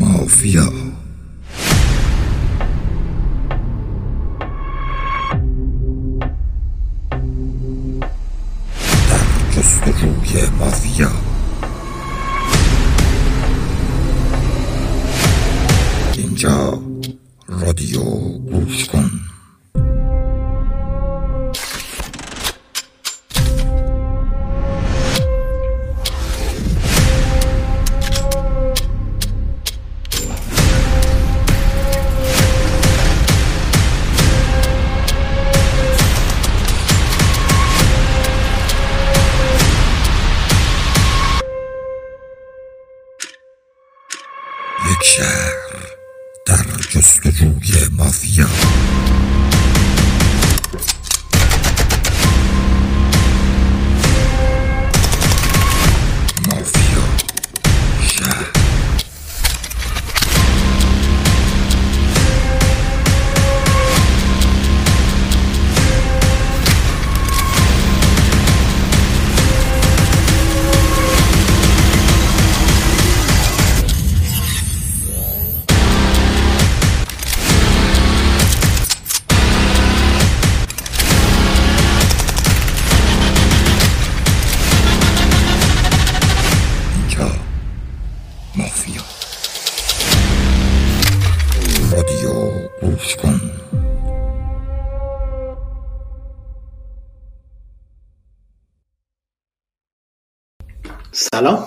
مافیا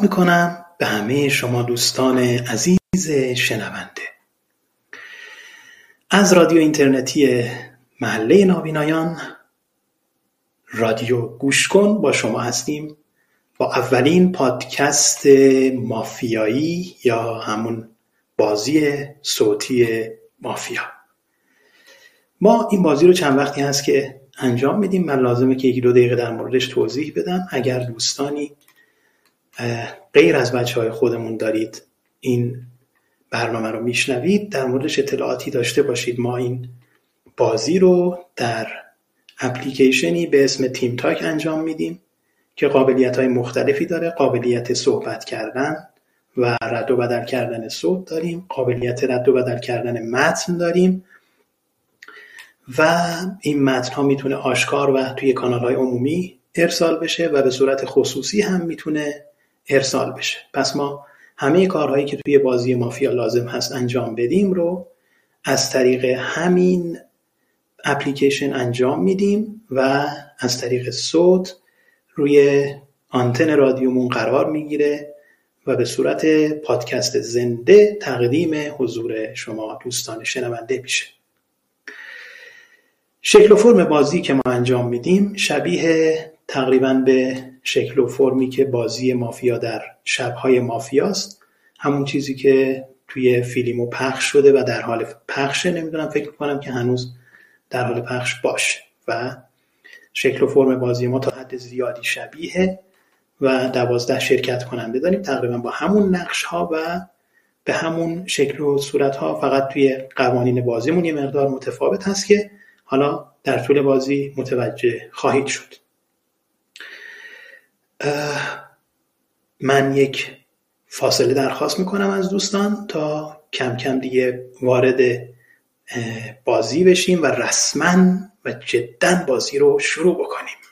می‌کنم به همه شما دوستان عزیز شنونده. از رادیو اینترنتی محله نابینایان رادیو گوش کن با شما هستیم با اولین پادکست مافیایی یا همون بازی صوتی مافیا. ما این بازی رو چند وقتی هست که انجام میدیم من لازمه که یکی دو دقیقه در موردش توضیح بدم. اگر دوستانی غیر از بچه های خودمون دارید این برنامه رو میشنوید در موردش اطلاعاتی داشته باشید. ما این بازی رو در اپلیکیشنی به اسم تیم تاک انجام میدیم که قابلیت های مختلفی داره. قابلیت صحبت کردن و رد و بدل کردن صوت داریم. قابلیت رد و بدل کردن متن داریم. و این متن ها می‌تونه آشکار و توی کانال های عمومی ارسال بشه و به صورت خصوصی هم می‌تونه ارسال بشه. پس ما همه کارهایی که توی بازی مافیا لازم هست انجام بدیم رو از طریق همین اپلیکیشن انجام میدیم و از طریق صوت روی آنتن رادیومون قرار می‌گیره و به صورت پادکست زنده تقدیم حضور شما دوستان شنونده میشه. شکل و فرم بازی که ما انجام میدیم شبیه تقریبا به شکل و فرمی که بازی مافیا در شبهای مافیاست. همون چیزی که توی فیلمو پخش شده و در حال پخشه نمی‌دونم فکر می‌کنم که هنوز در حال پخش باشه و شکل و فرم بازی ما تا حد زیادی شبیه و دوازده شرکت کننده داریم. تقریبا با همون نقش ها و به همون شکل و صورت ها فقط توی قوانین بازیمون یه مقدار متفاوت هست که حالا در طول بازی متوجه خواهید شد. من یک فاصله درخواست می‌کنم از دوستان تا کم کم دیگه وارد بازی بشیم و رسما و جدا بازی رو شروع بکنیم.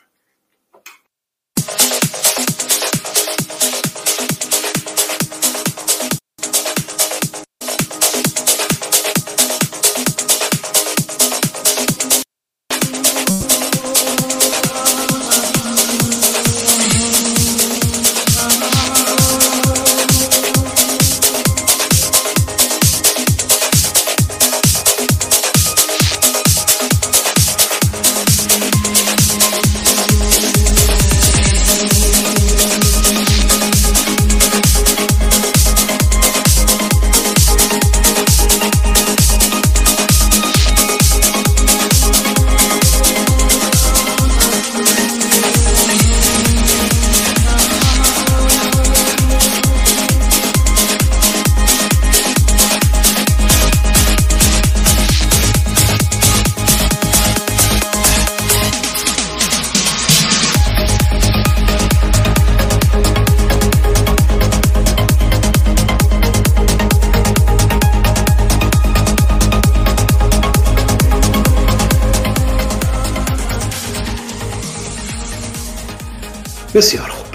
بسیار خوب.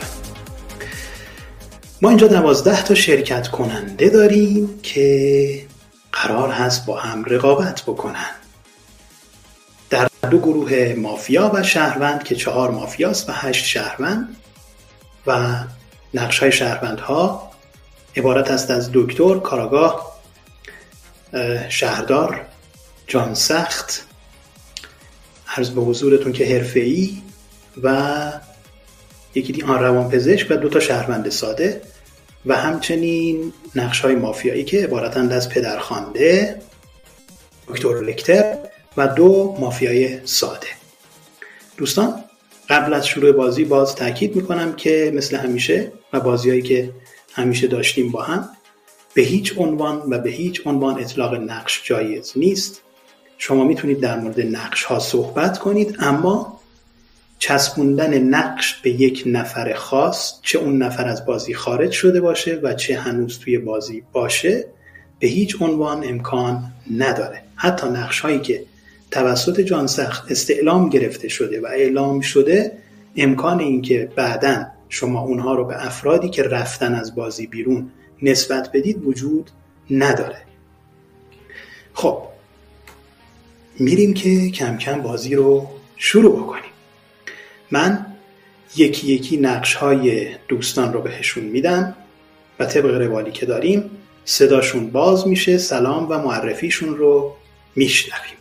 ما اینجا دوازده تا شرکت کننده داریم که قرار هست با هم رقابت بکنن. در دو گروه مافیا و شهروند که چهار مافیاست و هشت شهروند و نقش های شهروند ها عبارت است از دکتر، کاراگاه، شهردار، جان سخت عرض به حضورتون که حرفه‌ای و یکی دی آن روان پزشک و دو تا شهروند ساده و همچنین نقش های مافیایی که عبارتند از پدرخوانده دکتر لکتر و دو مافیای ساده. دوستان قبل از شروع بازی باز تاکید می‌کنم که مثل همیشه و بازیهایی که همیشه داشتیم با هم به هیچ عنوان و به هیچ عنوان اطلاق نقش جایز نیست. شما می‌تونید در مورد نقش ها صحبت کنید اما چسبوندن نقش به یک نفر خاص چه اون نفر از بازی خارج شده باشه و چه هنوز توی بازی باشه به هیچ عنوان امکان نداره. حتی نقش هایی که توسط جانسخت استعلام گرفته شده و اعلام شده امکان اینکه بعدا شما اونها رو به افرادی که رفتن از بازی بیرون نسبت بدید وجود نداره. خب میریم که کم کم بازی رو شروع بکنیم. من یکی یکی نقش های دوستان رو بهشون میدم و طبق روالی که داریم صداشون باز میشه سلام و معرفیشون رو میشنویم.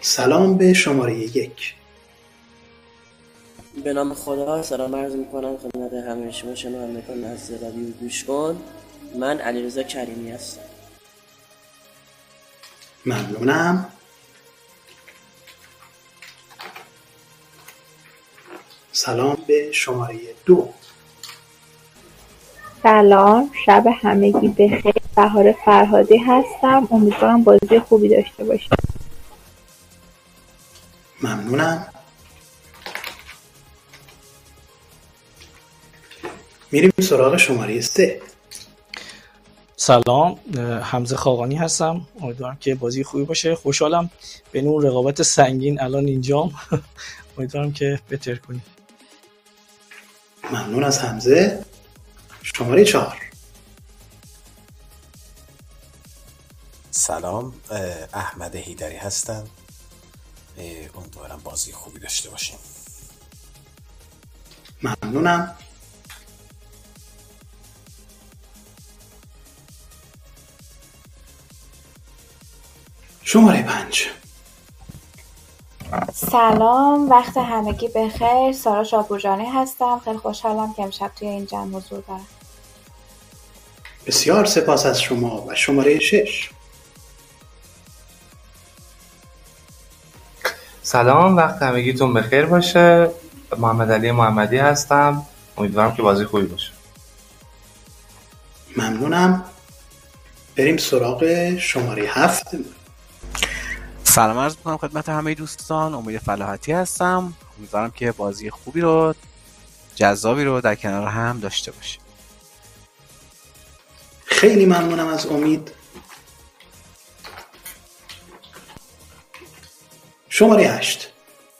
سلام به شماره یک. به نام خدا سلام عرض می‌کنم خدمت همه شما. شنوندگان از رادیو گوش کن. من علیرضا کریمی هستم. ممنونم. سلام به شماره دو. سلام شب همگی بخیر بهار فرهادی هستم. امیدوارم بازی خوبی داشته باشید ممنونم. میریم سراغ شماره سه. سلام حمزه خاقانی هستم. امیدوارم که بازی خوبی باشه. خوشحالم به اون رقابت سنگین الان اینجام امیدوارم که بهتر کنیم. ممنون از حمزه. شماره چهار. سلام احمد هیدری هستم. امیدوارم بازی خوبی داشته باشیم. ممنونم. شماره پنج. سلام وقت همگی بخیر سارا شاپورجانی هستم. خیلی خوشحالم که امشب توی این جمع حضور دارم. بسیار سپاس از شما و شماره شش. سلام وقت همگیتون بخیر باشه. محمد علی محمدی هستم. امیدوارم که بازی خوبی باشه. ممنونم. بریم سراغ شماره هفت. سلام عرض می‌کنم خدمت همه دوستان. امید فلاحتی هستم. امیدوارم که بازی خوبی رو جذابی رو در کنار هم داشته باشیم. خیلی ممنونم از امید. شماره هشت.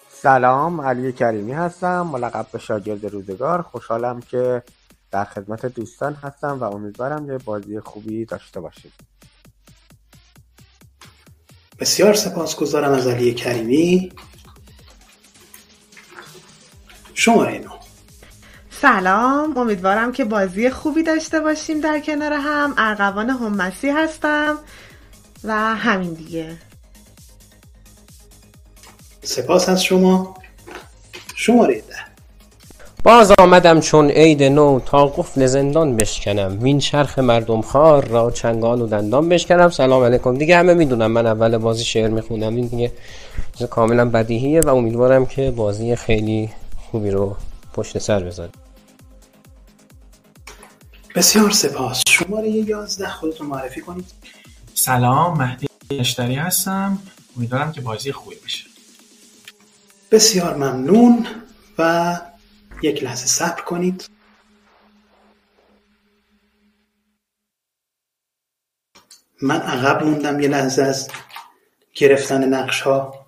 سلام علی کریمی هستم ملقب به شاگرد روزگار. خوشحالم که در خدمت دوستان هستم و امیدوارم یه بازی خوبی داشته باشیم. بسیار سپاسگزارم از علی کریمی. شماره نو سلام. امیدوارم که بازی خوبی داشته باشیم در کنار هم. ارغوان همسی هستم و همین دیگه. سپاس از شما. شماره ده. باز آمدم چون عید نو تا قفل زندان بشکنم. وین چرخ مردم خار را چنگال و دندان بشکنم. سلام علیکم. دیگه همه می‌دونم من اول بازی شعر می‌خونم. این دیگه کاملا بدیهیه و امیدوارم که بازی خیلی خوبی رو پشت سر بذاریم. بسیار سپاس. شماره یازده خودتون معرفی کنید. سلام مهدی اشتری هستم. امیدوارم که بازی خوبی بشه بسیار ممنون و یک لحظه صبر کنید. من عقب موندم یه لحظه از گرفتن نقش ها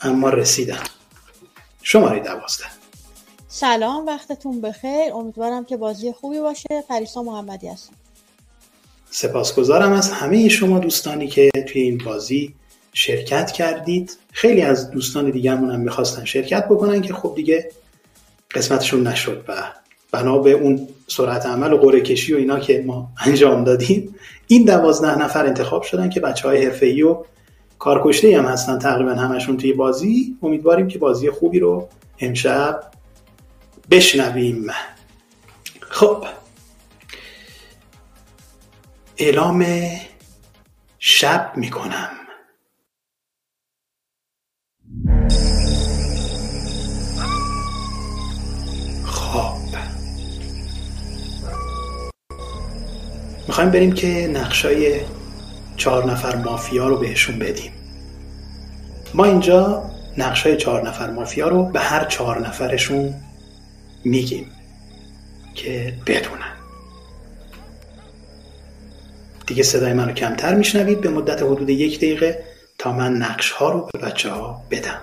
اما رسیدم. شماره دوازده. سلام وقتتون بخیر. امیدوارم که بازی خوبی باشه. پریسا محمدی هستم. سپاسگزارم از همه شما دوستانی که توی این بازی شرکت کردید. خیلی از دوستان دیگرمون هم می‌خواستن شرکت بکنن که خب دیگه قسمتشون نشد و بنا به اون سرعت عمل و قرعه کشی و اینا که ما انجام دادیم این دوازده نفر انتخاب شدن که بچه های حرفه‌ای و کارکشته هم هستن تقریبا همشون توی بازی. امیدواریم که بازی خوبی رو امشب بشنویم. خب. اعلام شب می‌کنم. می‌خوایم بریم که نقشای چهار نفر مافیا رو بهشون بدیم. ما اینجا نقشای چهار نفر مافیا رو به هر چهار نفرشون میگیم که بدونن. دیگه صدای منو کمتر میشنوید به مدت حدود یک دقیقه تا من نقش ها رو به بچه ها بدم.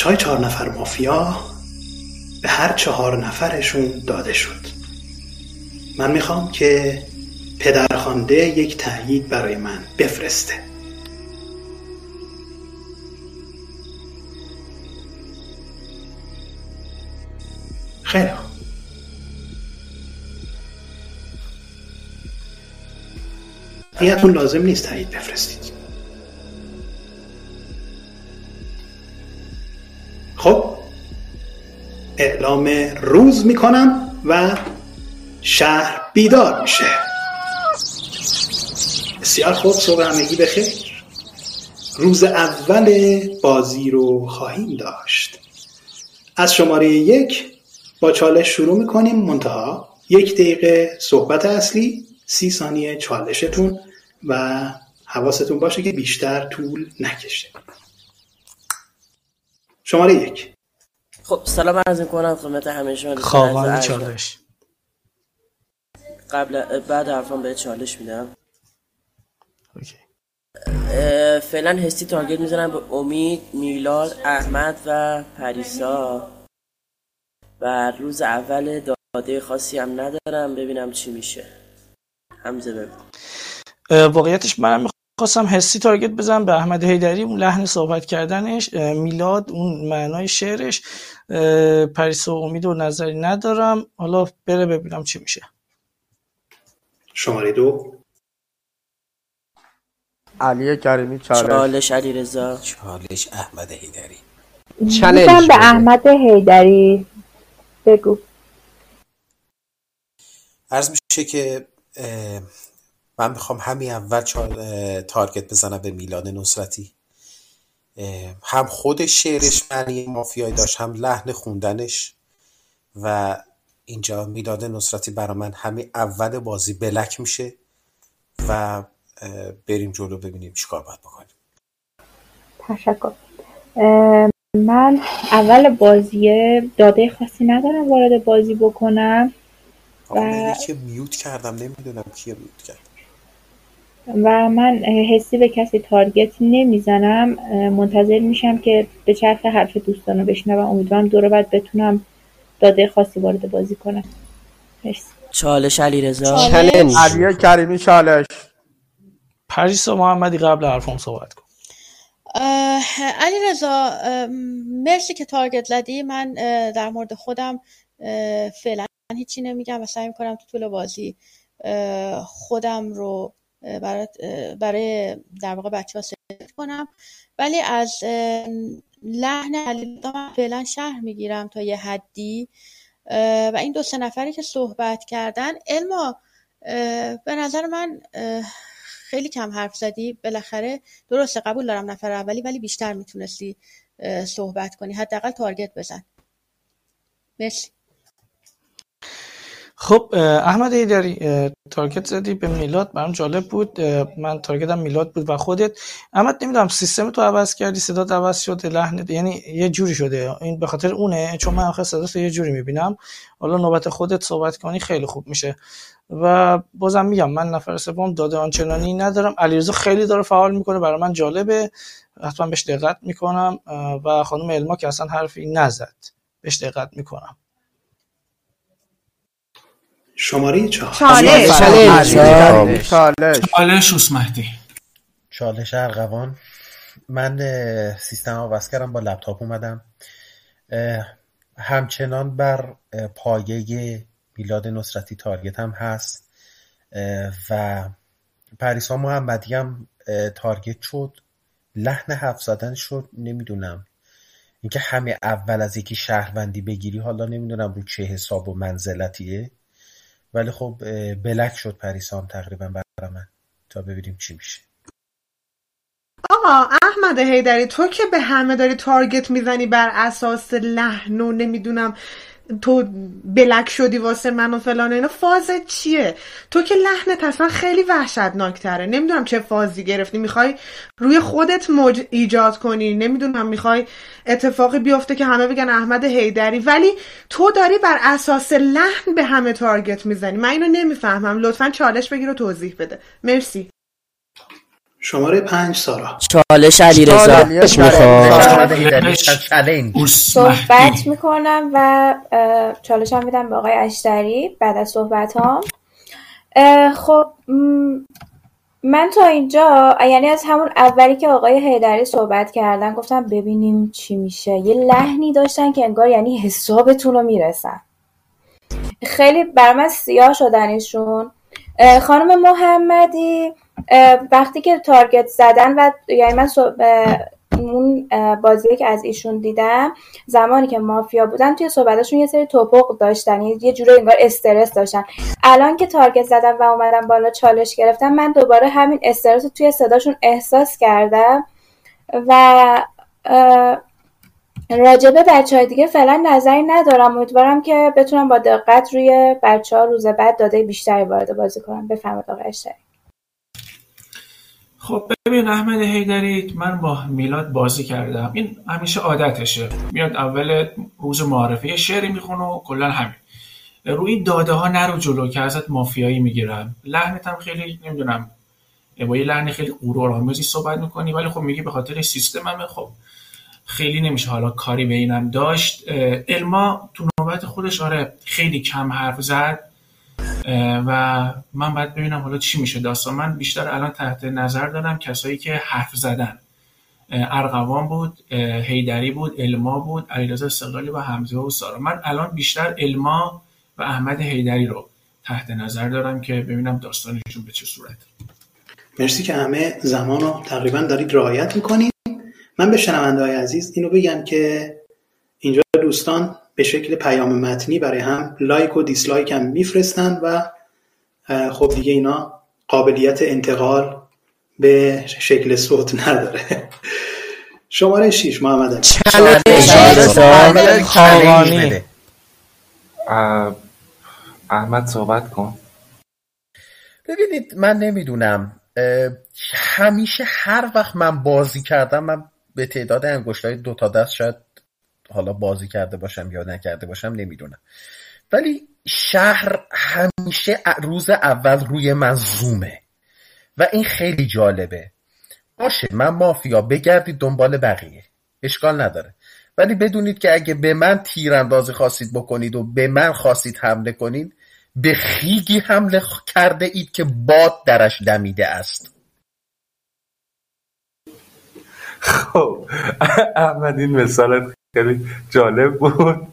نقش های چهار نفر مافیا به هر چهار نفرشون داده شد. من می‌خوام که پدرخوانده یک تایید برای من بفرسته. خیلی بقیه‌تون لازم نیست تایید بفرستید. اعلام روز می‌کنم و شهر بیدار میشه. بسیار خوب صبح همگی بخیر. روز اول بازی رو خواهیم داشت. از شماره یک با چالش شروع می‌کنیم. منتها یک دقیقه صحبت اصلی سی ثانیه چالشتون و حواستون باشه که بیشتر طول نکشه. شماره یک. خب سلام عرض می‌کنم خدمت همه شما خواهان. چالش. قبل بعد حرفان به چالش میدم. فعلا هستی تارگت می‌زنم به امید میلاد احمد و پریسا. و روز اول داده خاصی هم ندارم ببینم چی میشه. حمزه بگو. واقعیتش منم می‌خواستم حسی تارگت بزنم به احمد حیدری اون لحن صحبت کردنش. میلاد اون معنای شعرش. اه، پریسا و امید و نظری ندارم. حالا بره ببینم چی میشه. شماره دو. علی کریمی چالش. چالش علی رضا چالش احمد حیدری. میدم به احمد حیدری. بگو. عرض میشه که من می‌خوام همین اول تارگت بزنم به میلاد نصرتی. هم خود شعرش معنی مافیایی داشت هم لحن خوندنش. و اینجا میلاد نصرتی برا من همین اول بازی بلک میشه و بریم جلو ببینیم چیکار باید بکنیم. تشکر. من اول بازی داده خاصی ندارم وارد بازی بکنم. و من یکی میوت کردم نمی‌دونم کیه میوت کرد. و من حسی به کسی تارگت نمی‌زنم منتظر میشم که به چرخ حرف دوستان رو بشنوم. امیدوارم دوره بعد بتونم داده خاصی وارد بازی کنم. مرسی. چالش علی رضا علی کریمی چالش. پریسا محمدی قبل حرفم صحبت کن. علی رضا مرسی که تارگت زدی. من در مورد خودم فعلا هیچی نمیگم و سعی می‌کنم تو طول بازی خودم رو برای برای در واقع بچه ها سفید کنم. ولی از لحن علی رضا من فعلا شهر می‌گیرم تا یه حدی. و این دو سه نفری که صحبت کردن علما به نظر من خیلی کم حرف زدی. بالاخره درسته قبول دارم نفر اولی ولی بیشتر می‌تونستی صحبت کنی. حداقل تارگت بزن. مرسی. خب احمد ایدری تارگت زدی به میلاد برام جالب بود. من تارگتم میلاد بود و خودت. احمد نمی‌دونم سیستم تو عوض کردی صدا عوض شده لحن یعنی یه جوری شده. این به خاطر اونه چون من آخه صدا یه جوری می‌بینم. حالا نوبت خودت صحبت کنی خیلی خوب میشه. و بازم میگم من نفر سوم داده آنچنانی ندارم. علیرضا خیلی داره فعال می‌کنه برای من جالبه. حتما بهش دقت می‌کنم. و خانم علما که اصلا حرفی نزد بهش دقت می‌کنم. شماره چهار. چالش. چالش. چالش. چالش. چالش. ارغوان. من سیستم عوض کردم با لپتاپ اومدم. همچنان بر پایه میلاد نصرتی تارگت هم هست. و پریسا محمدی هم تارگت شد. لحن حرف زدن شد. نمی‌دونم. اینکه همه اول از یکی شهروندی بگیری حالا نمی‌دونم رو چه حساب و منزلتیه. ولی خب بلک شد پریسا هم تقریبا برای من. تا ببینیم چی میشه. آقا احمد هیدری تو که به همه داری تارگت می‌زنی بر اساس لحن و نمی‌دونم تو بلک شدی واسه من و فلان اینا فاز چیه؟ تو که لحنت اصلا خیلی وحشتناکتره. نمی‌دونم چه فازی گرفتی. می‌خوای روی خودت موج ایجاد کنی. نمی‌دونم می‌خوای اتفاقی بیفته که همه بگن احمد هیدری ولی تو داری بر اساس لحن به همه تارگت می‌زنی. من اینو نمی‌فهمم. لطفا چالش بگیر و توضیح بده. مرسی. شماره پنج سارا. چالش علی رضا صحبت می‌کنم و چالش هم میدم به آقای اشتری بعد از صحبت هم خب من تا اینجا یعنی از همون اولی که آقای هیدری صحبت کردن گفتم ببینیم چی میشه. یه لحنی داشتن که انگار یعنی حسابتون رو می‌رسن. خیلی بر من سیاه شدن ایشون خانم محمدی وقتی که تارگت زدن و یعنی من اون بازی که از ایشون دیدم زمانی که مافیا بودن توی صحبتشون یه سری توپق داشتن یه جوری انگار استرس داشتن. الان که تارگت زدم و اومدم بالا چالش گرفتم من دوباره همین استرس رو توی صداشون احساس کردم و راجبه بچه های دیگه فعلا نظری ندارم. امیدوارم که بتونم با دقت روی بچه ها روز بعد داده بیشتری وارد بازی کنم. بفهمید آقای اشتری. خب ببین احمد هیدری من با میلاد بازی کردم. این همیشه عادتشه. میاد اول روز معارفه یه شعری می‌خونه و کلا همین. روی داده ها نرو جلو که ازت مافیایی می‌گیرم لحنت هم خیلی نمی‌دونم با یه لحن خیلی غرورآمیزی صحبت می‌کنی ولی خب میگی به خاطر سیستممه. خب خیلی نمیشه حالا کاری به اینم داشت. علما تو نوبت خودش آره خیلی کم حرف زد. و من باید ببینم حالا چی میشه. داستان من بیشتر الان تحت نظر دارم کسایی که حرف زدن. ارغوان بود هیدری بود علما بود علیرضا استقلالی و حمزه و سارا. من الان بیشتر علما و احمد هیدری رو تحت نظر دارم که ببینم داستانشون به چه صورت. مرسی که همه زمان رو تقریبا دارید رعایت می‌کنید من به شنونده های عزیز اینو بگم که اینجا دوستان به شکل پیام متنی برای هم لایک و دیسلایک هم میفرستند و خب دیگه اینا قابلیت انتقال به شکل صوت نداره. شماره 6 محمد علی. احمد صحبت کن. ببینید من نمی‌دونم همیشه هر وقت من بازی کردم من به تعداد انگشت های دو تا دست شاید حالا بازی کرده باشم یا نکرده باشم نمی‌دونم. ولی شهر همیشه روز اول روی من زومه. و این خیلی جالبه. باشه من مافیا بگردید دنبال بقیه. اشکال نداره. ولی بدونید که اگه به من تیراندازی خواستید بکنید و به من خواستید حمله کنید به خیگی حمله کرده اید که باد درش دمیده است. خب احمد این مثالت خیلی جالب بود.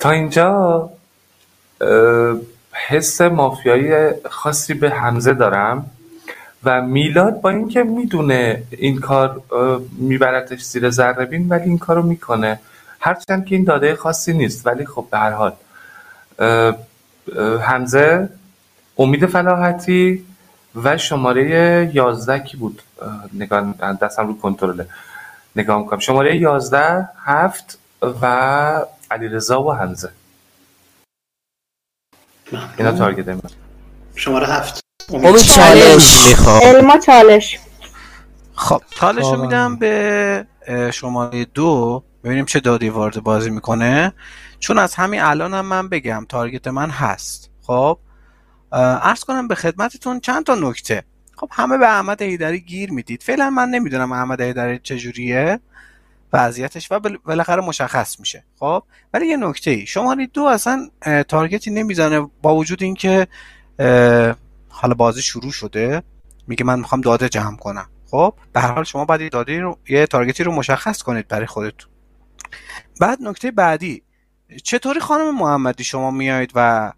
تا اینجا حس مافیایی خاصی به حمزه دارم و میلاد با اینکه می‌دونه این کار میبرتش زیر ذره ولی این کارو می‌کنه. هرچند که این داده خاصی نیست ولی خب به هر حال. حمزه امید فلاحتی و شماره یازده کی بود؟ نگاه دستم رو کنترله. نگاه می‌کنم. شماره یازده هفت و علیرضا و حمزه. اینا تارگت من. شماره هفت. امید. چالش می‌خوام. علما چالش. خب. چالش رو میدم به شماره دو. ببینیم چه دادی وارد بازی می‌کنه. چون از همین الانم هم من بگم تارگت من هست. خب. ارز کنم به خدمتتون چند تا نکته. خب همه به احمد هیدری گیر می‌دید. فعلا من نمی‌دونم احمد هیدری چجوریه. وضعیتش و بالاخره مشخص میشه. خب؟ ولی یه نکته ای. شماره دو اصلا تارگتی نمی‌زنه با وجود اینکه حالا بازی شروع شده. میگه من می‌خوام داده جمع کنم. خب؟ به هر حال شما باید داده رو یه تارگتی رو مشخص کنید برای خودتون. بعد نکته بعدی. چطوری خانم محمدی شما میایید و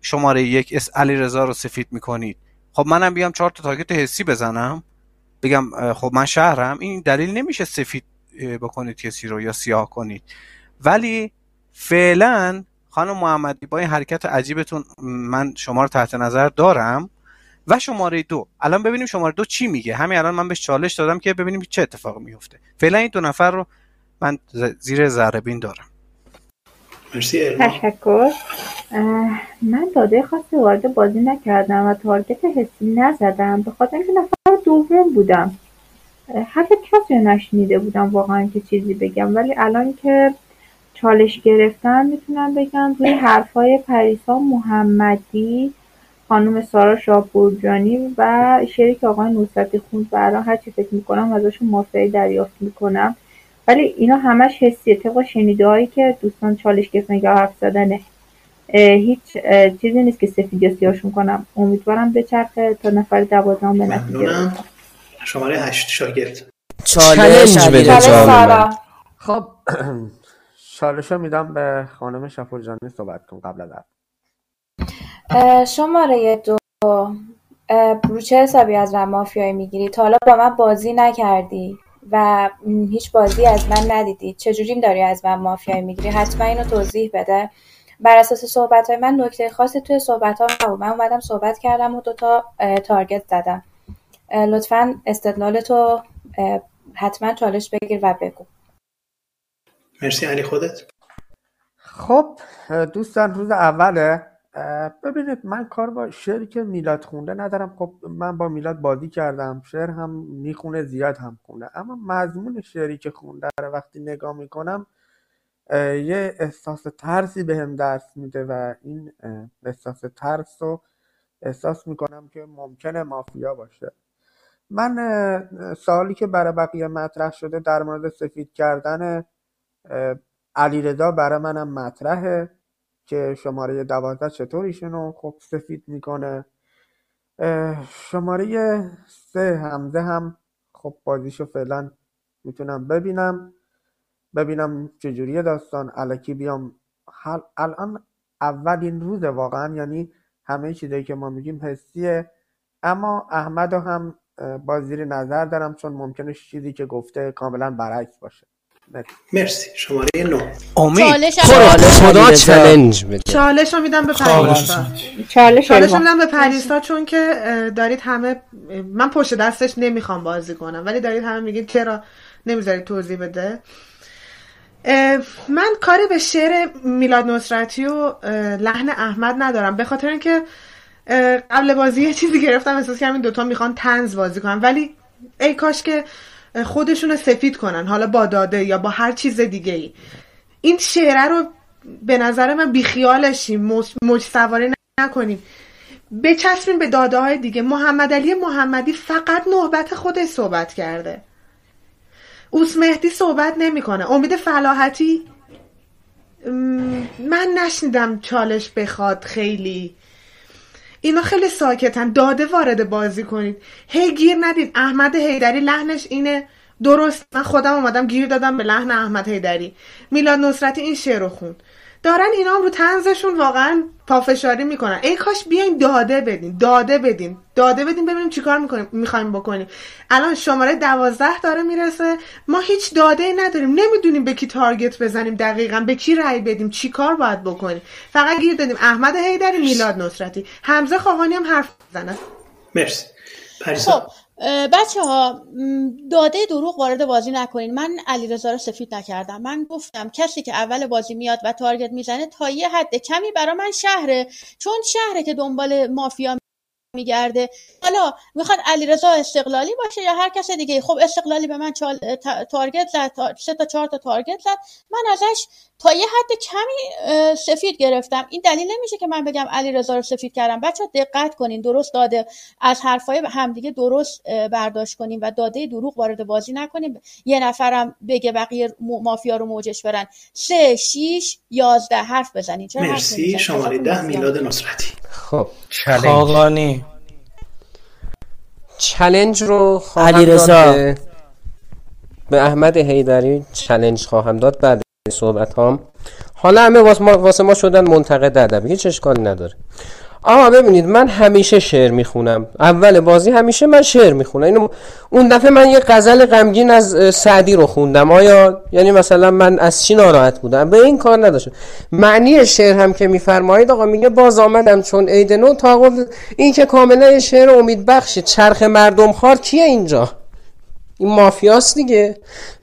شماره یک اس علی رضا رو سفید می‌کنید؟ خب منم بیام چهار تا تارگت حسی بزنم. بگم خب من شهرم. این دلیل نمیشه سفید بکنید کسی رو یا سیاه کنید. ولی فعلا خانم محمدی با این حرکت عجیبتون من شما رو تحت نظر دارم. و شماره دو. الان ببینیم شماره دو چی میگه. همین الان من بهش چالش دادم که ببینیم چه اتفاقی میفته. فعلا این دو نفر رو من زیر ذره بین دارم. مرسی تشکر. من داده خاصی وارد بازی نکردم و تارگت حسی نزدم. به خاطر اینکه نفر دوم بودم. حرف کسی رو نشنیده بودم واقعا که چیزی بگم. ولی الان که چالش گرفتم می‌تونم بگم روی حرفای پریسا محمدی خانم سارا شاپورجانی و شعری که آقای نصرتی خوند. الان هرچی فکر می‌کنم ازشون مافیایی دریافت می‌کنم. ولی اینا همش حسیه طبق شنیده هایی که دوستان چالش گرفتن یا حرف زدنه. هیچ چیزی نیست که سفید یا سیاهشون کنم. امیدوارم به چرخه تا نفر دوازدهم به نتیجه شماره هشت شاگرد. چالش بده جان خب چالش میدم به خانم شفرجانی صحبت کن قبل از شماره دو. رو چه حسابی از من مافیایی می‌گیری. تا حالا با من بازی نکردی. و هیچ بازی از من ندیدی. چجوری داری از من مافیایی می‌گیری؟ حتما اینو توضیح بده. بر اساس صحبت های من نکته خاصی توی صحبت ها نبود. من اومدم صحبت کردم و دوتا تارگت زدم. لطفا استدلال تو حتما چالش بگیر و بگو. مرسی علی خودت؟ خب دوستان روز اوله ببینید من کار با شعری که میلاد خونده ندارم. خب من با میلاد بازی کردم. شعر هم می‌خونه زیاد هم خونده. اما مضمون شعری که خونده رو وقتی نگاه می‌کنم یه احساس ترسی به هم دست میده و این احساس ترس رو احساس می‌کنم که ممکنه مافیا باشه. من سوالی که برای بقیه مطرح شده در مورد سفید کردن علیرضا برای منم مطرحه. که شماره دوازده چطور ایشونو خب سفید می‌کنه. شماره سه همزه هم خب بازیشو فعلا می‌تونم ببینم. ببینم چجوریه داستان. علکی بیام. حل... الان اولین روز واقعا یعنی همه چیزایی که ما میگیم حسیه. اما احمد هم با زیر نظر دارم چون ممکنه چیزی که گفته کاملا برعکس باشه. مرسی. شماره امید چالش خدا چالش رو میدم به پریسا. چالش رو. میدم. به پریسا چون که دارید همه من پشت دستش نمی‌خوام بازی کنم ولی دارید همه میگید چرا نمی‌ذارید توضیح بده. من کاری به شعر میلاد نصرتی و لحن احمد ندارم به خاطر اینکه قبل بازی یه چیزی گرفتم احساس کردم این دوتا می‌خوان تنز بازی کنن. ولی ای کاش که خودشون رو سفید کنن حالا با داده یا با هر چیز دیگه ای این شعره رو به نظر من بیخیالشیم موج سواری نکنیم. بچسبیم به داده های دیگه. محمد علی محمدی فقط نوبت خودش صحبت کرده. اوس مهدی صحبت نمی‌کنه. امید فلاحتی من نشنیدم چالش بخواد خیلی. اینا خیلی ساکتن. داده وارد بازی کنید. هی گیر ندید. احمد حیدری لحنش اینه. درست. من خودم اومدم گیر دادم به لحن احمد حیدری. میلاد نصرتی این شعر رو خوند. دارن اینا هم رو تنزشون واقعا پافشاری می‌کنن. ای کاش بیاین داده بدین داده بدین. داده بدین ببینیم چیکار می‌کنیم می‌خوایم بکنیم. الان شماره دوازده داره می‌رسه. ما هیچ داده ای نداریم. نمی‌دونیم به کی تارگت بزنیم دقیقا به کی رأی بدیم چیکار باید بکنیم. فقط گیر دادیم. احمد حیدری میلاد نصرتی. حمزه خواهانی هم حرف بزنه مرسی. خب بچه ها داده دروغ وارد بازی نکنین. من علیرضا رو سفید نکردم. من گفتم کسی که اول بازی میاد و تارگت می‌زنه تا یه حد کمی برا من شهره. چون شهره که دنبال مافیا میگرده. حالا می‌خواد علیرضا استقلالی باشه یا هر کس دیگه. خب استقلالی به من چال... تارگت زد سه تا چهار تا تارگت زد. من ازش تا یه حد کمی سفید گرفتم. این دلیل نمیشه که من بگم علیرضا رو سفید کردم. بچه دقت کنین درست داده. از حرفای همدیگه درست برداشت کنیم و داده دروغ وارد بازی نکنیم یه نفرم بگه بقیه مافیا رو موجش برن. سه شیش یازده. حرف بزنین. چرا مرسی. شماره ده میلاد نصرتی. خب خاقانی. چلنج رو علی رضا به احمد حیدری. چلنج خواهم داد بعد صحبت هم حالا همه واسه ما, واسه ما شدن منتقد ادبی. هیچ اشکالی نداره. آقا ببینید من همیشه شعر می‌خونم. اول بازی همیشه من شعر می‌خونم. اینو اون دفعه من یه غزل غمگین از سعدی رو خوندم. آیا؟ یعنی مثلا من از چی ناراحت بودم؟ به این کار نداشتم. معنی شعر هم که میفرمایید آقا میگه باز آمدم چون عید نو تا این که کاملا شعر امید بخشه چرخ مردم خار کیه اینجا؟ این مافیاست دیگه.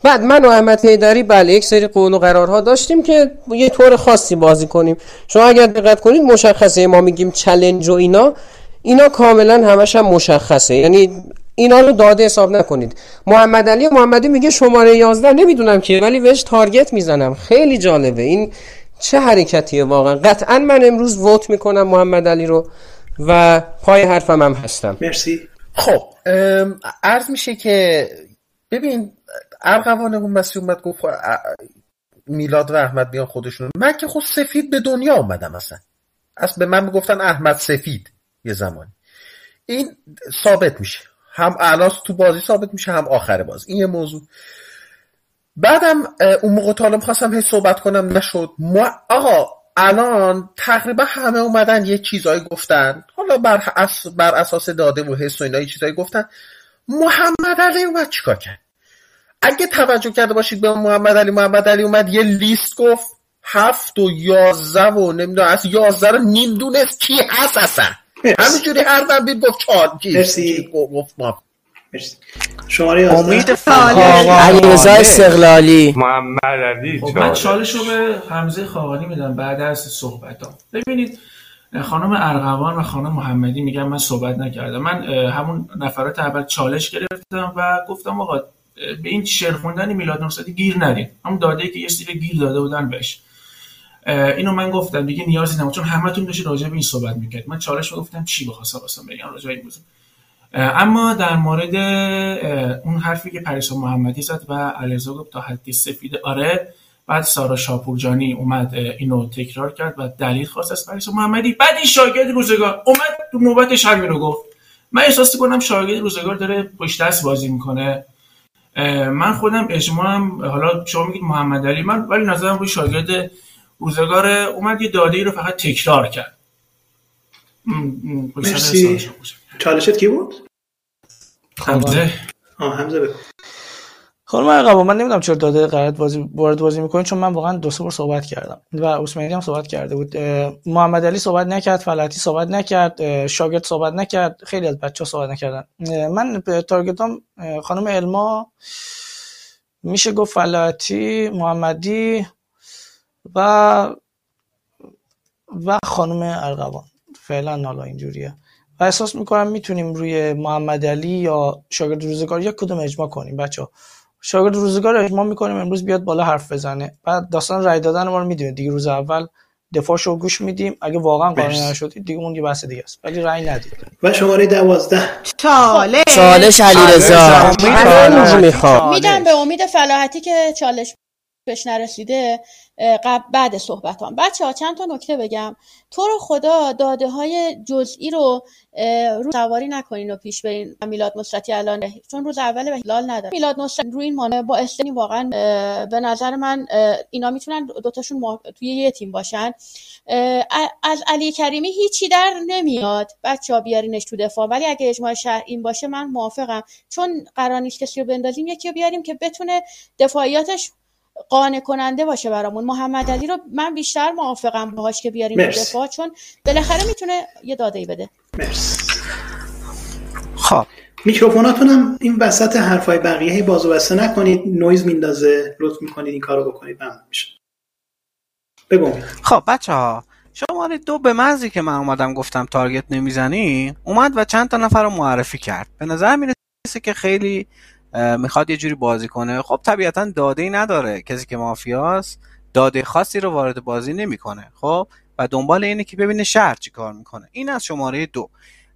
بعد من و احمد حیدری بله یک سری قول و قرارها داشتیم که یه طور خاصی بازی کنیم. شما اگر دقت کنید مشخصه ما میگیم چلنج و اینا. اینا کاملا همش هم مشخصه. یعنی اینا رو داده حساب نکنید. محمد علی محمدی میگه شماره 11 نمی‌دونم که ولی بهش تارگت می‌زنم. خیلی جالبه. این چه حرکتیه واقعا؟ قطعا من امروز ووت می‌کنم محمد علی رو و پای حرفم هم هستم. مرسی. خب. عرض میشه که ببین ارغوان اون مسیح اومد گفت میلاد و احمد بیان خودشون من که خود سفید به دنیا اومدم اصلا. از به من می‌گفتن احمد سفید یه زمانی. این ثابت میشه. هم الان تو بازی ثابت میشه هم آخر بازی. این یه موضوع. بعدم اون موقع طالب خواستم هی صحبت کنم نشد. ما آقا الان تقریبا همه اومدن یه چیزایی گفتن. حالا بر, بر اساس داده و حس و اینا یه چیزایی گفتن. محمد علی اومد چیکار کرد؟ اگه توجه کرده باشید به محمد علی محمد علی اومد یه لیست گفت. هفت و یازده و نمی‌دونم از یازده رو نیم دونست کی هست اصلا؟ همینجوری هر بید گفت چهار گفت ما. شماره امید علیرضا استقلالی. محمد علی خب من چالش رو به حمزه خاقانی میدم بعد از صحبتام ببینید خانم ارغوان و خانم محمدی میگن من صحبت نکردم. من همون نفرات اول چالش گرفتم و گفتم آقا به این شعر خوندن میلاد نصرتی گیر ندید همون داده که یه سری گیر داده بودن بهش. اینو من گفتم دیگه نیازی نبود چون همتون داشتید راجع به این صحبت می‌کرد من چالش رو گفتم چی بخواستم واسه بگم راجع به این موضوع اما در مورد اون حرفی که پریسا محمدی زد و علیرضا گفت تا حدی سفید آره بعد سارا شاپورجانی اومد اینو تکرار کرد و دلیل خواست از پریسا محمدی. بعد این شاگرد روزگار اومد تو نوبتش همین رو گفت. من احساس کنم شاگرد روزگار داره پشت دست بازی می‌کنه. من خودم اجماعم حالا شما میگید محمد علی من ولی نظرم روی شاگرد روزگار اومد یه داده ای رو فقط تکرار کرد. مرسی. چالشت کی بود؟ حمزه. آه حمزه بگو. خانم عقبا من نمی‌دونم چرا داده قرارت بازی وارد بازی می‌کنین چون من واقعا دو سه بار صحبت کردم. و عثمانی هم صحبت کرده بود. محمد علی صحبت نکرد فلاتی صحبت نکرد شاگرد صحبت نکرد خیلی از بچه ها صحبت نکردن. من تارگتام خانم علما میشه گفت فلاتی محمدی و و خانم ارغوان فعلا حالا اینجوریه. و احساس می‌کنم می‌تونیم روی محمد علی یا شاگرد روزگار یک کدوم اجماع کنیم بچه ها شاگرد روزگار اجماع می‌کنیم امروز بیاد بالا حرف بزنه. بعد داستان رای دادن ما رو می‌دونید دیگه روز اول دفاعشو گوش میدیم. اگه واقعا قانع مرسی. نشدید دیگه اون یه بحث دیگه است. ولی رأی ندید. و شماره دوازده. چالش. چالش علیرضا. چالش می‌خوام میدم به امید فلاحتی که چالش بهش نرسیده. قبل بعد صحبتام. بچه ها چند تا نکته بگم؟ تو رو خدا داده های جزئی رو رو سواری نکنین و پیش برین. میلاد نصرتی الان چون روز اول به هلال نداره. میلاد نصرتی روی این مانع با استنی واقعا به نظر من اینا می‌تونن دوتاشون توی یه تیم باشن. از علی کریمی هیچی در نمیاد. بچه ها بیارینش تو دفاع. ولی اگه اجماع شهر این باشه من موافقم. چون قرار نیست کسی رو بندازیم یکی رو بیاریم که بتونه دفاعیاتش قانع کننده باشه برامون. محمد علی رو من بیشتر موافقم باهاش که بیاریم تو مرسی. دفاع چون بالاخره می‌تونه یه داده ای بده. مرسی. خب. میکروفوناتونم این وسط حرفای بقیه هی باز و بسته نکنید. نویز میندازه. لطف می‌کنید این کارو بکنید. ممنون میشه بگو. خب بچه ها شماره دو به محضی که من اومدم گفتم تارگت نمی‌زنی اومد و چند تا نفر رو معرفی کرد. به نظر می‌رسه که خیلی می‌خواد یه جوری بازی کنه. خب طبیعتا داده ای نداره. کسی که مافیاست داده خاصی رو وارد بازی نمی‌کنه. خب؟ و دنبال اینه که ببینه شهر چی کار می‌کنه. این از شماره دو.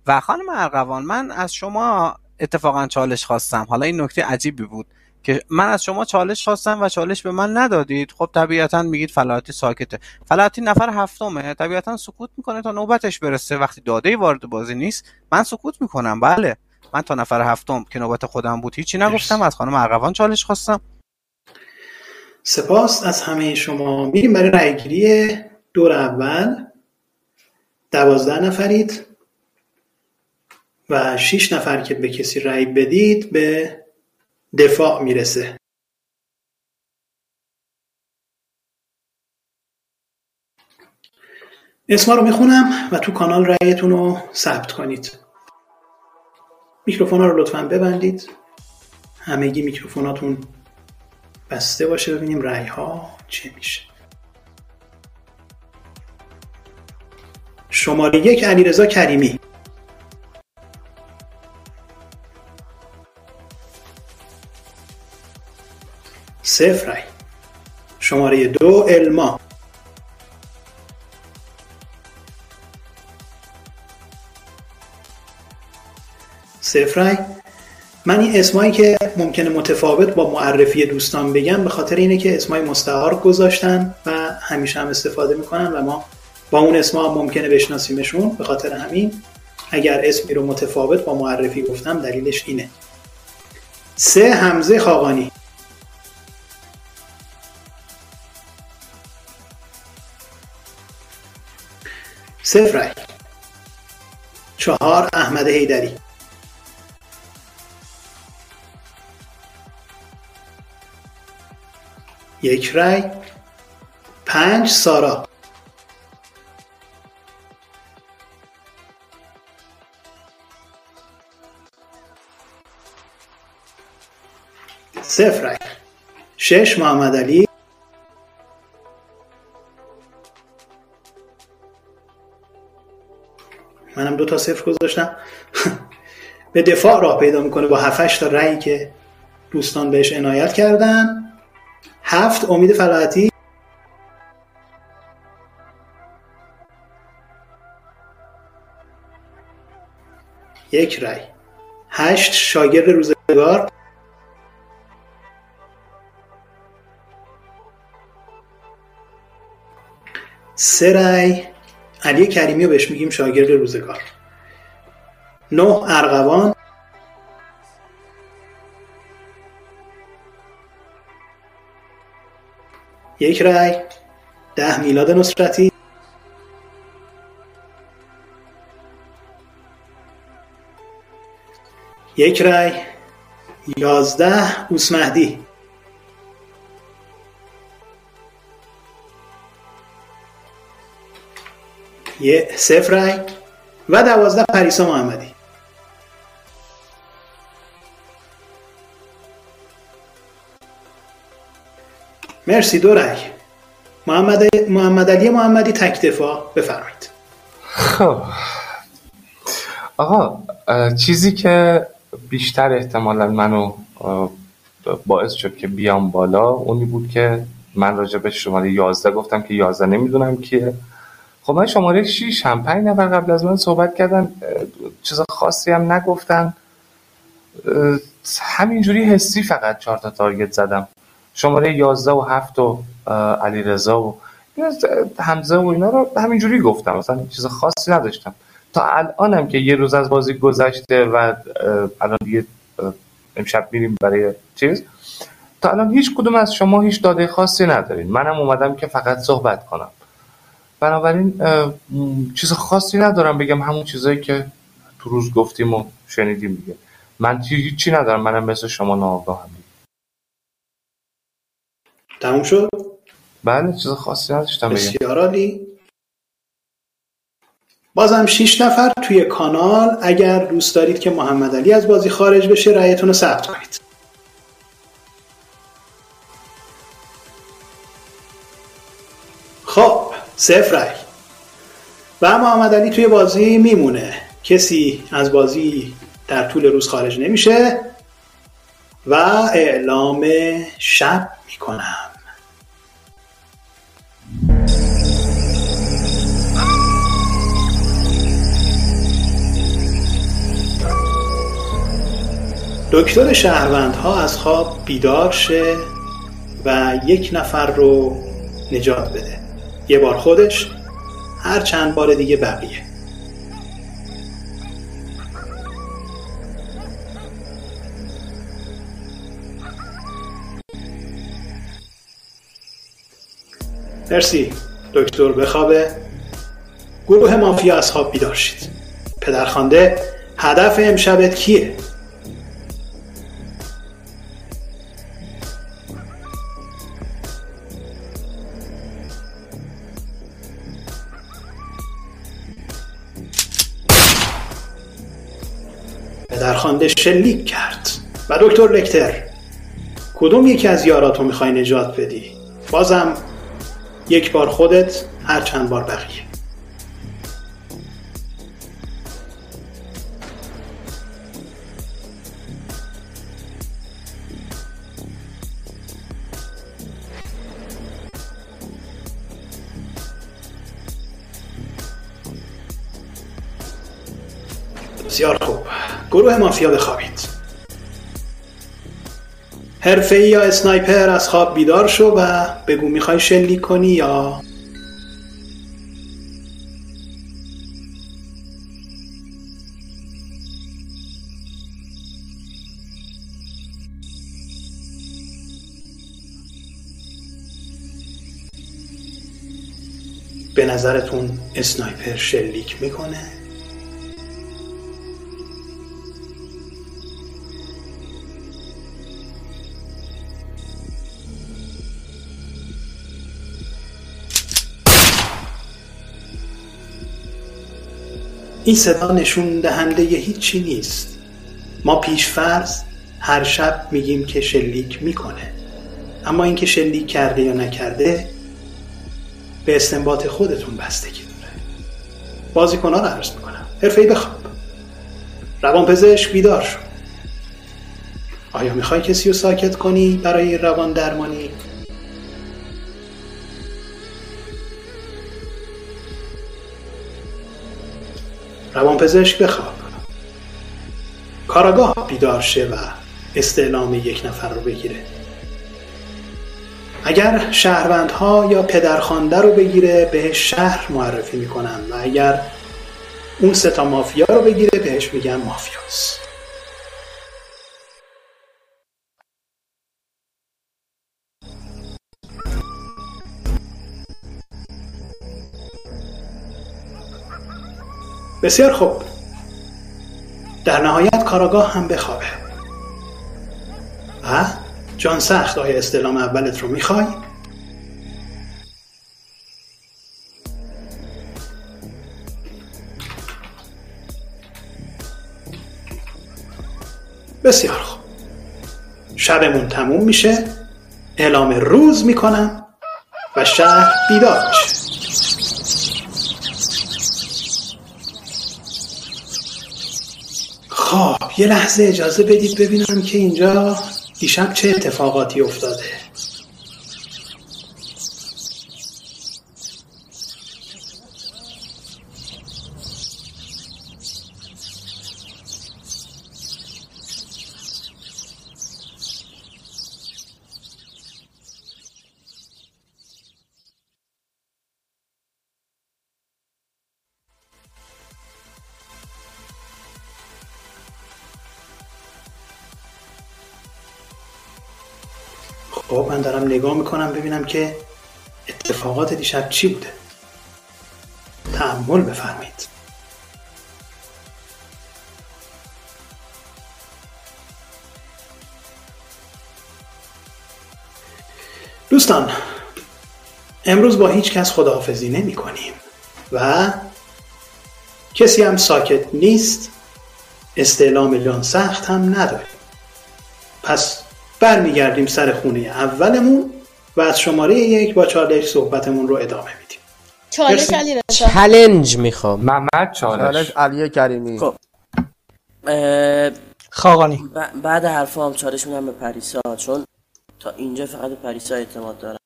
و خانم ارقوان من از شما اتفاقا چالش خواستم. حالا این نکته عجیبی بود که من از شما چالش خواستم و چالش به من ندادید. خب طبیعتا میگید فلاحتی ساکته. فلاحتی نفر هفتمه. طبیعتا سکوت می‌کنه تا نوبتش برسه. وقتی داده وارد بازی نیست من سکوت می‌کنم. بله. من تا نفر هفتم که نوبت خودم بود هیچی نگفتم از خانم ارقوان چالش خواستم. سپاس از همه شما. میریم برای رأیگیری دور اول. دوازده نفرید و شیش نفر که به کسی رأی بدید به دفاع می‌رسه. اسما رو می‌خونم و تو کانال رأیتون رو ثبت کنید. میکروفونا رو لطفا ببندید. همگی میکروفوناتون بسته باشه ببینیم رأی ها چه میشه. شماره یک علیرضا کریمی. صفر رأی. شماره دو الما. صفر رأی من این اسمایی که ممکنه متفاوت با معرفی دوستان بگم به خاطر اینه که اسمای مستعار گذاشتن و همیشه هم استفاده می‌کنن و ما با اون اسما ممکنه بشناسیمشون. به خاطر همین اگر اسمی رو متفاوت با معرفی گفتم دلیلش اینه. سه حمزه خاقانی. صفر رای. چهار احمد حیدری. یک رای پنج سارا. صفر رای شش محمد علی. منم دو تا صفر گذاشتم. به دفاع راه پیدا می‌کنه با 7 تا رأیی که دوستان بهش عنایت کردن. هفت امید فلاحتی یک رای. هشت شاگرد روزگار. سه رای. علی کریمی رو بهش میگیم شاگرد روزگار. نه ارغوان. یک رای ده میلاد نصرتی. یک رای یازده اوسمهدی. یه صفر رای و دوازده پریسا محمدی. مرسی دو رای محمد, محمد علی محمدی تک دفاع. بفرمایید. خب. آقا چیزی که بیشتر احتمالا منو باعث شد که بیام بالا اونی بود که من راجع به شماره 11 گفتم که 11 نمی‌دونم کیه. خب من شماره 6 هم 5 نفر قبل از من صحبت کردن چیز خاصی هم نگفتن. همینجوری حسی فقط چهار تا تارگت زدم. شماره 11 و 7 و علی رضا و حمزه و اینا رو همینجوری گفتم. مثلا چیز خاصی نداشتم. تا الانم که یه روز از بازی گذشته و الان دیگه امشب میریم برای چیز تا الان هیچ کدوم از شما هیچ داده خاصی ندارین. منم اومدم که فقط صحبت کنم. بنابراین چیز خاصی ندارم بگم. همون چیزایی که تو روز گفتیم و شنیدیم دیگه. من هیچی ندارم؟ منم مثل شما ناآگاهم تموم شد؟ بله چیز خاصی نداشتم بسیار عالی. بازم 6 نفر توی کانال. اگر دوست دارید که محمد علی از بازی خارج بشه رأیتون رو ثبت کنید. خب صفر رأی. و محمد علی توی بازی میمونه. کسی از بازی در طول روز خارج نمیشه. و اعلام شب می‌کنم. دکتر شهروندها از خواب بیدار شه و یک نفر رو نجات بده. یه بار خودش هر چند بار دیگه بقیه. مرسی دکتر بخوابه. گروه مافیا از خواب بیدار شید. پدرخوانده هدف امشبت کیه؟ پدرخوانده شلیک کرد. و دکتر لکتر کدوم یکی از یاراتو می‌خوای نجات بدی؟ بازم یک بار خودت هر چند بار بقیه. بسیار خوب. گروه مافیا بخوابید. حرفه یا اسنایپر از خواب بیدار شو و بگو می‌خوای شلیک کنی یا؟ به نظرتون اسنایپر شلیک می‌کنه؟ این صدا نشون دهنده هیچی نیست. ما پیش فرض هر شب میگیم که شلیک می‌کنه. اما اینکه شلیک کرده یا نکرده به استنباط خودتون بستگی داره. بازیکنها رو عرض می‌کنم. حرفه‌ای بخواب. روانپزشک بیدار شو. آیا می‌خوای کسی رو ساکت کنی برای روان درمانی؟ روانپزشک بخواب. کاراگاه بیدار شه و استعلام یک نفر رو بگیره. اگر شهروندها یا پدرخوانده رو بگیره بهش شهر معرفی می‌کنن و اگر اون ستا مافیا رو بگیره بهش میگن مافیاست بسیار خوب. در نهایت کاراگاه هم بخوابه. و جان سخت آیا استعلام اولت رو می‌خوای؟ بسیار خوب. شبمون تموم میشه. اعلام روز می‌کنم و شهر بیدار میشه. خب یه لحظه اجازه بدید ببینم که اینجا دیشب چه اتفاقاتی افتاده. نگاه می‌کنم ببینم که اتفاقات دیشب چی بوده. تحمل بفرمایید. دوستان امروز با هیچ کس خداحافظی نمی کنیم و کسی هم ساکت نیست استعلام جان سخت هم نداریم. پس برمیگردیم سر خونه اولمون و از شماره یک با چالش صحبتمون رو ادامه میدیم. چالش. علی رضا. چلنج می‌خوام. محمد چالش. علی کریمی. خب. اه، خاقانی ب- بعد حرفام چالش میدم به پریسا چون تا اینجا فقط به پریسا اعتماد دارم.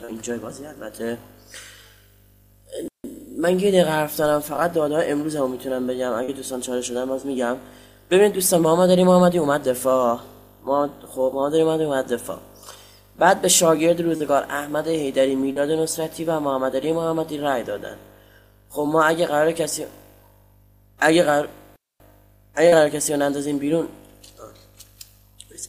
تا اینجای بازی البته. من یه دقیقه حرف دارم فقط داده امروز هم می‌تونم بگم. اگه دوستان چالش شدن باز میگم. ببینید دوستان محمد علی محمدی اومد دفاع. ما خب علی محمدی اومد دفاع. بعد به شاگرد روزگار احمد حیدری میلاد نصرتی و محمد علی محمدی رأی دادن. خب ما اگه قرار کسی اگه قرار اگه قرار کسی رو نندازیم بیرون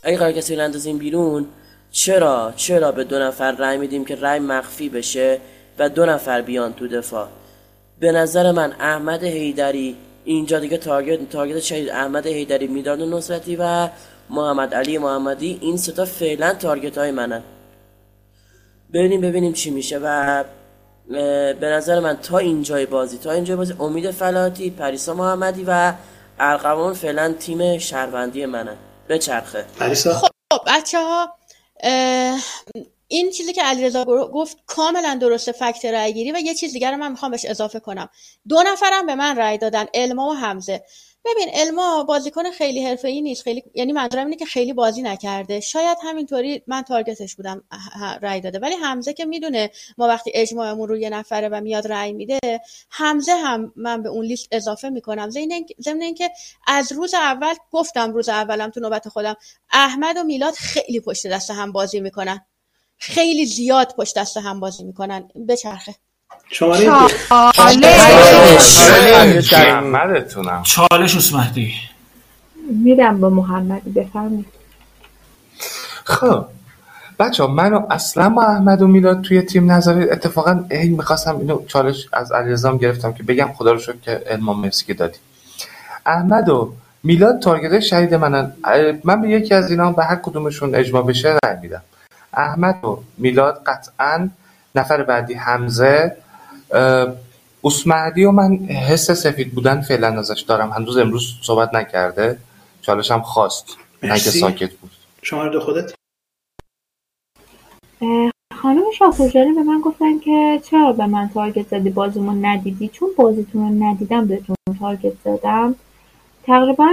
اگه قرار کسی رو نندازیم بیرون چرا چرا به دو نفر رأی میدیم که رأی مخفی بشه و دو نفر بیان تو دفاع؟ به نظر من احمد حیدری اینجا دیگه تارگت تارگت شدید. احمد حیدری می‌داد نصرتی و محمد علی محمدی این ستا فعلا تارگت های منن. ببینیم ببینیم چی میشه و به نظر من تا اینجای بازی تا اینجای بازی امید فلاتی پریسا محمدی و ارقوان فعلا تیم شهروندی منن. به چرخه. پریسا؟ خب بچه ها این چیزی که علیرضا گفت کاملا درسته فکت رأی گیری و یه چیز دیگر رو من می‌خوام بهش اضافه کنم. دو نفرم به من رأی دادن الما و حمزه. ببین الما بازیکن خیلی حرفه‌ای نیست. خیلی یعنی منظورم اینه که خیلی بازی نکرده. شاید همینطوری من تارگتش بودم رأی داده. ولی حمزه که می‌دونه ما وقتی اجماعمون رو یه نفره و میاد رأی میده حمزه هم من به اون لیست اضافه می‌کنم. ضمن اینکه از روز اول گفتم روز اولم تو نوبت خودم احمد و میلاد خیلی پشت دست هم بازی می‌کنن. خیلی زیاد پشت دست هم بازی می‌کنن. بچرخه. شماره محمدتونم چالش. اسمهدی میرم به محمدی بفرمایید. خب بچه منو اصلا با احمد و میلاد توی تیم نذارید. اتفاقا هی می‌خواستم اینو چالش از علیرضا گرفتم که بگم خدا رو شکر که علما مرسی که دادی. احمد و میلاد تارگت شدید منن. من به یکی از اینا به هر کدومشون اجماع بشه رأی میدم. احمد و میلاد قطعا نفر بعدی حمزه. اه، اسمعدی و من حس سفید بودن فعلا ازش دارم. هنوز امروز صحبت نکرده. چالش هم خواست. نه که مرسی. ساکت بود. شماره دو خودت؟ خانم شاپورجانی به من گفتن که چرا به من تارگت زدی؟ بازیمون ندیدی. چون بازیتون رو ندیدم بهتون تارگت زدم. تقریبا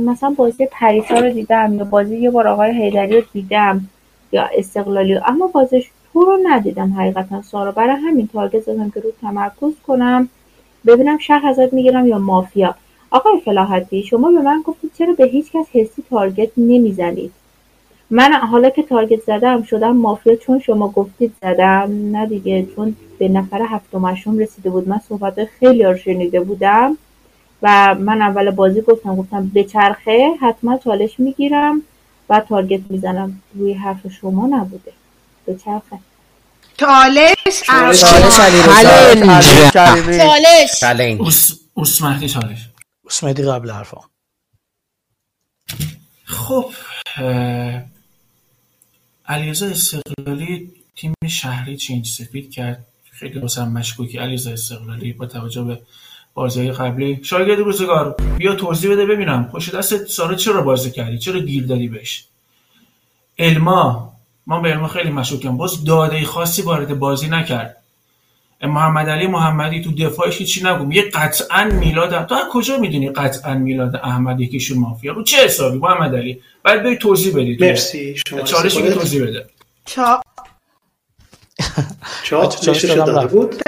مثلا بازی پریسا رو دیدم یا بازی یه بار آقای حیدری رو دیدم یا استقلالی. اما بازیش تو رو ندیدم حقیقتا. سارا برای همین تارگت زدم که رو تمرکز کنم. ببینم شهر ازت می‌گیرم یا مافیا. آقای فلاحتی شما به من گفتید چرا به هیچ کس حسی تارگت نمی‌زنید؟ من حالا که تارگت زدم شدم مافیا چون شما گفتید زدم. نه دیگه چون به نفر هفتم هشتم رسیده بود. من صحبت خیلی رو شنیده بودم و من اول بازی گفتم گفتم به چرخه حتما چالش می‌گیرم و تارگت می‌زنم. روی حرف شما نبوده. به چرخه. چالش چالش چالش. چالش. اسمدی قبل حرفا خب علیرضا استقلالی تیم شهری چینج سفید کرد. خیلی واسه مشکوکی. علیرضا استقلالی با توجه به بازی قبلی. شاگرد روزگار. بیا توضیح بده ببینم. پشت دست سارا چرا بازی کردی؟ چرا گیر دادی بهش؟ الما من به الما خیلی مشکوکم باز داده خاصی وارد بازی نکرد. محمد علی محمدی تو دفاعش چی نگو یه قطعا میلاد تو از کجا می‌دونی قطعا میلاد احمد یکیشون مافیا؟ رو چه حسابی؟ محمد علی. باید بری توضیح بدی تو مرسی. شماره سه چالشی که توضیح بده. چا چهار چالش داده. بود.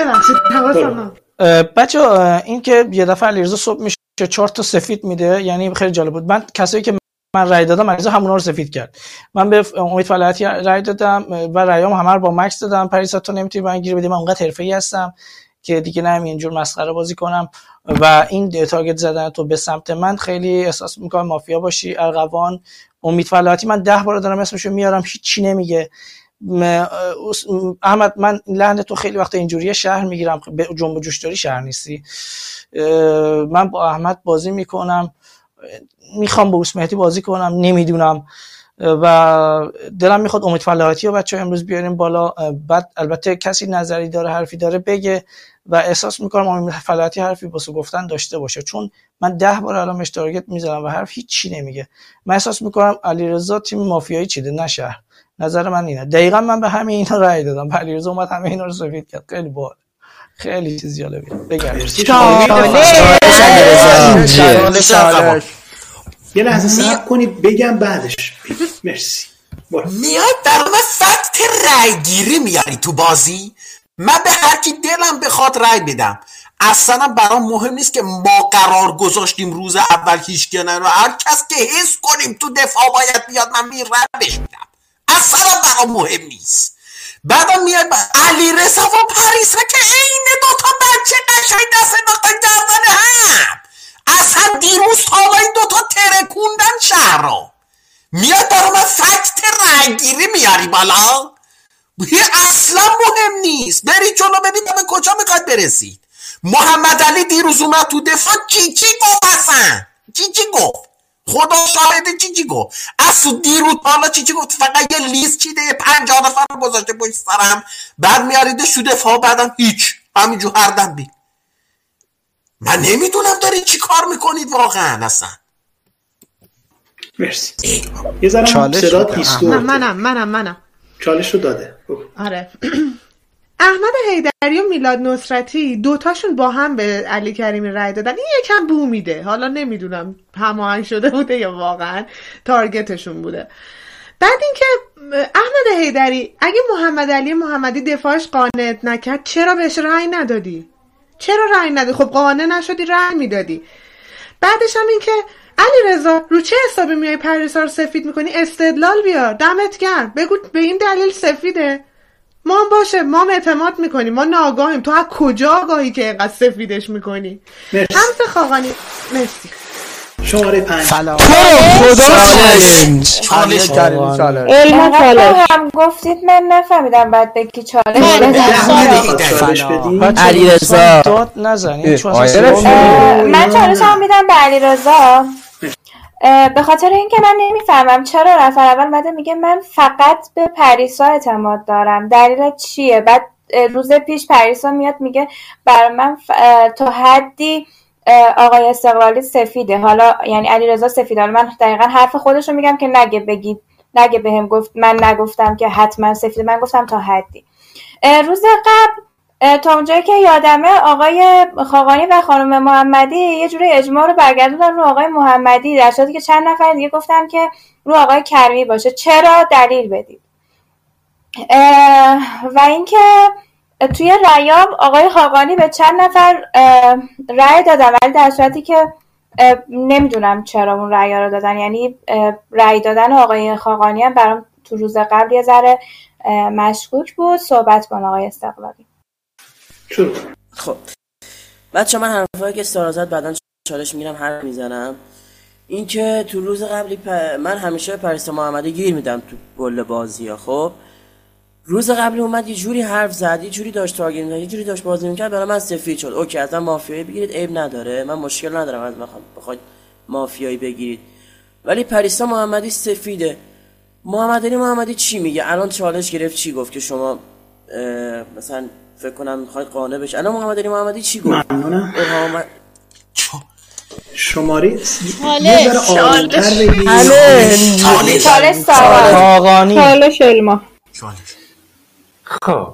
بچه این که یه دفعه علیرضا صبح میشه چهار تا سفید میده یعنی خیلی جالب بود. من کسایی که من رای دادم علیرضا همونا رو سفید کرد. من به امید فلاحتی رای دادم و رایام همه رو با مکس دادم. پریسا تو نمی‌تونی من گیر بدی من اونقدر حرفه‌ای هستم که دیگه نمی اینجور مسخره بازی کنم. و این تارگت زدن تو به سمت من خیلی احساس می‌کنم مافیا باشی. ارغوان امید فلاحتی من ده بار دارم اسمشو میارم هیچی نمیگه. احمد من لحن تو خیلی وقت اینجوری شهر می‌گیرم. به جنب جوش داری شهر نیستی. من با احمد بازی می‌کنم. می‌خوام با مهدی بازی کنم نمی‌دونم. و دلم می‌خواد امید فلاحتی و بچه امروز بیاریم بالا. بعد البته کسی نظری داره حرفی داره بگه. و احساس می‌کنم امید فلاحتی حرفی واسه گفتن داشته باشه. چون من ده بار الان بهش تارگت می‌زنم و حرف هیچی نمیگه. من احساس می‌کنم علیرضا تیم مافیایی چیده نه شهر. نظر من اینه. دقیقا من به همه اینا رأی دادم. علیرضا اومد همه اینا رو سفید کرد. خیلی باحال. خیلی چیز چالش. چالش. یه لحظه صبر کنید بگم بعدش. مرسی. برو. میاد در من فکت رای گیری میاری تو بازی. من به هر کی دلم بخواد رای بدم. اصلا برام مهم نیست که ما قرار گذاشتیم روز اول هیچ رو هر کس که حس کنیم تو دفاع باید بیاد من می بهش میدم. اصلا برام مهم نیست. بعدم میاد علی رضا و پریسا که عین دوتا بچه قشنگ دست انداختن گردن هم. اصلا دیروز حالا این دوتا ترکوندن شهر رو. میاد برای من فکت رنگیری میاری بالا. اصلا مهم نیست. برید جلو ببینید به کجا می‌خواد برسید. محمد علی دیروز اومد تو دفاع. چی چی گفت اصلا؟ چی چی گفت؟ خدا شاهده چی چی گفت؟ از تو دیروز حالا چی چی گفت؟ فقط یه لیست چیده یه پنجاه نفر رو گذاشته پشت سرم. بعد میاریدش تو دفاع بعدم هیچ. همینجور هر دم بی من نمی‌دونم دارید چی کار می‌کنید واقعا اصلا. مرسی. یه ذره چالش صدا منم منم منم. چالش رو داده. آره. احمد حیدری و میلاد نصرتی دوتاشون با هم به علی کریمی رای دادن. این یکم بو میده. حالا نمی‌دونم هماهنگ شده بوده یا واقعا تارگتشون بوده. بعد اینکه احمد حیدری اگه محمد علی محمدی دفاعش قانعت نکرد چرا بهش رأی ندادی؟ چرا رأی ندادی؟ خب قانع نشدی رأی می‌دادی. بعدش هم این که علی رضا رو چه حسابی میای پریسا رو سفید می‌کنی؟ استدلال بیار. دمت گرم. بگو به این دلیل سفیده. ما هم باشه ما هم اعتماد می‌کنیم ما ناگاهیم. تو از کجا آگاهی که اینقدر سفیدش می‌کنی؟ مرسی. همسه خاقانی مرسی. شماره پنج. چالش. چالش. علم چالش. هم گفتید من نفهمیدم بعد به کی چالش داد نزنید. رسول. اه، من چالش هم میدم به علیرضا. اه، به خاطر اینکه من نمی‌فهمم چرا نفر اول اومده میگه من فقط به پریسا اعتماد دارم. دلیل چیه؟ بعد روز پیش پریسا میاد میگه برای من ف- تا حدی آقای استقلالی سفیده. حالا یعنی علیرضا سفیده. حالا من دقیقا حرف خودش رو میگم که نگه بگید نگه بهم گفت من نگفتم که حتما سفیده. من گفتم تا حدی. روز قبل تا اونجایی که یادمه آقای خاقانی و خانم محمدی یه جوری اجماع رو برگردوندن رو آقای محمدی. در صورتی که چند نفر دیگه گفتن که رو آقای کرمی باشه. چرا دلیل بدید؟ و اینکه توی رأیام آقای خاقانی به چند نفر رأی دادن. ولی در صورتی که نمی‌دونم چرا اون رأی رو دادن. یعنی رأی دادن آقای خاقانی هم برام تو روز قبل یه ذره مشکوک بود. صحبت کن آقای استقلالی. خب. بچه من حرفایی که سارا زد بعدا چالش می‌گیرم حرف می‌زنم. اینکه تو روز قبلی پ... من همیشه پریسا محمدی گیر میدم تو گل بازی ها خب. روز قبلی اومد یه جوری حرف زد یه جوری داشت تارگت یه جوری داشت بازی می‌کرد برای من سفید شد. اوکی ازم مافیایی بگیرید عیب نداره. من مشکل ندارم از بخواد بخواید مافیایی بگیرید. ولی پریسا محمدی سفیده. محمد علی محمدی چی میگه؟ الان چالش گرفت چی گفت که شما مثلا فکر کنم می‌خواید قانع بشه الان محمد علی محمدی چی گفت؟ ممنونم. اونها شماره یه چالش. ذره آرومتر بگید چالش. خاقانی چالش علما خب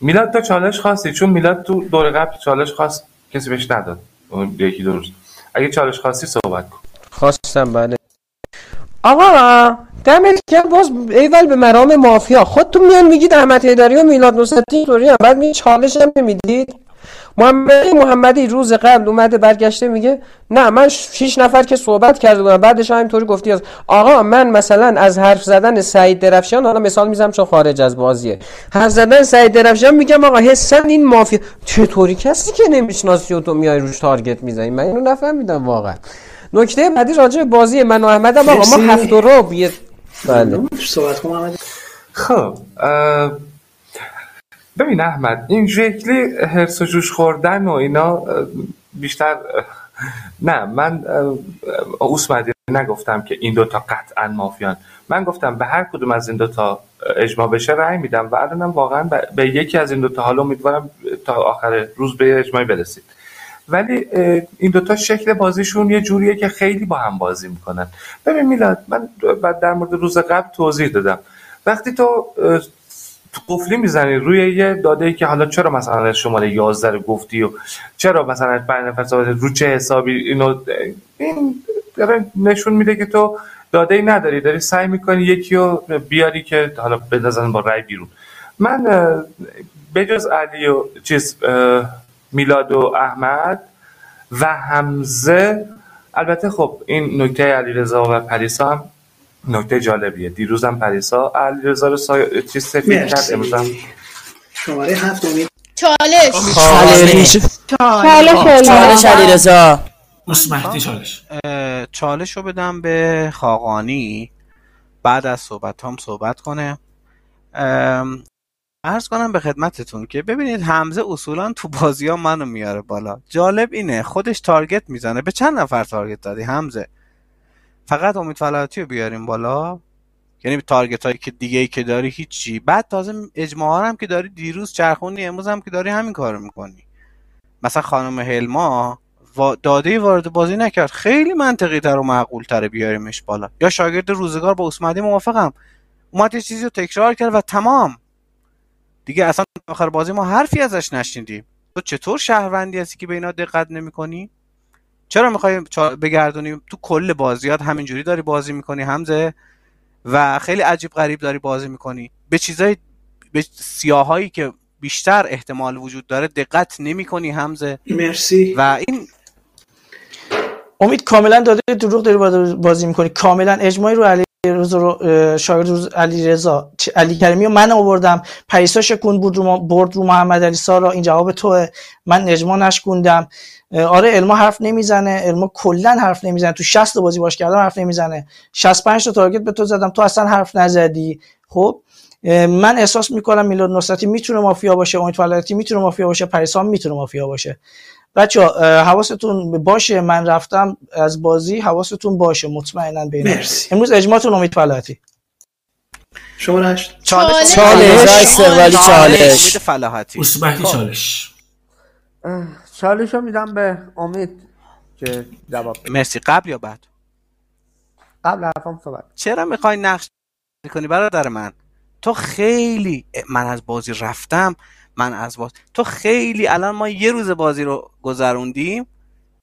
میلاد تو چالش خواستی؟ چون میلاد تو دور قبل چالش خواست کسی بهش نداد. اون یکی دو روز. اگه چالش خواستی صحبت کن. خواستم بله. آقا دمت گرم. باز ایول به مرام مافیا. خودتون میان میگید احمد حیدری و میلاد نصرتی اینطوری هم. بعد می چالش هم نمی‌دید. محمدی محمدی روز قبل اومده برگشته میگه نه من ش- شیش نفر که صحبت کرده بودم. بعدش هم اینطوری گفتی از آقا من مثلا از حرف زدن سعید درفشان حالا مثال می‌زنم چون خارج از بازیه. حرف زدن سعید درفشان میگم آقا حسن این مافیا چطوری کسی که نمی‌شناسی و تو میای روش تارگت می‌زنی؟ من اینو نفهمیدم واقعا. نکته بعدی راجع به بازی من و احمدم آقا ما. هفت و ربع بله. صحبت کن محمد خب ببین احمد این شکلی هرس و جوش خوردن و اینا بیشتر نه من اوسمدی نگفتم که این دوتا قطعا مافیان. من گفتم به هر کدوم از این دوتا اجماع بشه رأی میدم و الانم واقعا به- به یکی از این دوتا حالا امیدوارم تا آخر روز به اجماعی برسید. ولی این دوتا شکل بازیشون یه جوریه که خیلی با هم بازی می‌کنن. ببین میلاد من بعد در مورد روز قبل توضیح دادم. وقتی تو قفلی می‌زنی روی یه داده ای که حالا چرا مثلا شماره 11 رو گفتی و چرا مثلا پنج نفر رو چه حسابی اینو این داره نشون میده که تو داده ای نداری داری سعی می‌کنی یکی رو بیاری که حالا بندازن با رای بیرون. من بجز علی و چیز میلاد و احمد و حمزه. البته خب این نکته علیرضا و پریسا هم نکته جالبیه. دیروزم پریسا علیرضا رو سا... چیز سفید کرد مرسی. امروز هم شماره هفت امید چالش. چالش. چالش. علیرضا. اوسمهدی چالش. چالش رو بدم به خاقانی. بعد از صحبت هم صحبت کنه. عرض کنم به خدمتتون که ببینید حمزه اصولا تو بازی ها منو میاره بالا. جالب اینه خودش تارگت می‌زنه. به چند نفر تارگت دادی حمزه؟ فقط امید فلاحتی رو بیاریم بالا. یعنی تارگت هایی که دیگه ای که داری هیچی. بعد تازه اجماع هم که داری دیروز چرخوندی امروز هم که داری همین کارو می‌کنی. مثلا خانم هلما وا- داده وارد بازی نکرد. خیلی منطقی تر و معقول تر بیاریمش بالا. یا شاگرد روزگار با اسمدی موافقم. اومد یه چیزی رو تکرار کرد و تمام. دیگه اصلا آخر بازی ما حرفی ازش نشنیدیم. تو چطور شهروندی هستی که به اینا دقت نمی‌کنی؟ چرا می‌خوای بگردونی؟ تو کل بازیات همینجوری داری بازی می‌کنی حمزه؟ و خیلی عجیب غریب داری بازی می‌کنی. به چیزای به سیاهایی که بیشتر احتمال وجود داره دقت نمی‌کنی حمزه؟ مرسی. و این امید کاملا داده دروغ داری با- بازی می‌کنی. کاملا اجماعی رو علی رضا رو شاگرد روز علی رضا علی کریمی و من آوردم. پریسا شکون بود رو برد رو محمد علی سارا. این جواب توه. من اجماع نشکوندم. آره علما حرف نمی‌زنه. علما کلا حرف نمی‌زنه. تو 60 تا بازی باش کردم حرف نمی‌زنه. 65 تا تارگت به تو زدم. تو اصلا حرف نزدی. خب من احساس می‌کنم میلاد نصرتی می‌تونه مافیا باشه امید فلاحتی می‌تونه مافیا باشه پریسا می‌تونه مافیا باشه. بچه حواستون باشه من رفتم از بازی حواستون باشه مطمئنا بین مرسی. امروز اجماعتون امید فلاحتی هشت چالش. علیرضا استقلالی چالش. امید فلاحتی اوسمهدی خب. چالش. چالش رو میدم به امید که جواب بده. مرسی. قبل یا بعد؟ قبل حرفم صحبت چرا می‌خوای نقش کنی برادر من؟ تو خیلی من از بازی رفتم من از بازی تو خیلی الان ما یه روز بازی رو گذروندیم.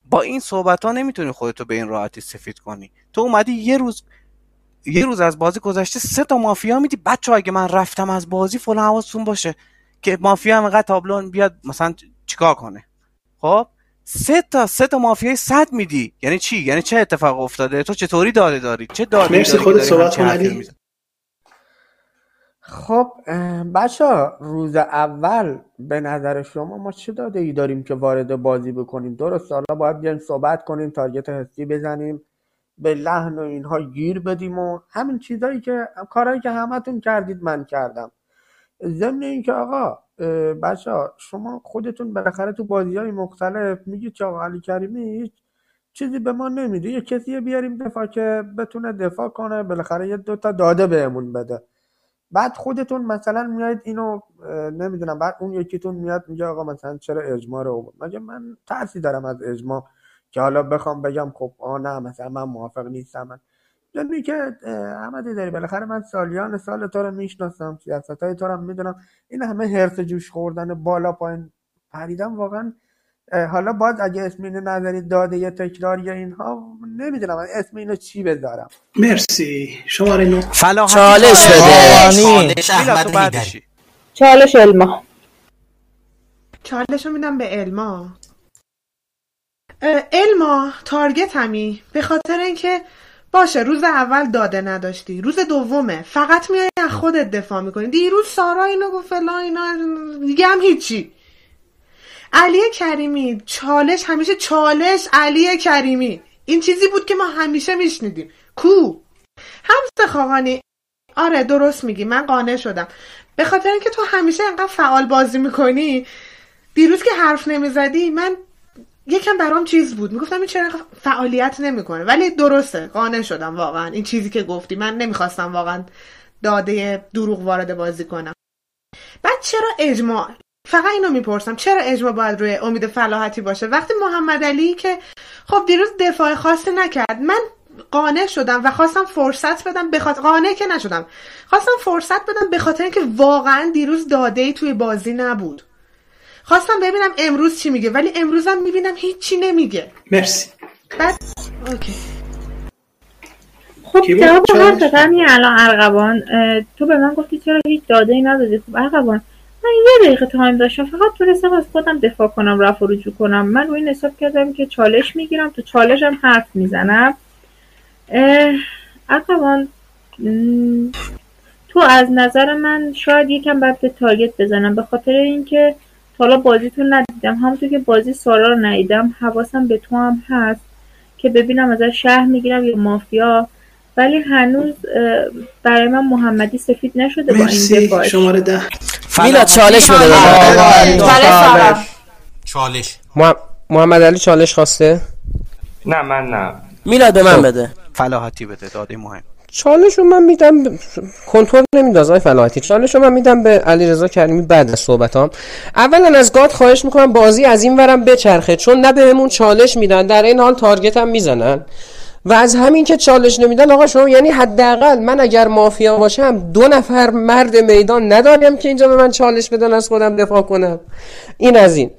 با این صحبت ها نمی‌تونی خودتو به این راحتی سفید کنی. تو اومدی یه روز یه روز از بازی گذشته سه تا مافیا میدی. بچه اگه من رفتم از بازی فلان حواستون باشه که مافیا هم اینقدر تابلو بیاد مثلا چیکار کنه. خب؟ سه تا سه تا مافیای صد میدی. یعنی چی؟ یعنی چه اتفاق افتاده؟ تو چطوری داده داری؟ چه داده مرسی، خودت صحبت کن، علی. خب بچه روز اول به نظر شما ما چه داده ای داریم که وارد بازی بکنیم؟ درست حالا باید بیایم صحبت کنیم تارگت حسی بزنیم به لحن و اینها گیر بدیم و همین چیزایی که کارهایی که همتون کردید من کردم. ضمن اینکه آقا بچه شما خودتون بالاخره تو بازی های مختلف میگید که آقا علی کریمی هیچ چیزی به ما نمیده. یه کسی بیاریم دفاع که بتونه دفاع کنه بالاخره یه دوتا داده بهمون بده. بعد خودتون مثلا میاید اینو نمی‌دونم بعد اون یکیتون میاد میگه آقا مثلا چرا اجماع رو مگه من ترسی دارم از اجماع که حالا بخوام بگم خب آ نه مثلا من موافق نیستم. من یعنی که احمدی داری بالاخره من سالیان سال تو رو می‌شناسم سیاست های تو رو می‌دونم. این همه هرس جوش خوردن بالا پایین پریدن واقعا حالا باز اگه اسم اینو نذارید داده یه تکرار یا اینها نمی‌دونم. اسم اینو چی بذارم؟ مرسی. شماره نو فلاحتی چالش بده. چالش. چالش علما. چالش رو میدم به الما اه، الما تارگت همی. به خاطر اینکه باشه روز اول داده نداشتی. روز دومه. فقط میای از خودت دفاع می‌کنی. دیروز سارا اینو گفت فلان اینا دیگه هم هیچی. علی کریمی. چالش همیشه چالش علی کریمی. این چیزی بود که ما همیشه میشنیدیم. کو؟ همسه خاقانی آره درست میگی. من قانع شدم. به خاطر اینکه تو همیشه انقدر فعال بازی می‌کنی دیروز که حرف نمی‌زدی من یکم برام چیز بود. می‌گفتم این چرا فعالیت نمی‌کنه. ولی درسته قانع شدم واقعا. این چیزی که گفتی. من نمی‌خواستم واقعا داده دروغ وارد بازی کنم. بعد چرا اجماع؟ فقط اینو می‌پرسم چرا اجماع باید روی امید فلاحتی باشه؟ وقتی محمد علی که خب دیروز دفاع خاصی نکرد من قانع شدم و خواستم فرصت بدم به خاطر قانع که نشدم. خواستم فرصت بدم به خاطر اینکه واقعا دیروز داده ای توی بازی نبود. خواستم ببینم امروز چی میگه ولی امروزم می‌بینم هیچی نمیگه. مرسی. بعد okay. خب؟ جواب همین الان ارغوان تو به من گفتی چرا هیچ داده ای ندادی؟ خب ارغوان من یه دقیقه time داشتم. فقط تونستم از خودم دفاع کنم رفع و رجوع کنم. من روی این حساب کردم که چالش می‌گیرم تو چالشم حرف می‌زنم. ارغوان م، تو از نظر من شاید یکم باید به تارگت بزنم. به خاطر اینکه حالا بازیتون ندیدم. همونطور که بازی سارا رو ندیدم حواسم به تو هم هست که ببینم ازش شهر می‌گیرم یا مافیا. ولی هنوز برای من محمدی سفید نشده با این مرسی. دفاعش شماره ده. میلاد چالش بده. چالش. مح- محمد علی چالش خواسته؟ نه من نه. میلاد به من خب. بده. فلاحتی بده داده مهم. چالش رو من میدم ب- کنترل نمیداز آقای فلاحتی چالش رو من میدم به علیرضا کریمی بعد از صحبتام. اولا از گاد خواهش می‌کنم بازی از این ورم بچرخه چون نه بهمون چالش میدن در این حال تارگت هم می‌زنن. و از همین که چالش نمیدن آقا شما یعنی حداقل من اگر مافیا باشم دو نفر مرد میدان ندارم که اینجا به من چالش بدن از خودم دفاع کنم. این از این.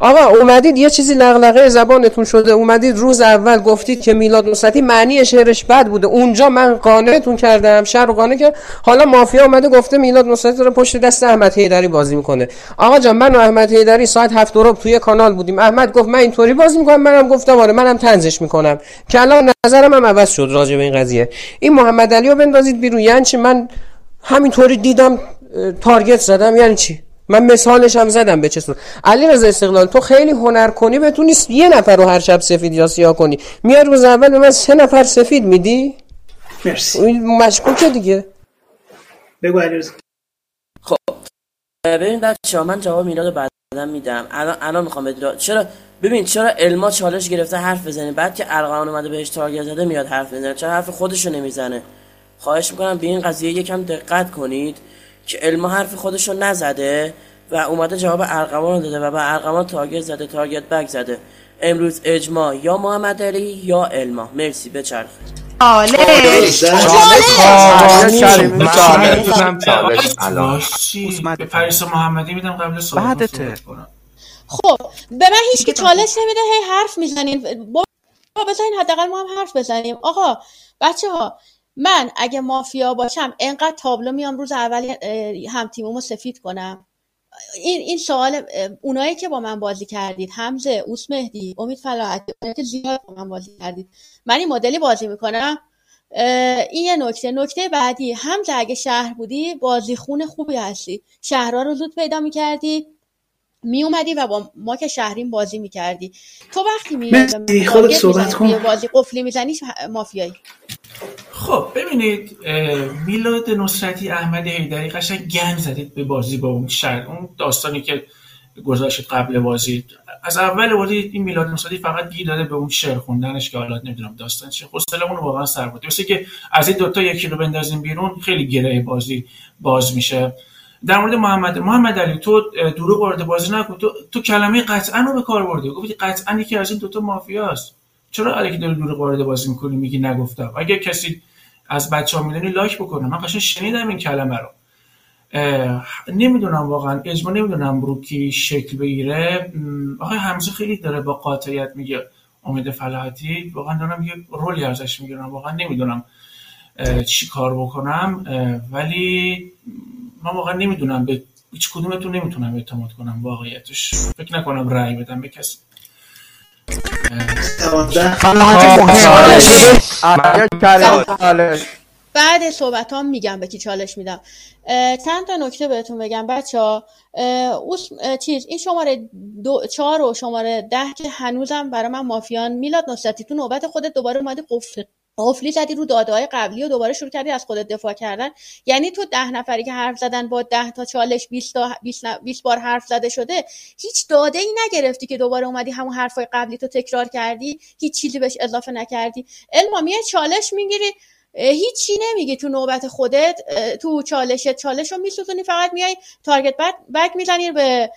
آقا اومدید یه چیزی لغلقه زبانتون شده. اومدید روز اول گفتید که میلاد نصرتی معنی شعرش بد بوده. اونجا من قانعتون کردم شهر قانع کرد حالا مافیا اومده گفته میلاد نصرتی رو پشت دست احمد حیدری بازی می‌کنه. آقا جان من و احمد حیدری ساعت هفت ربع توی کانال بودیم. احمد گفت من اینطوری بازی می‌کنم منم گفتم آره منم تنزش می‌کنم. که الان نظرم هم عوض شد راجع به این قضیه. این محمد علی رو بندازید بیرون. یعنی چی؟ من همینطوری دیدم تارگت زدم. یعنی چی؟ من مثالش هم زدم به چه صورت علی رضا استقلال تو خیلی هنر کنی بتونی یه نفر رو هر شب سفید یا سیاه کنی. میاد روز اول به من سه نفر سفید میدی؟ مرسی. این مشکوکه دیگه. بگو علیرضا خب ببین بچه من جواب میلاد رو بعدا میدم. الان الان می‌خوام بدونم چرا ببین چرا الما چالش گرفته حرف بزنه؟ بعد که ارقام اومده بهش تارگت زده میاد حرف بزنه چرا حرف خودشو نمی‌زنه؟ خواهش می‌کنم به این قضیه یکم دقت کنید. که الما حرف خودشو نزده و اومده جواب ارقمان رو داده و به ارقمان تارگت زده تارگت بک زده. امروز اجماع یا محمد علی یا الما مرسی بچرخ چالش. من می‌تونم چالش. الان چی؟ به پریسا محمدی میدم قبل صحبت کنم. خب به من هیچ کی چالش نمیده هی حرف می‌زنین بابا بذارین حداقل ما هم حرف بزنیم. آقا بچه ها من اگه مافیا باشم انقدر تابلو میام روز اول هم تیممو سفید کنم. این این سوال اونایی که با من بازی کردید حمزه اوس مهدی امید فلاحتی اونایی که زیاد با من بازی کردید. من این مدلی بازی می‌کنم. این یه نکته. نکته بعدی حمزه اگه شهر بودی بازی خون خوبی هستی. شهرها رو زود پیدا می‌کردی می اومدی و با ما که شهریم بازی می‌کردی. تو وقتی می خودت صحبت کن. بازی قفلی می‌زنی مافیایی. خب ببینید میلاد نصرتی احمد حیدری قشنگ گند زدید به بازی با اون شهر اون داستانی که گذاشت قبل بازی. از اول بازی این میلاد نصرتی فقط گیر داده به اون شعر خوندنش که حالا نمی‌دونم داستان چیه. حوصله‌مون واقعا سر بود واسه که از این دوتا یکی رو بندازیم بیرون خیلی گره بازی باز میشه. در مورد محمد محمد علی تو دروغ وارد بازی نکن. تو تو کلمه قطعا رو به کار بردی گفتی قطعا یکی از این دوتا مافیاست. چرا علیکی داری دروغ وارد بازی می‌کنی؟ میگی نگفتم. اگه کسی از بچه ها می‌دونی لایک بکنه. من قشنگ شنیدم این کلمه رو. نمی‌دونم واقعا. اجماع نمی‌دونم رو کی شکل بگیره. آقای حمزه خیلی داره با قاطعیت میگه امید فلاحتی واقعا دارم یه رولی ازش می‌گیرم. واقعا نمی‌دونم چی کار بکنم. ولی من واقعا نمی‌دونم. به هیچ کدومتون نمی‌تونم اعتماد کنم واقعیتش. فکر نکنم رأی بدم به کسی. بعد صحبت ها میگم به کی چالش میدم. چند تا نکته بهتون بگم بچه ها. چیز این شماره دو چهار و شماره ده که هنوزم برای من مافیان. میلاد نصرتی تو نوبت خودت دوباره اومدی قفل قفلی زدی رو داده های قبلی و دوباره شروع کردی از خودت دفاع کردن. یعنی تو ده نفری که حرف زدن با ده تا چالش 20 تا 20 بار حرف زده شده هیچ داده ای نگرفتی که دوباره اومدی همون حرفای قبلی تو تکرار کردی؟ هیچ چیزی بهش اضافه نکردی؟ علما میای چالش می‌گیری هیچی نمیگی تو نوبت خودت تو چالشت. چالش رو میسوزونی فقط میای تارگت بک می‌زنی به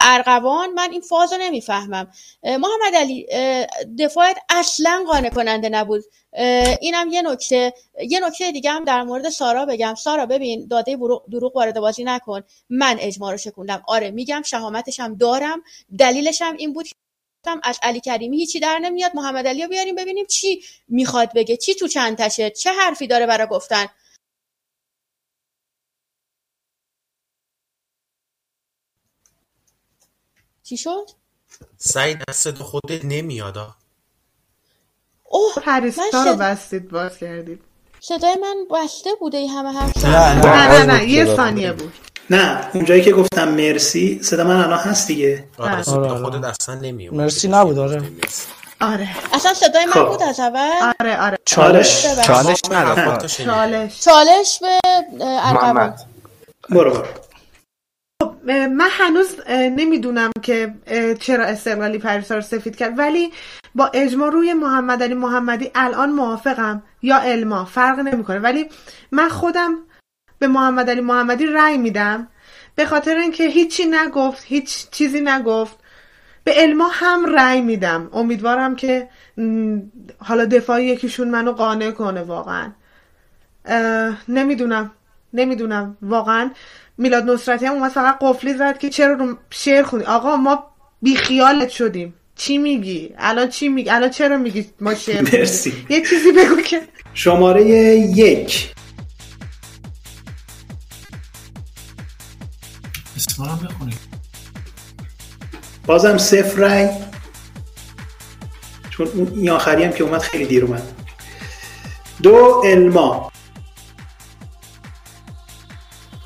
ارغوان من این فاز رو نمی‌فهمم محمد علی دفاعت اصلا قانع کننده نبود اینم یه نکته. یه نکته دیگه هم در مورد سارا بگم. سارا ببین داده دروغ وارد بازی نکن. من اجماع رو شکوندم. آره میگم شهامتش هم دارم. دلیلش هم این بود از علی کریمی هیچی در نمیاد. محمد علی رو بیاریم ببینیم چی می‌خواد بگه. چی تو چند تشه؟ چه حرفی داره برای گفتن؟ چی شد؟ سعید از صدا خودت نمیاد اوه پریستا رو بستید باز کردید. صدای من بسته بوده ای همه حرف نه نه نه, نه. یه ثانیه بود. نه اونجایی که گفتم مرسی صدا من الان هست دیگه. آره صدا خودت اصلا نمیاد مرسی نبود آره. آره. اصلا صدای من بود از اول؟ آره آره. چالش؟ چالش نداد چالش. چالش به ارقبان برو برو. من هنوز نمی‌دونم که چرا استقلالی پریسا رو سفید کرد ولی با اجماع روی محمد علی محمدی الان موافقم یا علما فرق نمی‌کنه. ولی من خودم به محمد علی محمدی رأی میدم به خاطر اینکه هیچی نگفت هیچ چیزی نگفت. به علما هم رأی میدم. امیدوارم که حالا دفاع یکیشون منو قانع کنه واقعا. نمی‌دونم. نمی‌دونم. واقعا میلاد نصرتی هم اومد فقط قفلی زد که چرا رو شعر خوندی؟ آقا ما بیخیالت شدیم. چی میگی؟ الان چی میگی؟ الان چرا میگی ما شعر مرسی. یه چیزی بگو که. شماره یک. اسمارم بخونید بازم صفر رای. چون اون این آخری هم که اومد خیلی دیر اومد. دو الما.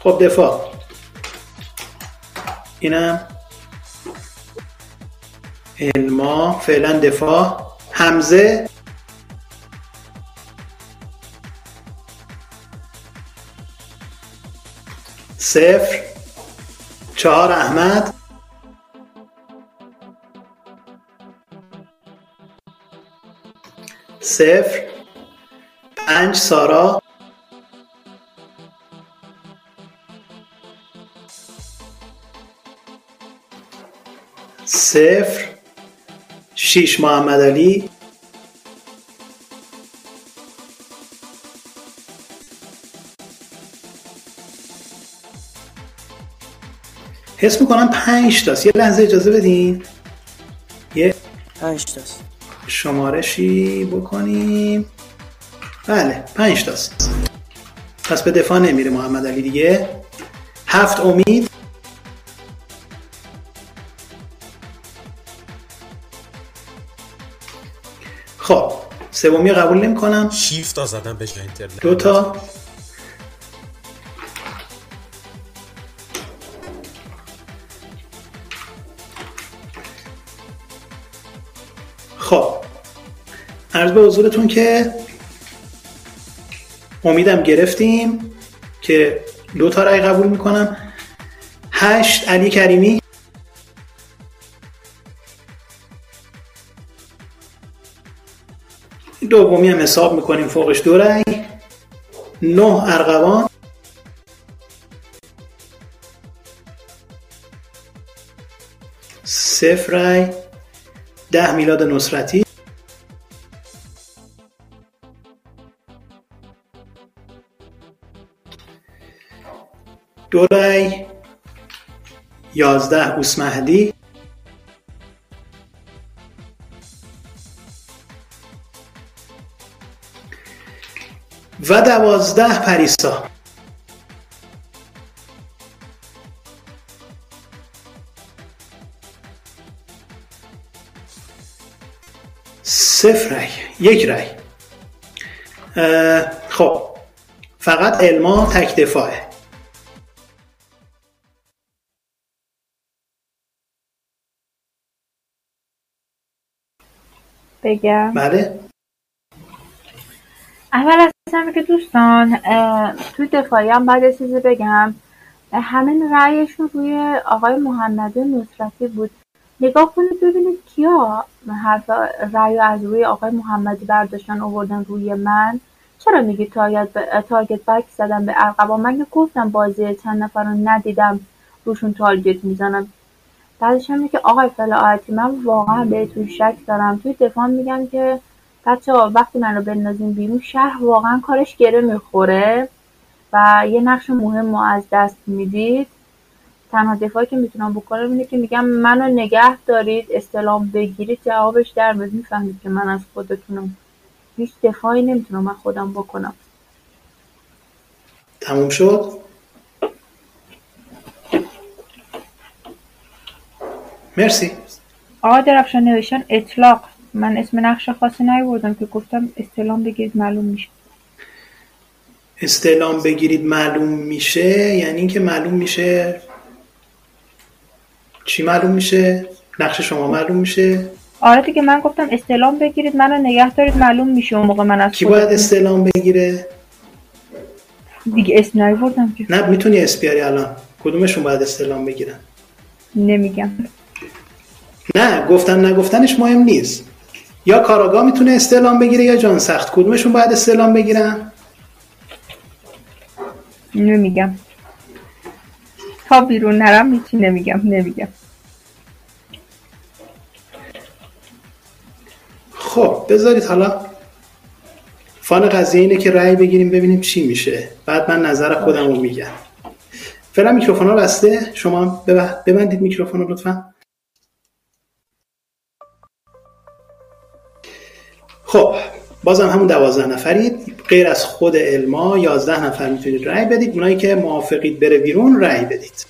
خب دفاع. اینم. الما فعلا دفاع. حمزه. صفر. چهار احمد. صفر. پنج سارا. صفر. شیش محمد علی. حس می‌کنم پنج تاست. یه لحظه اجازه بدین. یه پنج تاست. شمارشی بکنیم. بله پنج تاست. پس به دفاع نمیره محمد علی دیگه. هفت امید. خب سومی قبول نمی کنم شیفت زدم به اینترنت. دو تا. خب عرض به حضورتون که امیدم گرفتیم که دو تا رای قبول می‌کنم. هشت علی کریمی. دومی هم حساب می‌کنیم فوقش دو رای نه ارغوان. صفر رای ده میلاد نصرتی. دو رای یازده اوس و دوازده پریسا. صفر رای یک رای. خب فقط علما تک دفاعه. بگم. بله. اول از همه که دوستان توی دفاعی هم یه چیزی بگم. همه رأیشون روی آقای محمد نصرتی بود. نگاه کنید ببینید کیا حرف رأی از روی آقای محمدی برداشتن آوردن روی من. چرا میگی تارگت, تارگت بک زدم به ارقبا؟ من گفتم بازی چند نفر رو ندیدم. روشون تارگت می‌زنم. بعدش هم که آقای فلاحتی من واقعا بهتون شک دارم. توی دفاع میگم که بچه وقتی من رو بندازیم بیرون شهر واقعا کارش گره می‌خوره و یه نقش مهم ما از دست می‌دید. تنها دفاعی که می‌تونم بکنم اینه که میگم منو نگه دارید استلام بگیرید جوابش در میاد. می‌فهمید که من از خودتونم هیچ دفاعی نمی‌تونم من خودم بکنم. تموم شد؟ مرسی. آقا درفشان نوشتن اطلاق. من اسم نقش خاصی نیوردم که گفتم استلام بگیرید معلوم میشه. استعلام بگیرید معلوم میشه؟ یعنی اینکه معلوم میشه چی معلوم میشه؟ نقش شما معلوم میشه؟ آره دیگه من گفتم استعلام بگیرید منو نگه دارید معلوم میشه اون موقع من از کی باید استعلام بگیره؟ دیگه اسم نیوردم که. نه می‌تونی اسم بیاری الان. کدومشون باید استعلام بگیرن؟ نمیگم. نه گفتن نگفتنش مهم نیست. یا کاراگاه می‌تونه استعلام بگیره یا جان سخت. کدومشون باید استعلام بگیرن؟ نمیگم تا بیرون نرم هیچی نمیگم نمیگم. خب بذارید حالا فان قضیه اینه که رأی بگیریم ببینیم چی میشه. بعد من نظر خودم رو میگم. فعلا میکروفون ها بسته؟ شما ببندید میکروفون رو لطفا. خب بازم همون دوازده نفرید. غیر از خود علما یازده نفر می‌تونید رأی بدید. اونایی که موافقید بره بیرون رأی بدید.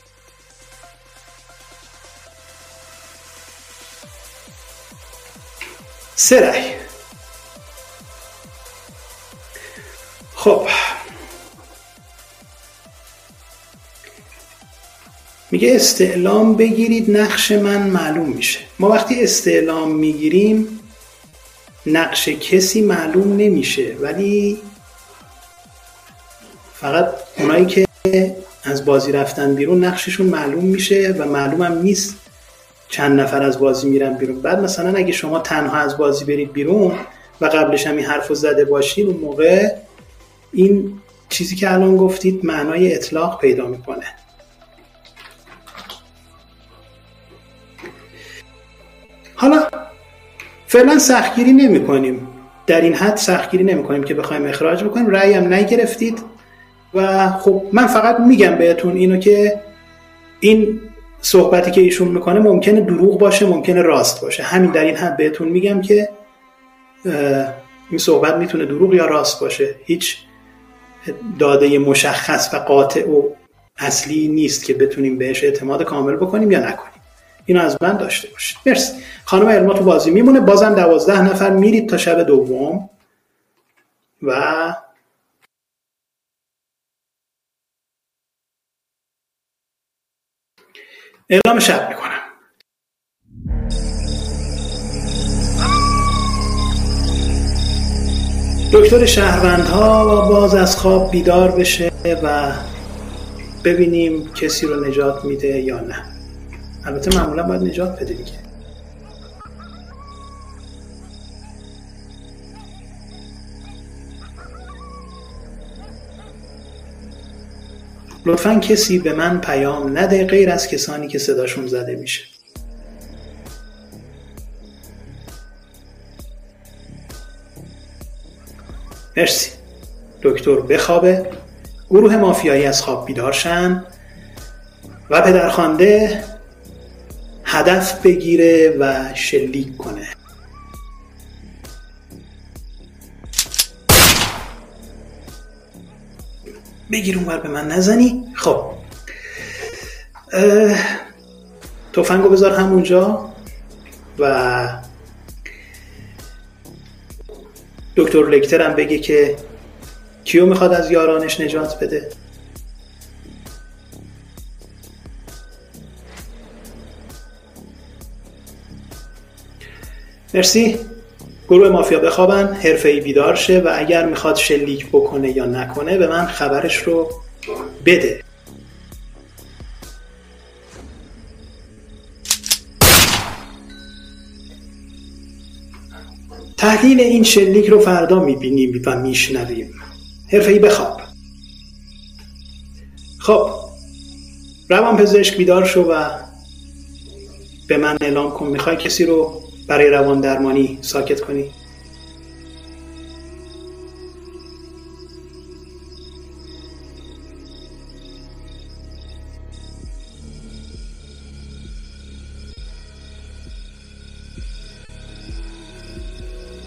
سه رأی. خب. میگه استعلام بگیرید نقش من معلوم میشه. ما وقتی استعلام می‌گیریم نقش کسی معلوم نمیشه ولی فقط اونایی که از بازی رفتن بیرون نقششون معلوم میشه و معلومم نیست چند نفر از بازی میرن بیرون. بعد مثلا اگه شما تنها از بازی برید بیرون و قبلش هم این حرف زده باشید اون موقع این چیزی که الان گفتید معنای اطلاق پیدا می‌کنه. حالا فعلا سختگیری نمی کنیم در این حد سختگیری نمی کنیم که بخوایم اخراج بکنیم. رأی هم نگرفتید. و خب من فقط میگم بهتون اینو که این صحبتی که ایشون می‌کنه ممکنه دروغ باشه ممکنه راست باشه. همین در این حد بهتون میگم که این صحبت می‌تونه دروغ یا راست باشه. هیچ داده مشخص و قاطع و اصلی نیست که بتونیم بهش اعتماد کامل بکنیم یا نکنیم. اینو از من داشته باشید. مرسی. خانم ارما تو بازی میمونه. بازم دوازده نفر میرید تا شب دوم. و اعلام شب می‌کنم. دکتر شهروندها باز از خواب بیدار بشه و ببینیم کسی رو نجات میده یا نه. البته معمولا باید نجات بده دیگه. لطفا کسی به من پیام نده غیر از کسانی که صداشون زده میشه. مرسی. دکتر بخوابه. گروه مافیایی از خواب بیدار شن. و پدرخوانده هدف بگیره و شلیک کنه. بگیر اونور به من نزنی. خب. توفنگو بذار همونجا و دکتر لکتر هم بگه که کیو می‌خواد از یارانش نجات بده. مرسی. گروه مافیا بخوابن. حرفه ای بیدار شه و اگر می‌خواد شلیک بکنه یا نکنه به من خبرش رو بده. تحلیل این شلیک رو فردا می‌بینیم و میشنویم. حرفه ای بخواب. خب روان پزشک بیدار شو و به من اعلام کن می‌خوای کسی رو برای روان درمانی ساکت کنی.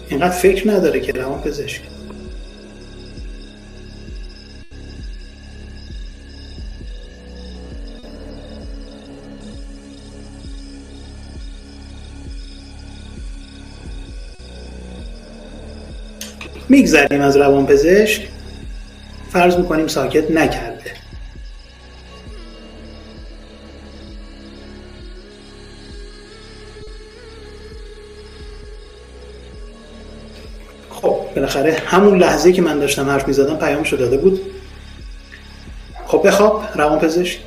اینقدر فکر نداره که روان پزشک. میگذریم از روان پزشک فرض می‌کنیم ساکت نکرده. خب بالاخره همون لحظه که من داشتم حرف می‌زدم پیامشو داده بود. خب بخواب روان پزشک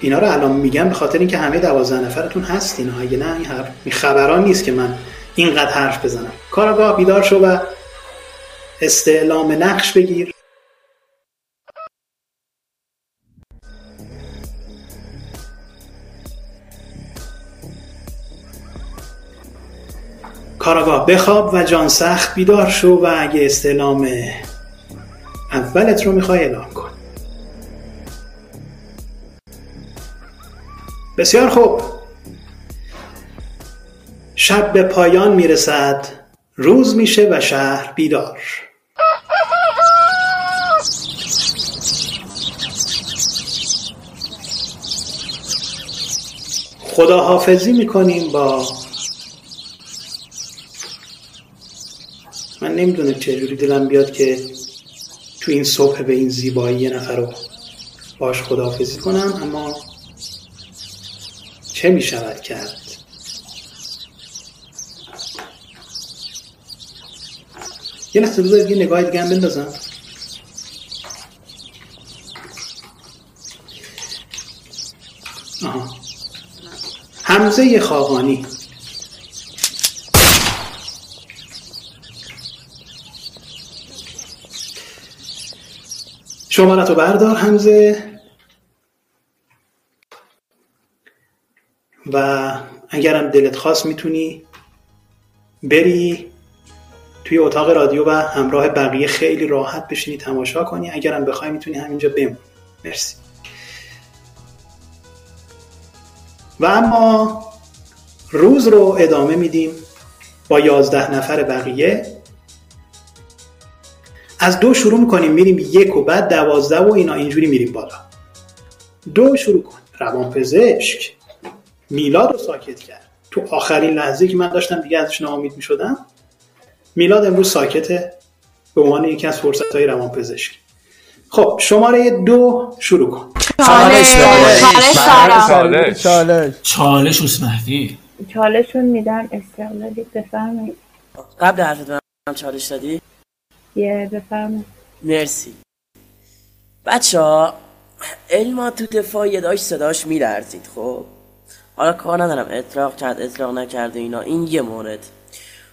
اینا رو الان میگم به خاطر اینکه همه دوازده نفرتون هستین اگه نه این خبران نیست که من اینقدر حرف بزنم. کاراگاه بیدار شو و استعلام نقش بگیر. کاراگاه بخواب و جان سخت بیدار شو و اگه استعلام اولت رو می‌خوای اعلام کن. بسیار خوب. شب به پایان می‌رسد. روز میشه و شهر بیدار. خداحافظی می‌کنیم با من نمی‌دونم چجوری دلم بیاد که تو این صبح به این زیبایی یه نفر رو باش خداحافظی کنم اما چه می‌شود کرد؟ یه لحظه بذارید یه نگاه دیگه هم بندازم. آها. حمزه خاقانی. شمارت رو بردار حمزه. و اگرم دلت خواست می‌تونی بری توی اتاق رادیو و همراه بقیه خیلی راحت بشینی تماشا کنی. اگرم بخوای می‌تونی همینجا بمونی مرسی. و اما روز رو ادامه میدیم با یازده نفر بقیه. از دو شروع می‌کنیم میریم یک و بعد دوازده و اینا اینجوری میریم بالا. دو شروع کن. روان پزشک. میلاد رو ساکت کرد. تو آخرین لحظه که من داشتم دیگه ازش ناامید می‌شدم میلاد امروز ساکته به عنوان یکی از فرصت های روان پزشک خب شماره دو شروع کن. چالش. چالش. چالش چالش. اسمهدی چالشون میدم استقلالی بفرمایید. قبل حرفت به من چالش دادی؟ یه بفرمایید. مرسی. بچه ها علما تو دفاعی داشت صداش میلرزید خب؟ حالا کار ندارم اطلاق کرد اطلاق نکرده اینا. این یه مورد.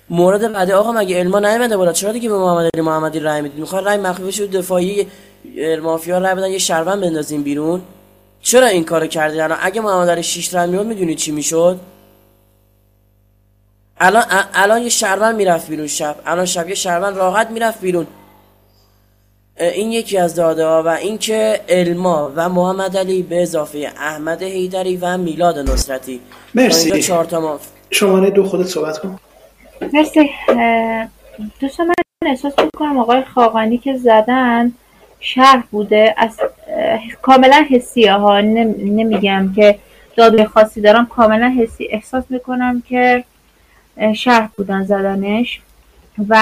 مورد بعدی آقا مگه علما نیومده بالا؟ چرا دیگه به محمد علی محمدی رای می‌دید می‌خواد رای مخفی شد دفاعی مافیا رای بدن یه شهروند بندازیم بیرون. چرا این کارو کردید الان اگه محمد علی 6 رای میاد می‌دونید چی می‌شد؟ الان الان یه شهروند می‌رفت بیرون شب. الان شب یه شهروند راحت می‌رفت بیرون. این یکی از داده ها و اینکه علما و محمد علی به اضافه احمد حیدری و میلاد نصرتی. مرسی. چهار ماف... شماره دو خودت صحبت کن. مرسی. دوستان من احساس می‌کنم آقای خاقانی که زدن شهر بوده. از کاملا حسی ها. نمیگم که داده خاصی دارم. کاملا حسی. احساس می‌کنم که شهر بودن زدنش. و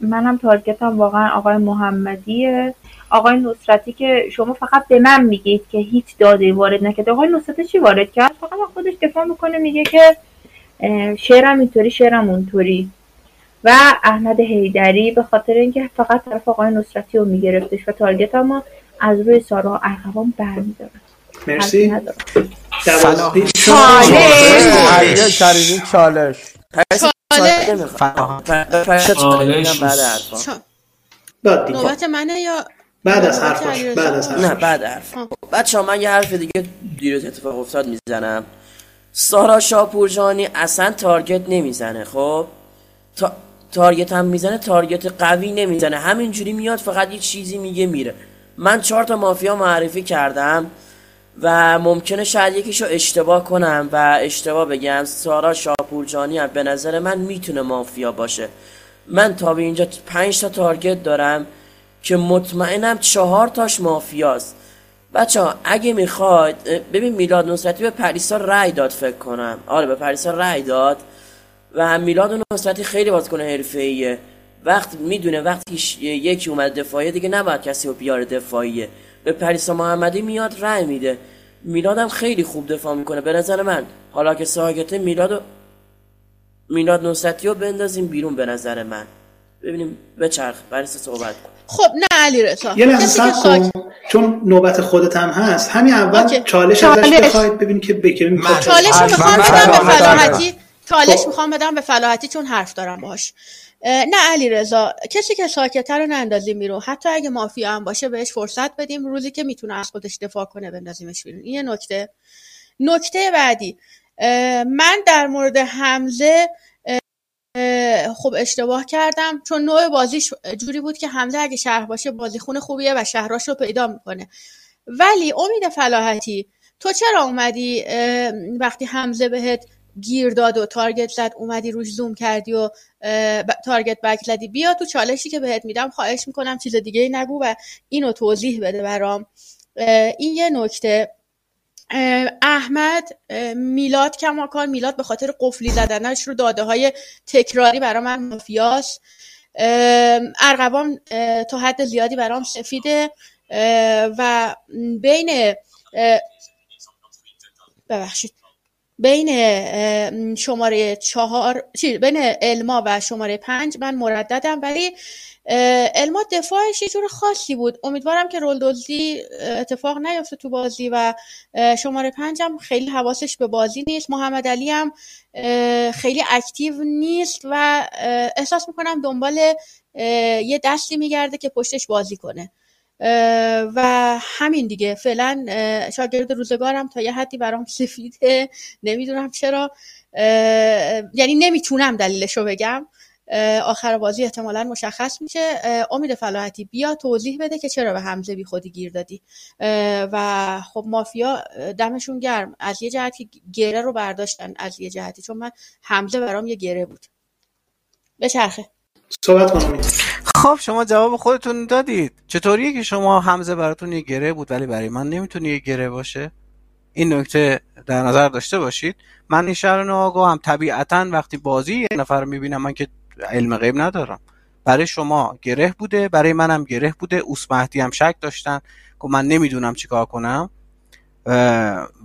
منم تارگتم واقعا آقای محمدیه. آقای نصرتی که شما فقط به من میگید که هیچ داده وارد نکرده. آقای نصرتی چی وارد کرد؟ فقط خودش دفاع می‌کنه میگه که شعرم اینطوری شعرم اونطوری. و احمد حیدری به خاطر اینکه فقط طرف آقای نصرتی رو میگرفتش و تارگت ما از روی سارا ارغوان برمیدارن. مرسی. کریمی چالش. نوبت منه یا بعد از حرفش؟ بعد از نه حرفش بعد حرف. بچه ها من یه حرف دیگه دیروز اتفاق افتاد می‌زنم. سارا شاپورجانی اصلا تارگت نمی‌زنه خب؟ تا... تارگت هم می‌زنه تارگت قوی نمی‌زنه. همینجوری میاد فقط یه چیزی میگه میره. من چهار تا مافیا معرفی کردم و ممکنه شاید یکیشو اشتباه کنم و اشتباه بگم. سارا شاپورجانی هم به نظر من می‌تونه مافیا باشه. من تا به اینجا پنج تا تارگت دارم که مطمئنم چهار تاش مافیاست. بچه ها اگه می‌خواید ببین میلاد نصرتی به پریسا رأی داد فکر کنم. آره به پریسا رأی داد و میلاد نصرتی خیلی بازیکن حرفه‌ایه. وقت می‌دونه وقتی یکی اومد دفاعیه دیگه نباید کسی رو بیاره دفاعیه. به پریسا محمدی میاد رأی میده. میلادم خیلی خوب دفاع می‌کنه. به نظر من حالا که ساگته میلاد و میلاد نصرتی رو بندازیم بیرون به نظر من. ببینیم بچرخ. پریسا صحبت کن. خب نه علی رضا. یه لحظه صبر کن. چون نوبت خودت هم هست. همین اول اوکی. چالش ازش. بخواید ببین که بکری می‌خواد چالش می‌خوام من بدم به فلاحتی. چالش خب. می‌خوام بدم به فلاحتی چون حرف دارم باش نه علی رضا کسی که ساکته رو نندازیم بیرون. حتی اگه مافیا هم باشه بهش فرصت بدیم. روزی که می‌تونه از خودش دفاع کنه بندازیمش بیرون. این یه نکته. نکته بعدی. من در مورد حمزه خب اشتباه کردم چون نوع بازیش جوری بود که حمزه اگه شهر باشه بازیخون خوبیه و شهراش رو پیدا می‌کنه. ولی امید فلاحتی تو چرا اومدی؟ وقتی حمزه بهت گیر داد و تارگت زد اومدی روش زوم کردی و تارگت بک زدی بیا تو چالشی که بهت میدم خواهش می‌کنم چیز دیگه نگو و اینو توضیح بده برام. این یه نکته. احمد میلاد کماکان میلاد به خاطر قفلی زدنش رو داده های تکراری برای من ارغوان اه، تا حد زیادی برام سفیده. و بین ببخشید. بین شماره چهار بین الما و شماره پنج من مرددم ولی الما دفاعش یه جور خاصی بود. امیدوارم که رول اه، اتفاق نیفته تو بازی و شماره پنجم خیلی حواسش به بازی نیست. محمد علی هم خیلی اکتیو نیست و احساس می‌کنم دنبال یه دستی میگرده که پشتش بازی کنه. و همین دیگه. فعلا شاگرد روزگارم تا یه حدی برام سفیده. نمی‌دونم چرا. یعنی نمی‌تونم دلیلش رو بگم. آخر بازی احتمالا مشخص میشه. امید فلاحتی بیا توضیح بده که چرا به حمزه بی خودی گیر دادی. و خب مافیا دمشون گرم. از یه جهتی گره رو برداشتن از یه جهتی چون من حمزه برام یه گره بود. بچرخه صحبت کن امید. خب شما جواب خودتون دادید. چطوریه که شما حمزه براتون یه گره بود ولی برای من نمی‌تونه یه گره باشه؟ این نکته در نظر داشته باشید. من این شهر ناآگاهم طبیعتا وقتی بازی یه نفر رو می‌بینم من که علم غیب ندارم. برای شما گره بوده برای منم گره بوده. اوس مهدی هم شک داشتن. که من نمی‌دونم چیکار کنم.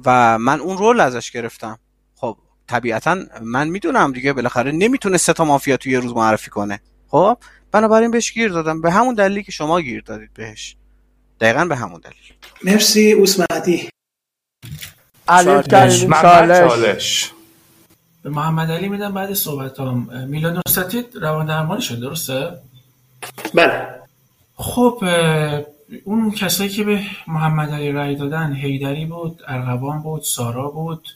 و من اون رول ازش گرفتم. خب طبیعتا من می‌دونم دیگه بالاخره نمی‌تونه سه تا مافیا توی یه روز معرفی کنه. خب بنابراین بهش گیر دادم. به همون دلیلی که شما گیر دادید بهش. دقیقا به همون دلیل. مرسی کریمی محمد چالش. چالش. به محمد علی میدم بعد صحبت هم میلاد نصرتی روان درمانی شد درسته؟ بله. خب اون کسایی که به محمد علی رأی دادن هیدری بود ارغوان بود سارا بود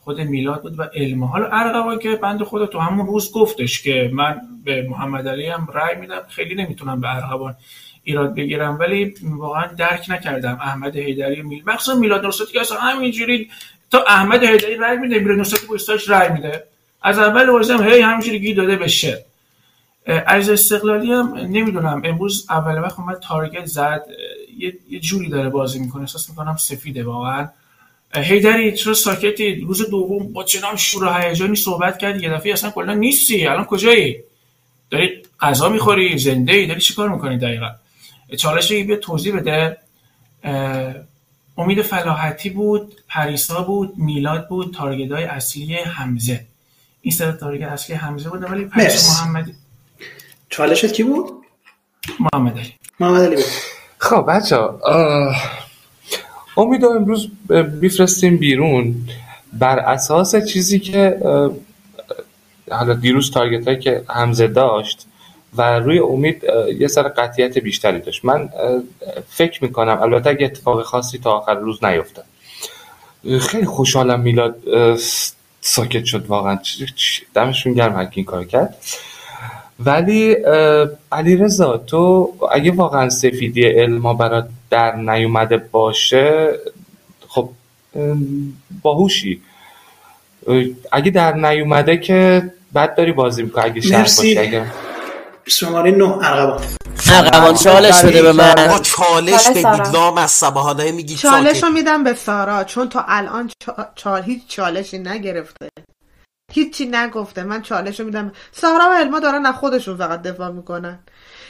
خود میلاد بود و علمه حالا ارغوان که بند خود تو همون روز گفتش که من به محمد علی هم رأی میدم خیلی نمی‌تونم به ارغوان ایراد بگیرم ولی واقعا درک نکردم. احمد هیدری و میل مخصوصا میلاد نصرتی که اصلا همینجوری تا احمد هیدری رأی میده میلاد نصرتی پشتاش رأی میده. از اول بازی هی همینجوری گیر داده شعر از استقلالی هم نمی‌دونم امروز اول وقت اومد تارگت زد. یه, یه جوری داره بازی می‌کنه. احساس می‌کنم سفیده واقعا. هیدری چرا ساکتی؟ روز دوم با چنان شور و هیجانی صحبت کردی یه دفعه اصلا کلا نیستی. الان کجایی؟ داری غذا می‌خوری؟ زنده ای داری چیکار می‌کنی دقیقا؟ چالش بیا توضیح بده. امید فلاحتی بود پریسا بود میلاد بود تارگت های اصلی حمزه. این سه تارگت اصلی حمزه بوده ولی پریسا. محمدی چالشت کی بود؟ محمد علی. محمد علی بود خب بچه امید امروز میفرستیم بیرون. بر اساس چیزی که حالا دیروز تارگت هایی که حمزه داشت و روی امید یه سر قطعیت بیشتری داشت. من فکر می‌کنم البته اگه اتفاق خاصی تا آخر روز نیفته خیلی خوشحالم میلاد ساکت شد واقعا. دمشون گرم هر کی این کار کرد. ولی علی رضا تو اگه واقعا سفیدی علما برات در نیومده باشه خب باهوشی. اه، اگه در نیومده که بد داری بازی می‌کنه اگه شهر. باشی اگه شماره نه ارغوان ارغوان چالش بده به من. با چالش چالش بگید دارم. لام از سباهانه میگید چالش رو میدم به سارا چون تا الان چا... چال... هیچ چالشی نگرفته. هیچی نگفته. من چالش رو میدم. سارا و علما دارن از خودشون فقط دفاع می‌کنن.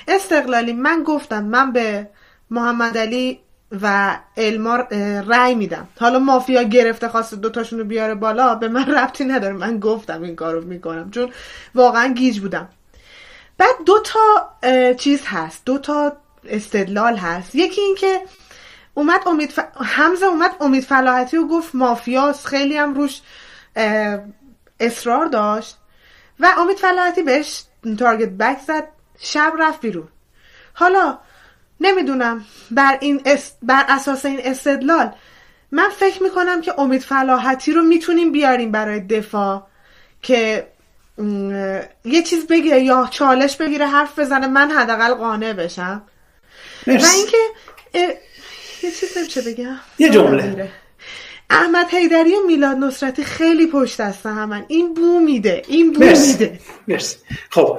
استقلالی من گفتم من به محمد علی و علما رأی میدم. حالا مافیا گرفته خواسته دوتاشون رو بیاره بالا به من ربطی نداره. من گفتم این کارو می‌کنم. چون واقعا گیج بودم. بعد دو تا چیز هست. دو تا استدلال هست. یکی این که اومد امید ف... حمزه اومد امید فلاحتی و گفت مافیاس. خیلی هم روش اصرار داشت. و امید فلاحتی بهش تارگت بک زد. شب رفت بیرون. حالا نمی‌دونم بر این اس... بر اساس این استدلال من فکر می‌کنم که امید فلاحتی رو می‌تونیم بیاریم برای دفاع که یه چیز بگه یا چالش بگیره حرف بزنه من حداقل قانع بشم. و اینکه یه چیز نمیشه بگم. یه جمله. احمد حیدری و میلاد نصرتی خیلی پشت دست همن. این بو میده این بو مرسی. میده. مرسی. خب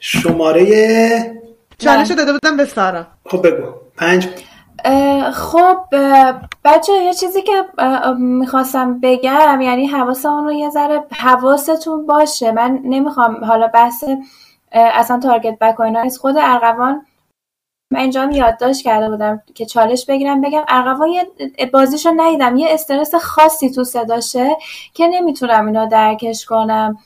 شماره چالش رو داده بودم به سارا. خب بگو. پنج. خب بچه یه چیزی که می‌خواستم بگم یعنی حواسمون رو یه ذره حواستون باشه. من نمی‌خوام حالا بحث اصلا تارگت بک اینا نیست. خود ارغوان من اینجا یادداشت کرده بودم که چالش بگیرم بگم ارغوان یه بازیشو ندیدم. یه استرس خاصی تو صداشه که نمی‌تونم اینو درکش کنم.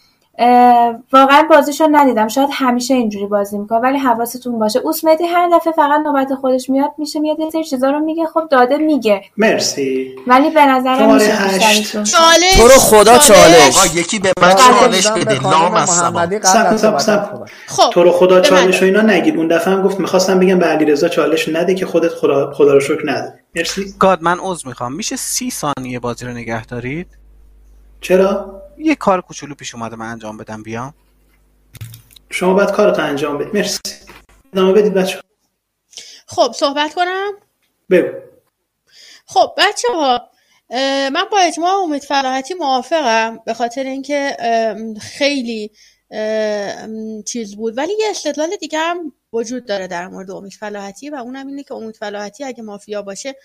واقعا بازیشو ندیدم. شاید همیشه اینجوری بازی می‌کنه ولی حواستون باشه. اوسمدی هر دفعه فقط نوبت خودش میاد میشه میاد یه سری چیزا رو میگه. خب داده میگه. مرسی. ولی به میشه هشت. بیشتریتون چالش تو رو خدا چالش. آقا یکی به من چالش بده. صحبت. خب تو رو خدا من چالش و اینا نگید. اون دفعه هم گفت می‌خواستم بگم به علیرضا چالش نده که خودت خدا, خدا رو شکر نده. مرسی. گاد من عذر می‌خوام. میشه سی ثانیه بازی رو نگه دارید؟ چرا؟ یه کار کوچولو پیش اومده من انجام بدم بیام شما باید کارتو انجام بدید مرسی. ادامه بدید بچه خب صحبت کنم؟ بگو. خب بچه ها من با اجماع امید فلاحتی موافقم به خاطر اینکه خیلی چیز بود. ولی یه استدلال دیگه هم وجود داره در مورد امید فلاحتی و اونم اینه که امید فلاحتی اگه مافیا باشه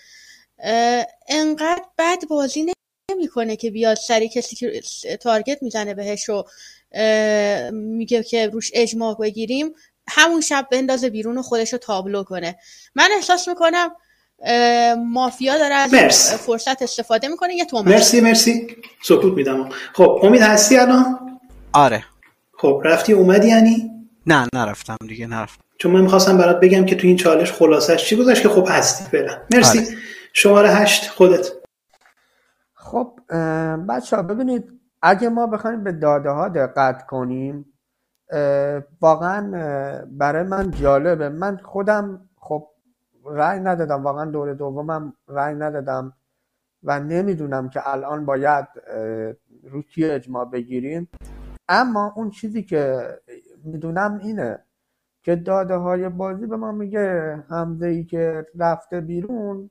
انقدر بد بازی نمی‌کنه که بیاد سری کسی که تارگت می‌زنه بهش اه، میگه که روش اجماع بگیریم همون شب بندازه بیرون و خودش رو تابلو کنه. من احساس می‌کنم مافیا داره از این مرسی. فرصت استفاده می‌کنه. یه تومن. مرسی مرسی. سکوت میدم. خب امید هستی الان؟ آره. خب رفتی اومدی یعنی؟ نه نرفتم دیگه نرفتم. چون من می‌خواستم برات بگم که تو این چالش خلاصش چی گذاشت که خب هستی فعلا. مرسی. آره. شماره هشت خودت. بچه ها ببینید اگه ما بخوایم به داده ها دقت کنیم واقعا برای من جالبه. من خودم خب رأی ندادم. واقعا دور دومم رأی ندادم و نمی‌دونم که الان باید رو کی اجماع بگیریم. اما اون چیزی که می‌دونم اینه که داده های بازی به ما میگه حمزه ای که رفته بیرون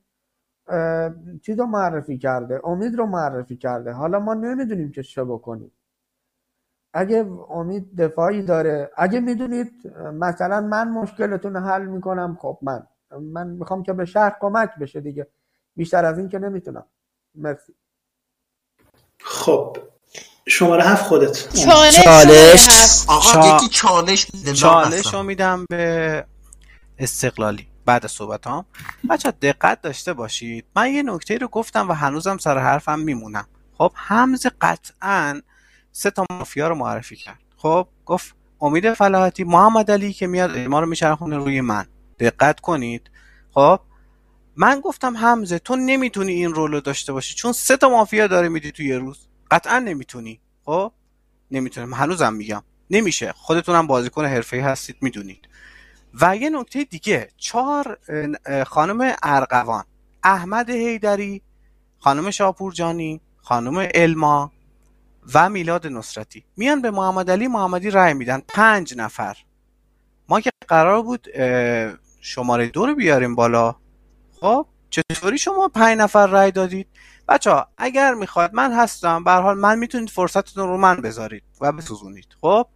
چیز رو معرفی کرده امید رو معرفی کرده. حالا ما نمی‌دونیم که چه بکنیم. اگه امید دفاعی داره اگه می‌دونید مثلا من مشکلتون رو حل می‌کنم خب من من می‌خوام که به شهر کمک بشه دیگه. بیشتر از این که نمی‌تونم. مرسی. خب شماره هفت خودت. چالش چالش. آقا یکی چالش. رو میدم به استقلالی. بعد صحبت هم بچه دقت داشته باشید. من یه نکته رو گفتم و هنوزم سر حرفم میمونم. خب همز قطعا سه تا مافیا رو معرفی کرد. خب گفت امید فلاحتی محمد علی که میاد ما رو میچرخونه روی من. دقت کنید. خب من گفتم حمزه تو نمی‌تونی این رول رو داشته باشی. چون سه تا مافیا داره میدی تو یه روز. قطعا نمی‌تونی. خب نمی‌تونم. هنوزم میگم. نمیشه. خودتونم بازیکن حرفه‌ای هستید می‌دونید. و یه نکته دیگه چهار خانم ارقوان احمد هیدری خانم شاپورجانی خانم الما و میلاد نصرتی. میان به محمد علی محمدی رأی میدن. پنج نفر. ما که قرار بود شماره دو رو بیاریم بالا. خب چطوری شما پنج نفر رأی دادید؟ بچه ها اگر می‌خواد من هستم. به حال من می‌تونید فرصتتون رو من بذارید و بسوزونید. خب؟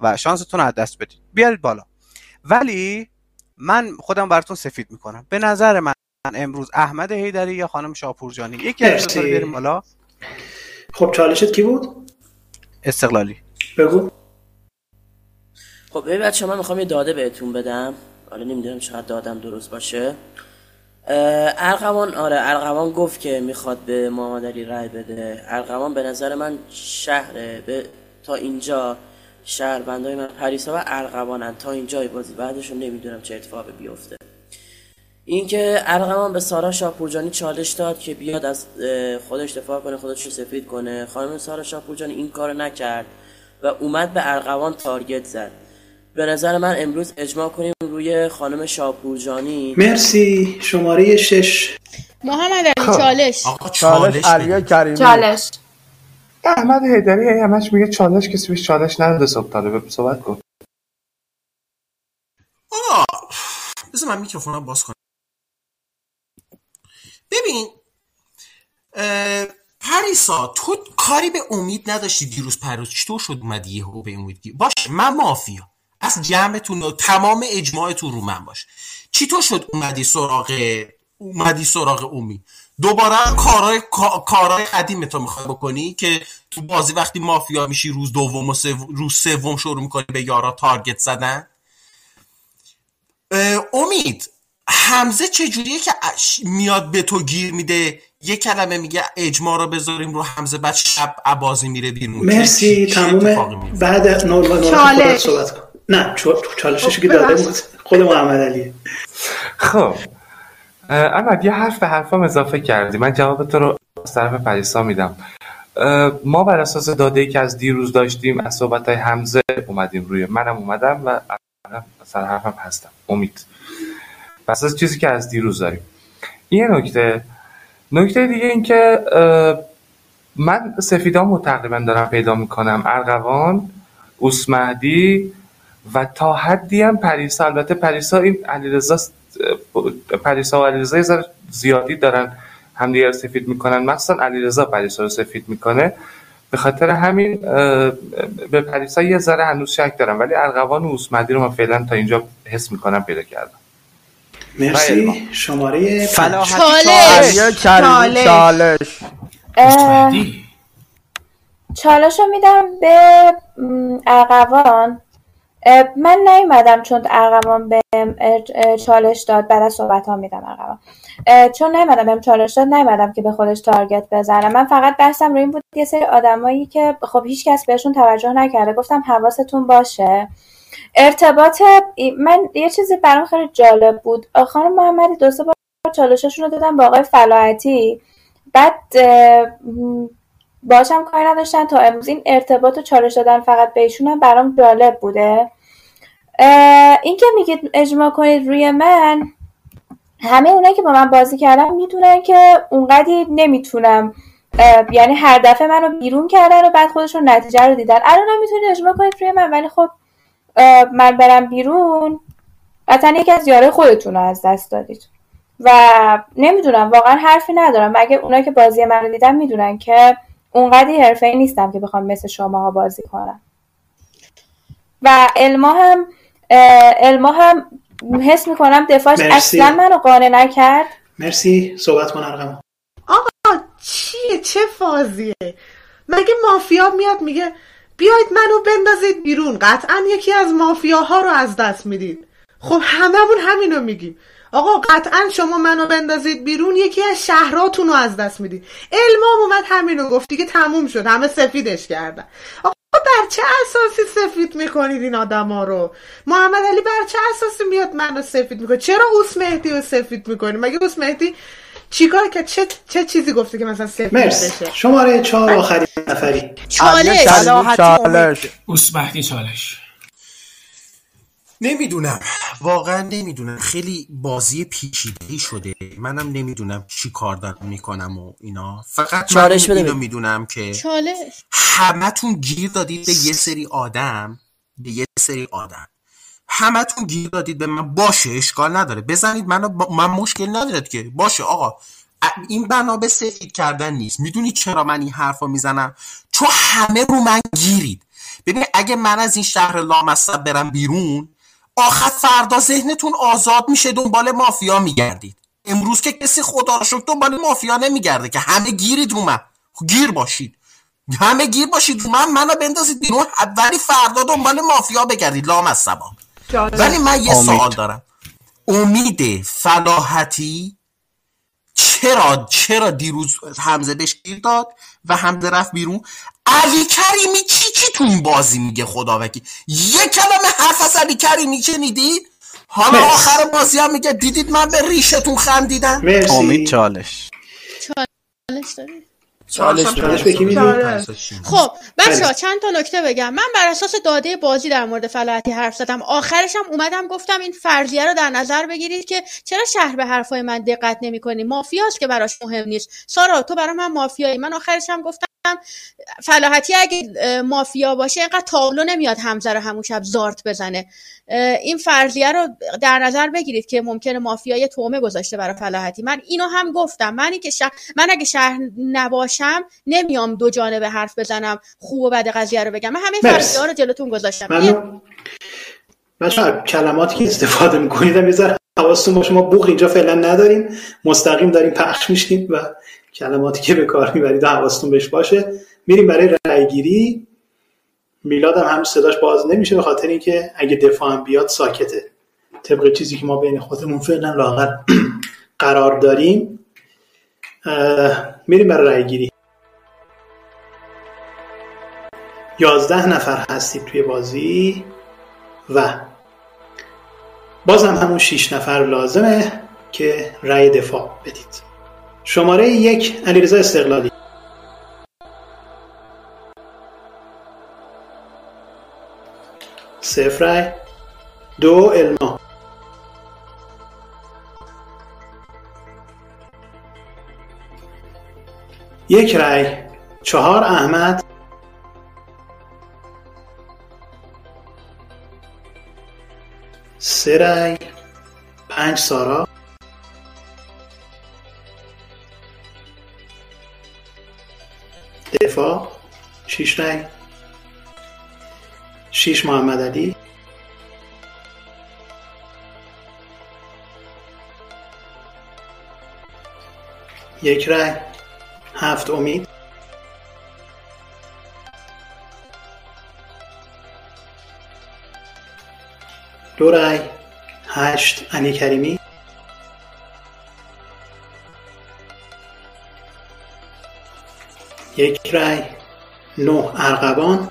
و شانستون از دست بدید. بیارید بالا. ولی من خودم براتون سفید می‌کنم. به نظر من امروز احمد هیدری یا خانم شاپورجانی یکی از دو بیاریم بالا. خب چالشت کی بود؟ استقلالی. بگو. خب ببین بچه من می‌خوام یه داده بهتون بدم. حالا نمی‌دونم چقدر دادم درست باشه. ارقوان آره ارقوان گفت که می‌خواد به محمد علی رای بده. ارقوان به نظر من شهره. به تا اینجا شهروندای من پریسا و ارقوانن تا اینجای بازی. بعدشون نمی‌دونم چه اتفاقی بیفته. اینکه ارقوان به سارا شاپورجانی چالش داد که بیاد از خودش دفاع کنه خودش رو سفید کنه. خانم سارا شاپورجانی این کارو نکرد و اومد به ارقوان تارگت زد. به نظر من امروز اجماع کنیم روی خانم شاپورجانی. مرسی. شماره شش. محمد علی چالش. آقا چالش علی کریمی. چالش. احمد هیدری همش میگه چالش کسی بهش چالش نداده صبح طالب صحبت کن. آقا بذار من میکروفونم باز کنم. ببین پریسا تو کاری به امید نداشتی دیروز پروز چطور شد اومدی یهو به امید گیر باش من مافیا. از جمعتون و تمام اجماعتون رو من باش. چطور شد اومدی سراغ اومدی سراغ امید؟ دوباره کارهای کارهای قدیم تو می‌خوای بکنی که تو بازی وقتی مافیا میشی روز دوم و روز سوم شروع می‌کنی به یارا تارگت زدن. امید حمزه چجوریه که میاد به تو گیر میده؟ یه کلمه میگه اجماع رو بذاریم رو حمزه بعد شب عبازی میره بیرون. مرسی تمومه. بعد نورمال چالش. صحبت کن. نه چالشش که داده بود. خود محمد علی. خب احمد یه حرف به حرفام اضافه کردی. من جواب تو رو از طرف پریسا میدم. ما بر اساس داده ای که از دیروز داشتیم از صحبت های حمزه اومدیم روی منم اومدم و سر حرفم هستم. امید. پس از چیزی که از دیروز داریم. این نکته. نکته دیگه این که من سفیدامو تقریبا دارم پیدا می‌کنم. ارغوان اوسمهدی و تا حدی هم پریسا البته پریسا این علیرضا پریسا و علیرضا زیادی دارن همدیگه رو سفید می‌کنن. مخصوصا علیرضا پریسا رو سفید می‌کنه. به خاطر همین به پریسا یه ذره هنوز شک دارم ولی ارغوان و اوسمدی رو من فعلا تا اینجا حس می‌کنم پیدا کردم. مرسی. شماره چالش. چالش. چالش. رو میدم به ارغوان. من نیومدم چون ارغوان به چالش داد. بعد از صحبت ها میدم ارغوان. چون نیومدم بهم چالش داد نیومدم که به خودش تارگت بزنم. من فقط بحثم روی این بود یه سری آدمایی که خب هیچ کس بهشون توجه نکرده. گفتم حواستون باشه. ارتباط من یه چیزی برام خیلی جالب بود. خانم محمدی دو سه بار چالششون رو دادم با آقای فلاحتی بعد باشم کاری نداشتن. تا امروز این ارتباط و چالش دادن فقط بهشون هم برام جالب بوده. این که میگید اجماع کنید روی من همه اونایی که با من بازی کردن می‌دونن که اونقدی نمی‌تونم یعنی هر دفعه منو بیرون کردن و بعد خودشون نتیجه رو دیدن. الان هم می‌تونید اجماع کنید روی من ولی خب من برم بیرون. قطعا یکی از یاره خودتون رو از دست دادید. و نمی‌دونم واقعا حرفی ندارم. مگه اونایی که بازی من رو دیدن می‌دونن که اونقدی حرفه ای نیستم که بخوام مثل شماها بازی کنم. و علما هم علما هم حس می‌کنم دفاعش مرسی. اصلا منو قانع نکرد. مرسی. صحبت کن ارقم آقا چیه؟ چه فازیه؟ مگه مافیا میاد میگه بیاید منو بندازید بیرون. قطعا یکی از مافیاها رو از دست می‌دید. خب هممون همینو میگیم. آقا قطعا شما منو بندازید بیرون یکی از شهراتون رو از دست می‌دید. علمام اومد همینو گفت دیگه تموم شد همه سفیدش کردن. آقا بر چه اساسی سفید می‌کنید این آدما رو؟ محمد علی بر چه اساسی میاد منو سفید می‌کنه؟ چرا اوس مهدی رو سفید می‌کنی؟ مگه اوس مهدی چیکار که چه چه چیزی گفته که مثلا سفید بشه؟ شماره چهار آخرین نفری. چالش. چالش. اوسمهدی چالش. نمی‌دونم. واقعا نمی‌دونم. خیلی بازی پیچیده شده. منم نمی‌دونم چی کار دارم می‌کنم و اینا. فقط چالش من بده اینو. می‌دونم که چالش. همتون گیر دادید به یه سری آدم. به یه سری آدم. همتون گیر دادید به من. باشه اشکال نداره. بزنید منو با- من مشکل ندارد که. باشه آقا. این بنا به سفید کردن نیست. می‌دونید چرا من این حرفا می‌زنم؟ چون همه رو من گیرید. ببین اگه من از این شهر لامصب برم بیرون آخر فردا ذهنتون آزاد میشه دنبال مافیا میگردید. امروز که کسی خدا رو شکر دنبال مافیا نمیگرده که همه گیرید رو من. گیر باشید. همه گیر باشید رو من منو بندازید بیرون ولی فردا دنبال مافیا بگردید. لامصبا ولی من یه. سوال دارم. امید فلاحتی چرا چرا دیروز حمزه بهش گیر داد و حمزه رفت بیرون؟ علی کریمی چی چی تو این بازی میگه خدا وکیل یه کلمه حرف از علی کریمی شنیدید حالا مرسی. آخر بازی هم میگه دیدید من به ریشتون خندیدم؟ مرسی. امید چالش. چالش داری چالش؟ خب بچه خیلی. چند تا نکته بگم؟ من بر اساس داده بازی در مورد فلاحتی حرف زدم. آخرش هم اومدم گفتم این فرضیه رو در نظر بگیرید که چرا شهر به حرفای من دقت نمی‌کنی؟ مافیاست که براش مهم نیست. سارا تو برای من مافیایی. من آخرش هم گفتم فلاحتی اگه مافیا باشه اینقدر تابلو نمیاد همزه رو همون شب زارت بزنه. این فرضیه رو در نظر بگیرید که ممکنه مافیا یه تومه گذاشته برای فلاحتی. من اینو هم گفتم. منی که شهر من اگه شهر نباشم نمیام دو جانبه حرف بزنم خوب و بد قضیه رو بگم. من همه. فرضیه ها رو جلوتون گذاشتم. ممنون. بچه کلماتی که استفاده می‌کنید هم حواستون باشه. ما بوق اینجا فعلا نداریم. مستقیم داریم پخش میشیم و کلماتی که به کار می‌برید حواستون بهش باشه میریم برای رأی گیری میلاد هم هنوز صداش باز نمیشه به خاطر اینکه اگه دفاع هم بیاد ساکته. طبق چیزی که ما بین خودمون فعلا لاغر قرار داریم میریم برای رأی گیری یازده نفر هستید توی بازی و بازم همون 6 نفر لازمه که رأی دفاع بدید. شماره یک علیرضا استقلالی. صفر دو الما. یک رأی چهار احمد. سه رأی پنج سارا. دفاع شیش رأی شیش محمد علی. یک رأی هفت امید. دو رأی هشت علی کریمی. یک رأی نه ارغوان.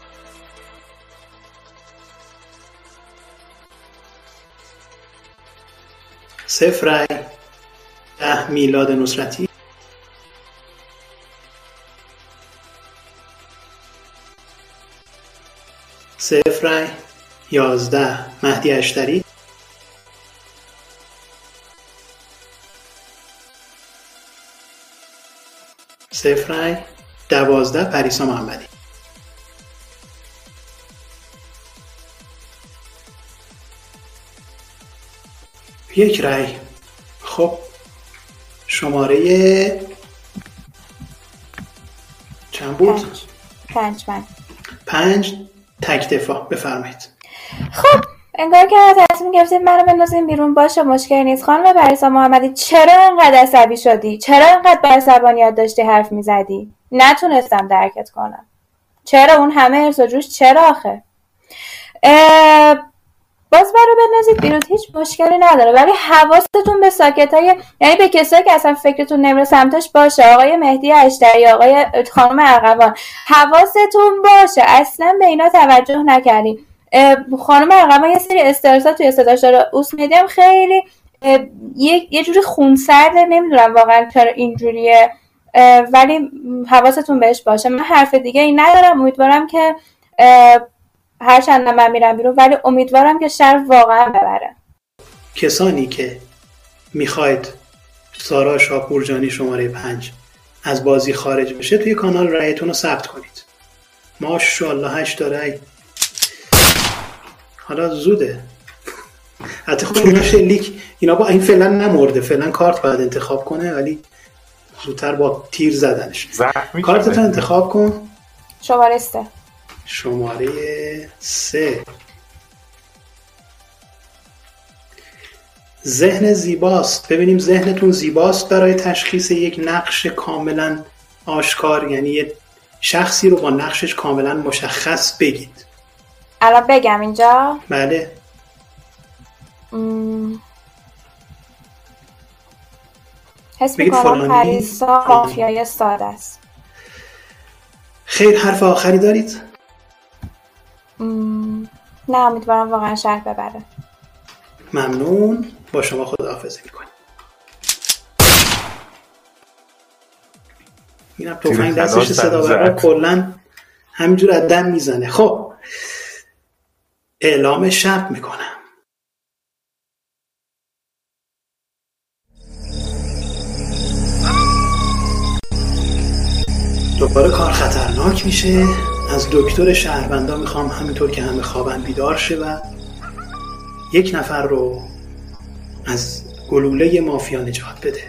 صفر رأی ده میلاد نصرتی. صفر رأی یازده مهدی اشتری. صفر رأی دوازده پریسا محمدی. یک رأی خب شماره چند بود؟ پنج. من. پنج. تک دفاع. بفرمایید. خب انگار که تصمیم گرفتید منو بندازین بیرون. باشه مشکلی نیست. خانم پریسا محمدی چرا انقدر عصبی شدی؟ چرا انقدر با عصبانیت داشتی حرف می‌زدی؟ نتونستم درکت کنم. چرا اون همه ارس و جوش چرا آخه؟ باز برو بندازید بیرون هیچ مشکلی نداره. ولی حواستون به ساکت های یعنی به کسایی که اصلا فکرتون نمیره سمتش باشه. آقای مهدی اشتری آقای خانم ارغوان حواستون باشه. اصلا به اینا توجه نکردیم خانم ارغوان یه سری استرسا توی صداش داره. اوس هم خیلی یه, یه جوری خونسرده نمی‌دونم واقعا چرا اینجوریه. ولی حواستون بهش باشه. من حرف دیگه این ندارم. امیدوارم که هرچند من میرم بیرون ولی امیدوارم که شهر واقعا ببره. کسانی که می‌خواید سارا شاپورجانی شماره پنج از بازی خارج بشه توی کانال رأیتون رو ثبت کنید. ماشاءالله هشت رأی حالا زوده. حتی خب اینا شلیک اینا با این فعلا نمرده. فعلا کارت باید انتخاب کنه ولی زودتر با تیر زدنش. کارتت انتخاب کن. شماره سه. شماره سه. ذهن زیباست. ببینیم ذهنتون زیباست برای تشخیص یک نقش کاملا آشکار یعنی یه شخصی رو با نقشش کاملا مشخص بگید. الان بگم اینجا. بله. حس می‌کنم پریسا مافیای ساده است. خیر حرف آخری دارید؟ نه امیدوارم واقعا شهر ببره. ممنون. با شما خداحافظی می‌کنیم. اینم توفنگ دستش صدا کلا همینجور از دم می‌زنه. خب اعلام شب می‌کنم. دوباره کار خطرناک میشه. از دکتر شهروندا می‌خوام همینطور که همه خوابن بیدار شه و یک نفر رو از گلوله مافیا نجات بده.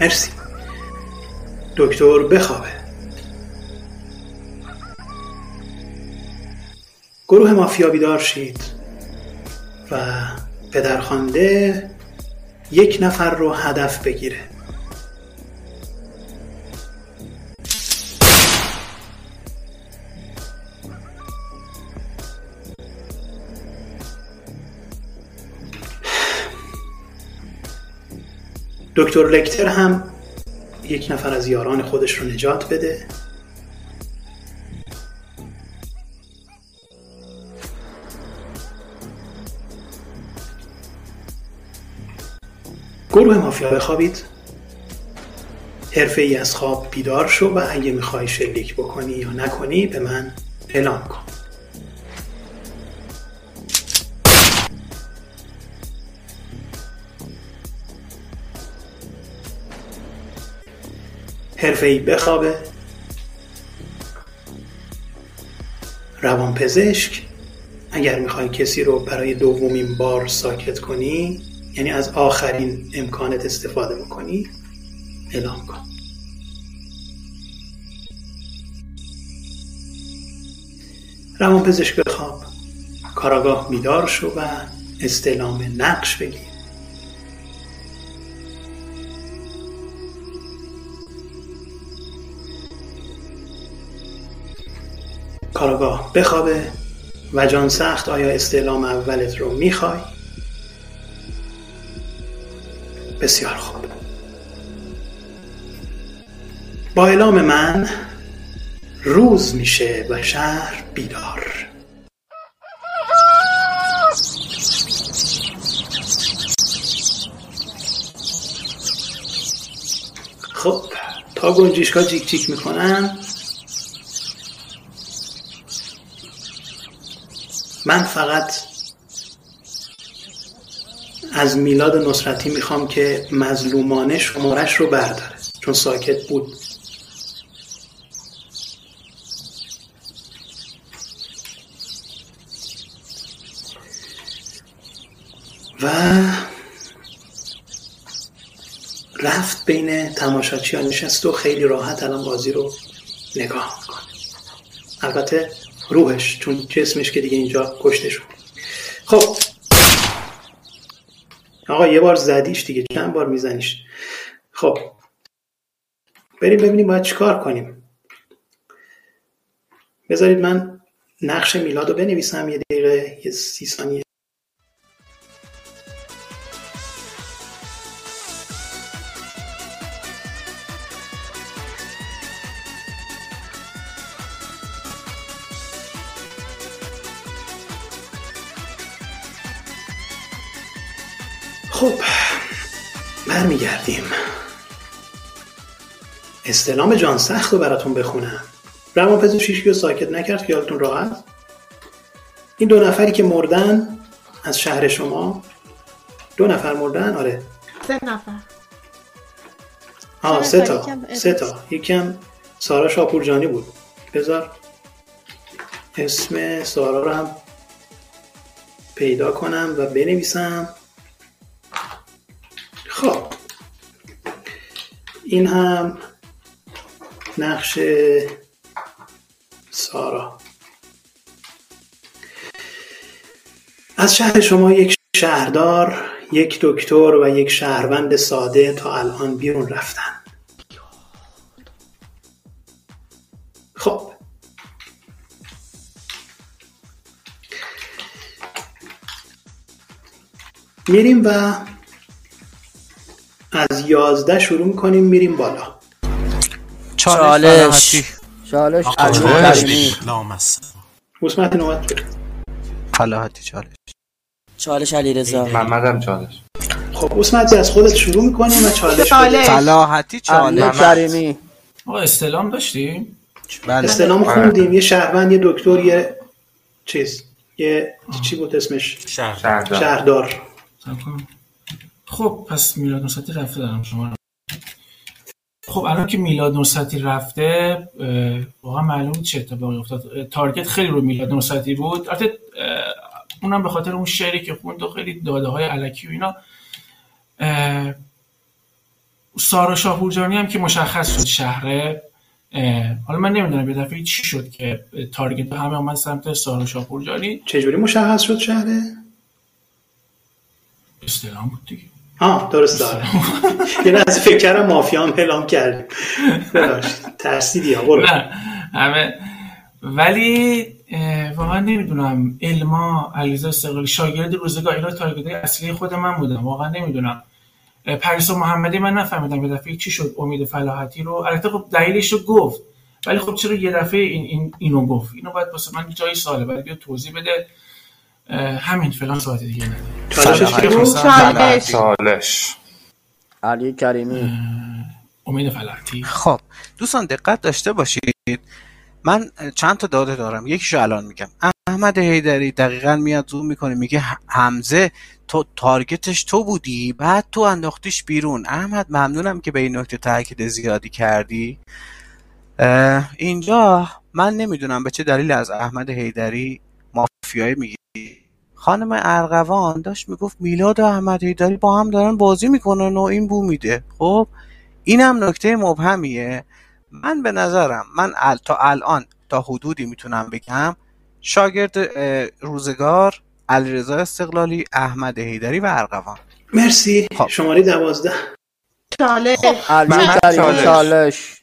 مرسی. دکتر بخوابه. گروه مافیا بیدار شید و پدرخوانده یک نفر رو هدف بگیره. دکتر لکتر هم یک نفر از یاران خودش رو نجات بده. گروه مافیا بخوابید. حرفه ای از خواب بیدار شو و اگه می‌خوای شلیک بکنی یا نکنی به من اعلام کن. حرفه ای بخوابه. روان پزشک اگر می‌خوای کسی رو برای دومین بار ساکت کنی یعنی از آخرین امکانت استفاده بکنی اعلام کن. روان پزشک بخواب کاراگاه بیدار شو و استعلام نقش بگیر. کاراگاه بخوابه و جان سخت آیا استعلام اولت رو می‌خوای؟ بسیار خوب. با اعلام من روز میشه و شهر بیدار. خب تا گنجیشکا جیک جیک می‌کنن من فقط از میلاد نصرتی می‌خوام که مظلومانه شمارش رو برداره چون ساکت بود. و رفت بین تماشاچی ها نشست و خیلی راحت الان بازی رو نگاه می‌کنه. البته روحش چون جسمش که دیگه اینجا کشته شد. خب آقا یه بار زدیش دیگه چند بار میزنیش. خب بریم ببینیم باید چیکار کنیم. بذارید من نقش میلاد رو بنویسم یه دقیقه یه سی ثانیه. خب برمیگردیم. استلام جان سخت رو براتون بخونم. روان پزشکی رو ساکت نکرد خیالتون راحت؟ این دو نفری که مردن از شهر شما دو نفر مردن؟ آره. سه نفر. آه سه تا. سه تا. یکم سارا شاپورجانی بود. بذار اسم سارا رو هم پیدا کنم و بنویسم. این هم نقش سارا. از شهر شما یک شهردار یک دکتر و یک شهروند ساده تا الان بیرون رفتن. خب. میریم و از یازده شروع می‌کنیم میریم بالا. چالش. چالش. علی حسمت نوبت. فلاحتی چالش. چالش علی رضا محمدم چالش. خب حسمت از خودت شروع می‌کنیم و چالش. فلاحتی چالش. کریمی. آقا استلام داشتیم؟ بله. استلام آره. خوندیم. یه شهروند یه دکتر یه چیز. یه چی بود اسمش؟ شهر شهردار. شهردار. خب پس میلاد نصرتی رفته دارم شما رو. خب الان که میلاد نصرتی رفته واقعا معلوم چه اتفاقی افتاد. تارگت خیلی رو میلاد نصرتی بود. البته اونم به خاطر اون شعری که خوند و خیلی داده های علکی و اینا. سارا شاپورجانی هم که مشخص شد شهره. حالا من نمی‌دونم یه دفعه چی شد که تارگت همه آمد سمت سارا شاپورجانی چجوری مشخص شد شهره؟ استلام بود دیگه. آه درست داره یه لحظه فکر کردم مافیا هم اعلام کردیم ببخشید. ترسیدی ها برو. نه همه. ولی واقعا نمی‌دونم. علما علیرضا استقلالی شاگرد روزگار اینا تارگت اصلی خود من بودم واقعا نمی‌دونم. پریسا محمدی من نفهمیدم یه دفعه چی شد امید فلاحتی رو. البته خب دلیلش رو گفت. ولی خب چرا یه دفعه این, این اینو گفت؟ اینو باید واسه من جای ساله باید بیا توضیح بده. همین فلان ساعت دیگه بود؟ چالش. چالش. علی کریمی. امید فلاحتی خب دوستان دقت داشته باشید. من چند تا داده دارم. یکیشو الان میگم. احمد حیدری دقیقا میاد زوم می‌کنه میگه حمزه تو تارگتش تو بودی بعد تو انداختیش بیرون. احمد ممنونم که به این نکته تاکید زیادی کردی. اینجا من نمی‌دونم به چه دلیل از احمد حیدری مافیایی میگی خانم ارغوان داشت می‌گفت میلاد و احمد حیدری با هم دارن بازی می‌کنن و این بو میده. خب اینم نکته مبهمیه. من به نظرم من ال... تا الان تا حدودی می‌تونم بگم شاگرد روزگار علیرضا استقلالی احمد حیدری و ارغوان. مرسی. خب. شماره دوازده. چالش. چالش.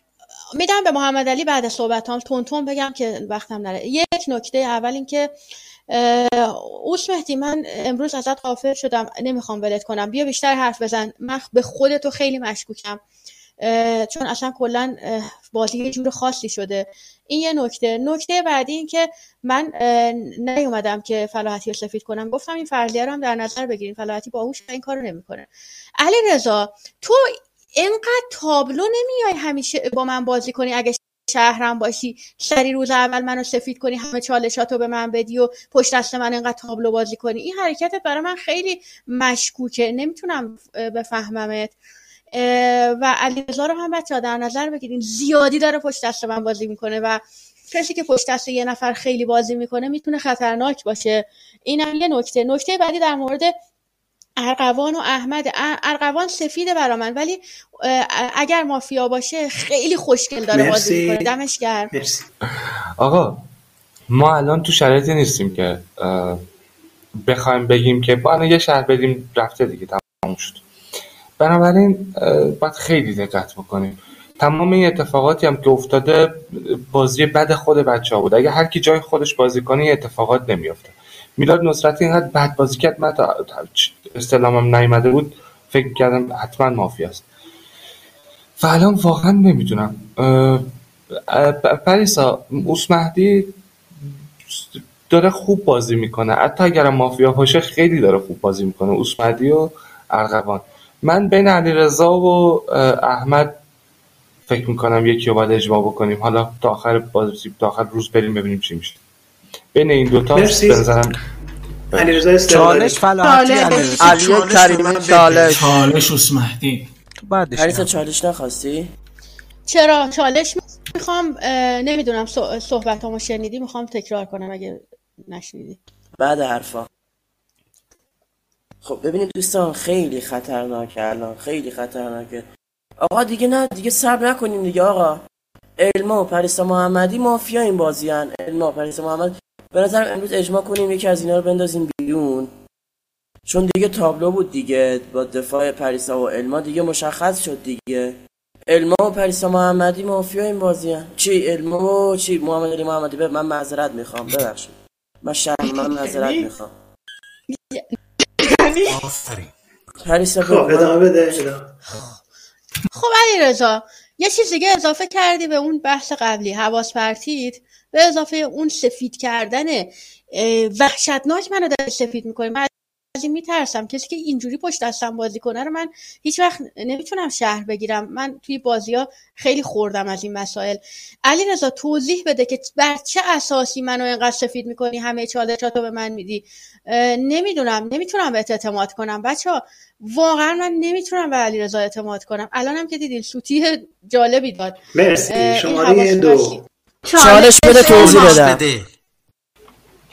میدم به محمد علی بعد از صحبتام تون تون بگم که وقتم نره. یک نکته اول اینکه اوس مهدی من امروز ازت غافل شدم نمی‌خوام ولت کنم. بیا بیشتر حرف بزن. من به خودتو خیلی مشکوکم. چون اصلا کلا بازی یه جور خاصی شده. این یه نکته. نکته بعدی این که من نیومدم که فلاحتی رو سفید کنم. گفتم این فرضیه رو هم در نظر بگیرین. فلاحتی باهوش این کارو نمی‌کنه. علی رضا تو اینقدر تابلو نمیای همیشه با من بازی کنی؟ اگه شهرم باشی. سری روز اول منو سفید کنی همه چالشاتو به من بدی و پشت دست من اینقدر تابلو بازی کنی. این حرکتت برای من خیلی مشکوکه. نمی‌تونم بفهممت. و علیرضا رو هم بچه در نظر بگیرین. زیادی داره پشت دست من بازی می‌کنه و کسی که پشت دست یه نفر خیلی بازی می‌کنه می‌تونه خطرناک باشه. اینم یه نکته. نکته بعدی در مورد ارغوان و احمد ا- ارغوان سفیده برا من ولی اگر مافیا باشه خیلی خوشگل داره بازی مرسی. می‌کنه. دمش گرم. مرسی. آقا ما الان تو شرایطی نیستیم که بخوایم بگیم که با یه شهر بدیم رفته دیگه تمام شد. بنابراین باید خیلی دقت بکنیم. تمام این اتفاقاتی هم که افتاده بازی بد خود بچه ها بود. اگه هر کی جای خودش بازی کنه این اتفاقات نمیافته. میلاد نصرتی اینقدر بد بازی کرد. من تا استلامم نیومده بود فکر کردم حتما مافیاست. و الان واقعا نمی‌دونم. پریسا اوس مهدی داره خوب بازی می‌کنه. حتی اگر مافیا باشه خیلی داره خوب بازی می‌کنه. اوس مهدی و ارغوان. من بین علیرضا و احمد فکر می‌کنم یکی رو باید اجماع بکنیم. حالا تا آخر بازی تا آخر روز بریم ببینیم چی میشه. بین این دوتا به مرسی. نظرم علیرضا چالش فلاحتی علیرضا. علی کریمی چالش چالش. اوس مهدی تو بعدش میام. چالش نخواستی؟ چرا؟ چالش می‌خوام نمی‌دونم صحبت همو شنیدی می‌خوام تکرار کنم اگه نشنیدی. بعد حرفا. خب ببینید دوستان خیلی خطرناکه الان خیلی خطرناکه. آقا دیگه نه دیگه صبر نکنیم دیگه آقا. علما و پریسا محمدی مافیا این بازی هن. علما و پریسا محمد به نظر امروز اجماع کنیم یکی از اینا رو بندازیم بیرون. چون دیگه تابلو بود دیگه با دفاع پریسا و علما دیگه مشخص شد دیگه. علما و پریسا محمدی مافیا این بازی هن. چی علما و چی؟ محمد علی محمدی. به من معذرت می‌خوام ببخشید. من شرم من معذرت می‌خوام. آفرین. پریسا خب ادامه بده. خب علی رضا یه چیز دیگه اضافه کردی به اون بحث قبلی حواس پرتیت به اضافه اون سفید کردن وحشتناک منو داره سفید می‌کنه. من از این میترسم. کسی که اینجوری پشت دستم بازی کنه رو من هیچ وقت نمی‌تونم شهر بگیرم. من توی بازی ها خیلی خوردم از این مسائل. علی رضا توضیح بده که بر چه اساسی منو اینقدر سفید می‌کنی؟ همه چالشاتو به من میدی. نمی‌دونم. نمی‌تونم بهت اعتماد کنم. بچه واقعا من نمی‌تونم به علی رضا اعتماد کنم. الانم که دیدین سوتی جالبی داد. مرسی. شماره دو. چالش بده توضیح بدم بده.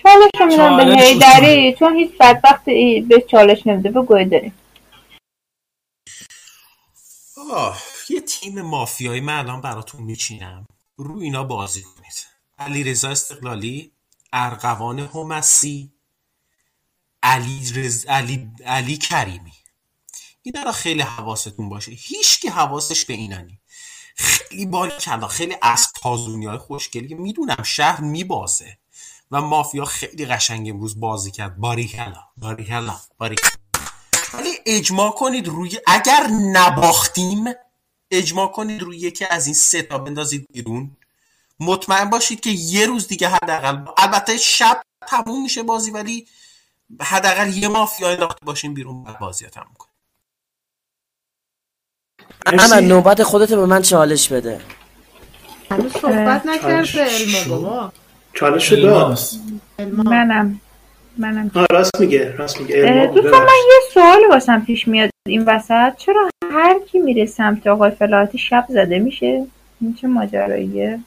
چالش رو میدم به هیدری چون هیچ بدبخت به چالش نمیده بگوی داریم. آه یه تیم مافیایی من الان براتون میچینم. رو اینا بازی کنید. علی رضا استقلالی ارقوان همسی علی, رز... علی... علی کریمی. اینا را خیلی حواستون باشه. هیچکی حواسش به اینا نی خیلی بال کلا خیلی از تازونی های خوشگلی می‌دونم شهر میبازه. و مافیا خیلی قشنگ امروز بازی کرد. باریکلا. باریکلا. باریکلا. ولی اجماع کنید روی اگر نباختیم اجماع کنید روی یکی از این سه تا بندازید بیرون. مطمئن باشید که یه روز دیگه حداقل البته شب تموم میشه بازی ولی حداقل یه مافیا انداخته باشیم بیرون بازی تموم کنیم. احمد نوبت خودتو به من چالش بده. هنوز صحبت نکرده علما. بابا. چالش داد. منم. منم. راست میگه راست میگه. دوستان من. یه سوالی واسم پیش میاد. این وسط چرا هر کی میره سمت آقای فلاحتی شب زده؟ میشه؟ این چه ماجراییه؟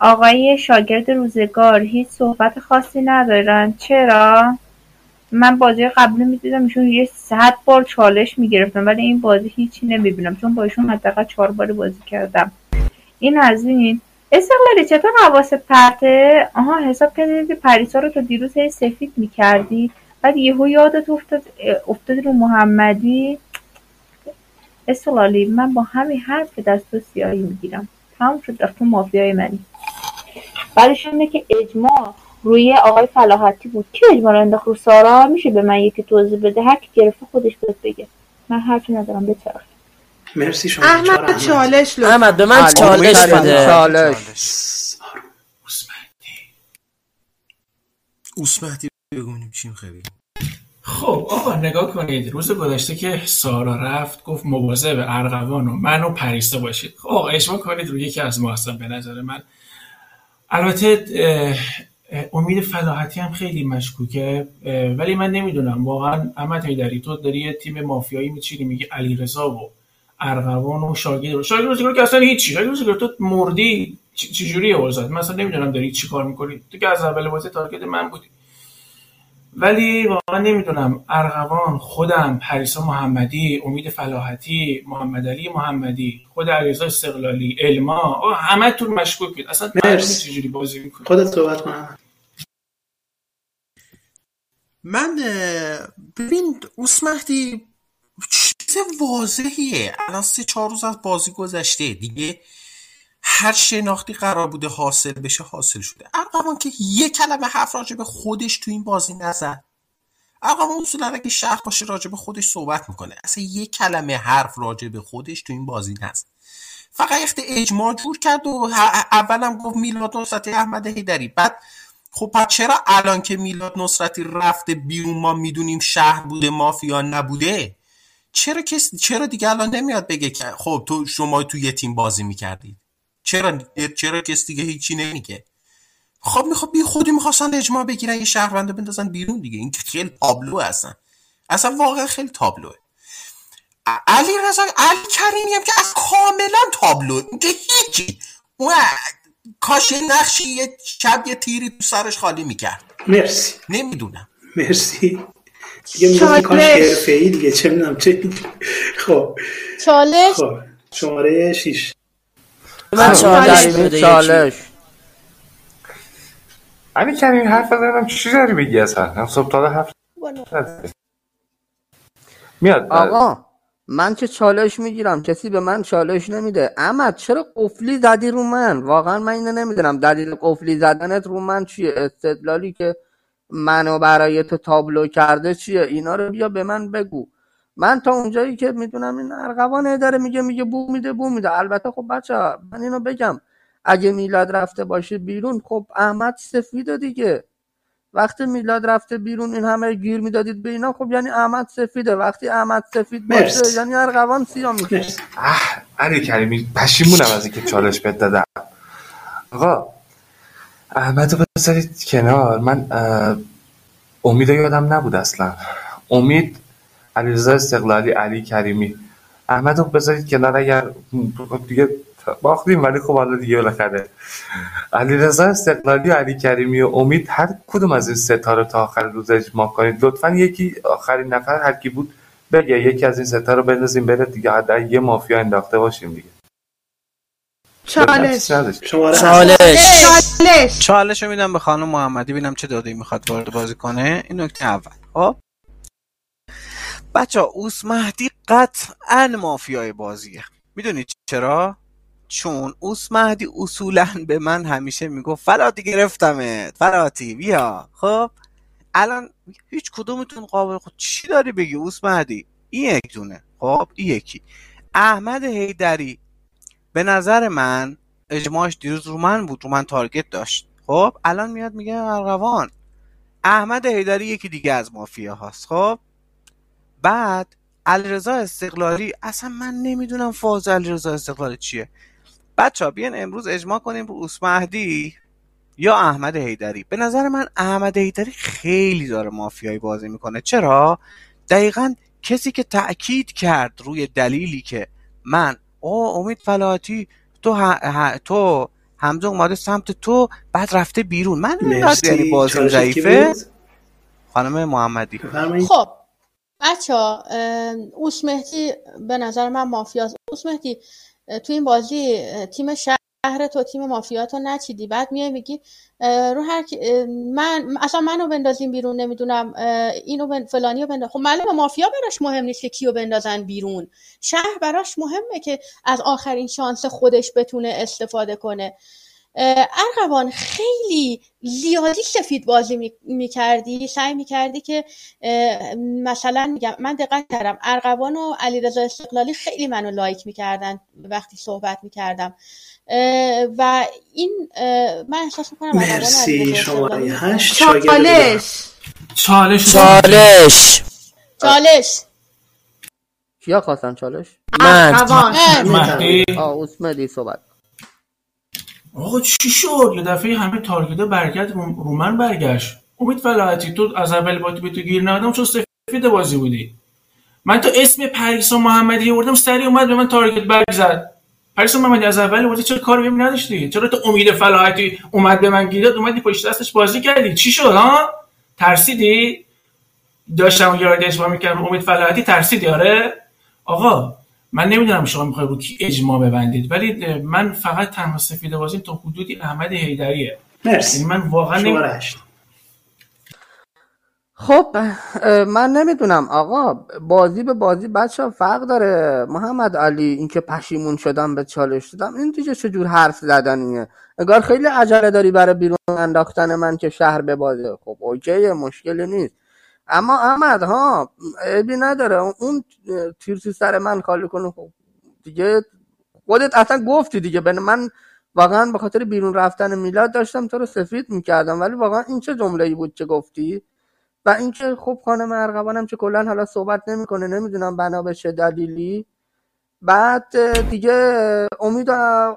آقای شاگرد روزگار هیچ صحبت خاصی ندارن. چرا؟ من بازی قبلی می‌دیدم ایشون یه صد بار چالش می‌گرفتم ولی این بازی هیچی نمی‌بینم. چون با ایشون حداقل چهار بار بازی کردم. این از این. استقلالی چطور حواس پرته؟ آها حساب کردید که پریسا رو تا دیروز هی سفید می‌کردی بعد یهو یادت افتاد افتادی رو محمدی. استقلالی من با همین حرف دست تو سیاهی می‌گیرم. تمام شد رفت مافیای منی. بعدش اینه که اجماع. روی آقای فلاحتی بود. کی اجماع رو انداخت رو سارا؟ میشه به من یکی توضیح بده؟ هر کی گرفته خودش بهت بگه. من حرفی ندارم بچرخ. مرسی شما. احمد احمد. چالش لطفا. احمد به من علی چالش بده. چالش. اوسمهدی بگونیم چیم خیلی خب آقا نگاه کنید. روز گذشته که سارا رفت گفت مواظب ارغوان و من و پریسا باشید. خب آقا اجماع کنید روی یکی از ما هستن به نظر من. البته امید فلاحتی هم خیلی مشکوکه ولی من نمی‌دونم. واقعا احمد حیدری تو داری یه تیم مافیایی میچینی میگی علیرضا و ارغوان و شاگرد. شاگرد که اصلا هیچی. شاگرد تو مردی چ- چجوریه اوضاعت من اصلا نمی‌دونم داری چی کار می‌کنی. تو که از اول بازی تارگت من بودی. ولی واقعا نمی‌دونم. ارغوان خودم پریسا محمدی امید فلاحتی محمد علی محمدی خود علیرضا استقلالی آقا همه تون مشکوکید. اصلا مرسی. چجوری بازی می‌کنید خودت صحبت کن. احمد. من ببین اوسمهدی چیز واضحیه. الان سه چهار روز از بازی گذشته. دیگه هر شناختی قرار بوده حاصل بشه حاصل شده. ارقامان که یه کلمه حرف راجع به خودش تو این بازی نزد ارقامان اصولا اگه شهر باشه راجع به خودش صحبت می‌کنه. اصلا یه کلمه حرف راجع به خودش تو این بازی نزد فقط یخت اجماع جور کرد و اولم گفت میلاد نصرتی احمد هیدری بعد خب پس چرا الان که میلاد نصرتی رفته بیرون ما می‌دونیم شهر بوده مافیا نبوده؟ چرا کس چرا دیگه الان نمیاد بگه که خب تو شما تو یه تیم بازی می‌کردید؟ چرا چرا کس دیگه هیچی نمیگه؟ خب می‌خواد بی خودی می‌خواستن اجماع بگیرن یه شهرونده بندازن بیرون دیگه. این خیلی تابلو هستن. اصلا واقعا خیلی تابلوه. علی رضا علی کریمی هم که از کاملا تابلو. اینکه هیچی. کاش نقشی یه شب یه تیری تو سرش خالی می‌کرد. مرسی. نمی‌دونم. مرسی. دیگه میگم کاش دیگه چه می‌دونم چه خب. چالش. خب. شماره 6 من چالش. چالش. علی کریم حرف بزنم چی داری بگی اصلا؟ هم صبح تا حرف میاد. آقا. من که چالش می‌گیرم کسی به من چالش نمیده. احمد چرا قفلی زدی رو من؟ واقعا من اینو نمی‌دونم. دلیل قفلی زدنت رو من چیه؟ استدلالی که منو برای تو تابلو کرده چیه؟ اینا رو بیا به من بگو. من تا اونجایی که می‌دونم این ارغوان داره میگه میگه بو میده بو میده. البته خب بچه من اینو بگم. اگه میلاد رفته باشه بیرون خب احمد سفیده دیگه. وقتی میلاد رفته بیرون این همه گیر می‌دادید به اینا خب یعنی احمد سفیده. وقتی احمد سفید باشه. یعنی ارغوان سیاه میشه. اه علی کریمی پشیمونم از اینکه چالش بهت دادم. آقا احمد رو بذارید کنار. من امید رو یادم نبود اصلا. امید علیرضا استقلالی علی کریمی. احمد رو بذارید کنار اگر دیگه باختیم ولی خب حالا دیگه بالاخره. علیرضا استقلالی و علی کریمی و امید هر کدوم از این ستاره تا آخر روز اجماع کنید. لطفا یکی آخرین نفر هر کی بود بگه. یکی از این ستاره رو بندازیم بره دیگه. حداقل یه مافیا انداخته باشیم دیگه. چالش. چالش چالش. چالش. رو میدم به خانم محمدی ببینم چه داده می‌خواد وارد بازی کنه. این نکته اول. خب؟ بچه اوس مهدی قطعا مافیای بازیه. می‌دونید چرا؟ چون اوس مهدی اصولا به من همیشه می‌گفت فلاتی گرفتمت فلاتی بیا. خب؟ الان هیچ کدومتون قابل خود چی داری بگی اوس مهدی این یک دونه خب؟ این یکی. احمد هیدری به نظر من اجماعش دیروز رو من بود رو من تارگت داشت. خب؟ الان میاد میگه ارغوان. احمد هیدری یکی دیگه از مافیا هاست. خب؟ بعد علیرضا استقلالی اصلا من نمی‌دونم فاز علیرضا استقلالی چیه. بچه ها بیان امروز اجماع کنیم رو مهدی یا احمد هیدری به نظر من احمد هیدری خیلی داره مافیایی بازی می‌کنه. چرا؟ دقیقا کسی که تاکید کرد روی دلیلی که من او امید فلاتی تو ه... ه... تو حمزه اومده سمت تو بعد رفته بیرون. من. یعنی بازی ضعیفه؟ خانم محمدی. خب بچه ها اوس مهدی به نظر من مافیاست. اوس مهدی تو این بازی تیم شهر تو تیم مافیا تو نچیدی. بعد میای میگی رو هر من اصلا منو بندازین بیرون نمی‌دونم اینو بن... فلانی رو بنداز. خب معلومه مافیا براش مهم نیست که کیو بندازن بیرون. شهر براش مهمه که از آخرین شانس خودش بتونه استفاده کنه. ارغوان خیلی زیادی سفید بازی می‌کردی سعی می‌کردی که مثلا میگم من دقت کردم ارغوان و علیرضا استقلالی خیلی منو لایک می‌کردن وقتی صحبت می‌کردم. و این من احساس می‌کنم مرسی شماره 8 شاگرد چالش. چالش. چالش. چالش. کیا خواستن چالش؟ من. مهدی. آه اوس مهدی صحبت آقا چی شد؟ یه دفعه همه تارگت برگرد رو من برگشت. امید فلاحتی تو از اول با تو گیر ندادم چون سفید بازی بودی. من تو اسم پریسا محمدی آوردم سری اومد به من تارگت برگ زد پریسا محمدی از اول آوردی چرا کار بهم نداشتی؟ چرا تو امید فلاحتی اومد به من گیر داد اومدی پشت دستش بازی کردی؟ چی شد ها؟ ترسیدی؟ داشتم یارد اجماع می‌کردم امید فلاحتی ترسیدی؟ آره. آقا من نمی‌دونم شما می‌خوای رو کی اجماع ببندید ولی من فقط تنها سفید بازیم تا حدودی احمد حیدریه. مرسی. یعنی من واقعا نمی... 8 خب من نمی‌دونم آقا بازی به بازی بچه فرق داره. محمد علی اینکه پشیمون شدم به چالش دادم این دیگه چجور حرف زدنیه؟ اگر خیلی عجله داری برای بیرون انداختن من که شهر به بازه خب اوکیه مشکلی نیست. اما احمد ها عیبی نداره. اون تیر تو سر من خالی کنه خب دیگه خودت اصلا گفتی دیگه. به من واقعا به خاطر بیرون رفتن میلاد داشتم تو رو سفید می‌کردم. ولی واقعا این چه جمله ای بود که گفتی؟ و اینکه خب خانم ارغوانم که کلا حالا صحبت نمی‌کنه نمی‌دونم بنا به چه دلیلی. بعد دیگه امید و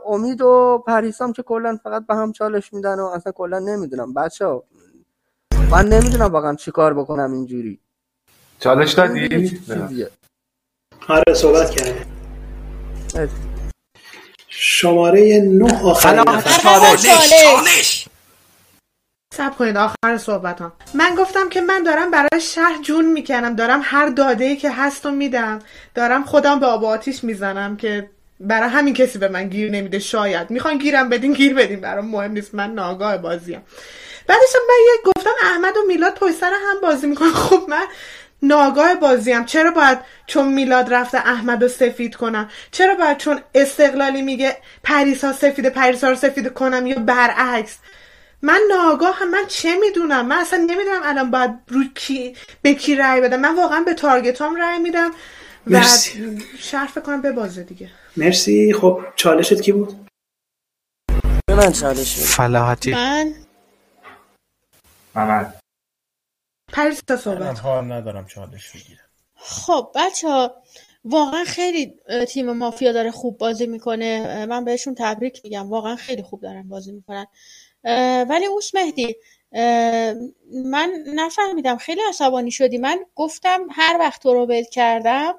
امید و پریسام که کلا فقط به هم چالش میدن و اصلا کلا نمی‌دونم. بچه من نمی‌دونم واقعا چی کار بکنم اینجوری. چالش دادی؟ آره صحبت کرده شماره نه نفر. چالش. سب کنید آخر صحبت ها من گفتم که من دارم برای شهر جون می‌کنم دارم هر داده ای که هست و میدم. دارم خودم به آب آتیش می‌زنم که برای همین کسی به من گیر نمیده شاید. می‌خوان گیرم بدین گیر بدین. برام مهم نیست. من ناگاه بازیم. بعدش هم من یه گفتم احمد و میلاد پشت سر هم بازی می‌کنن. خب من ناگاه بازیم. چرا باید چون میلاد رفته احمد رو سفید کنم؟ چرا باید چون استقلالی میگه پریسا سفید پریسا رو سفید کنم یا برعکس؟ من ناگاه هم من چه می‌دونم؟ من اصلا نمی‌دونم الان باید رو کی به کی رأی بدم. من واقعا به تارگتام رأی میدم. مرسی. شهر فکر کنم به بازه دیگه. مرسی. خب چالشت کی بود؟ به من چالش. فلاحتی. من؟ محمد. پریسا صحبت. حال ندارم چالش بگیرم. خب بچه ها واقعا خیلی تیم مافیا داره خوب بازی می‌کنه. من بهشون تبریک میگم. واقعا خیلی خوب دارن بازی می‌کنن. ولی اوس مهدی من نفهمیدم. خیلی عصبانی شدی. من گفتم هر وقت تو رو ول کردم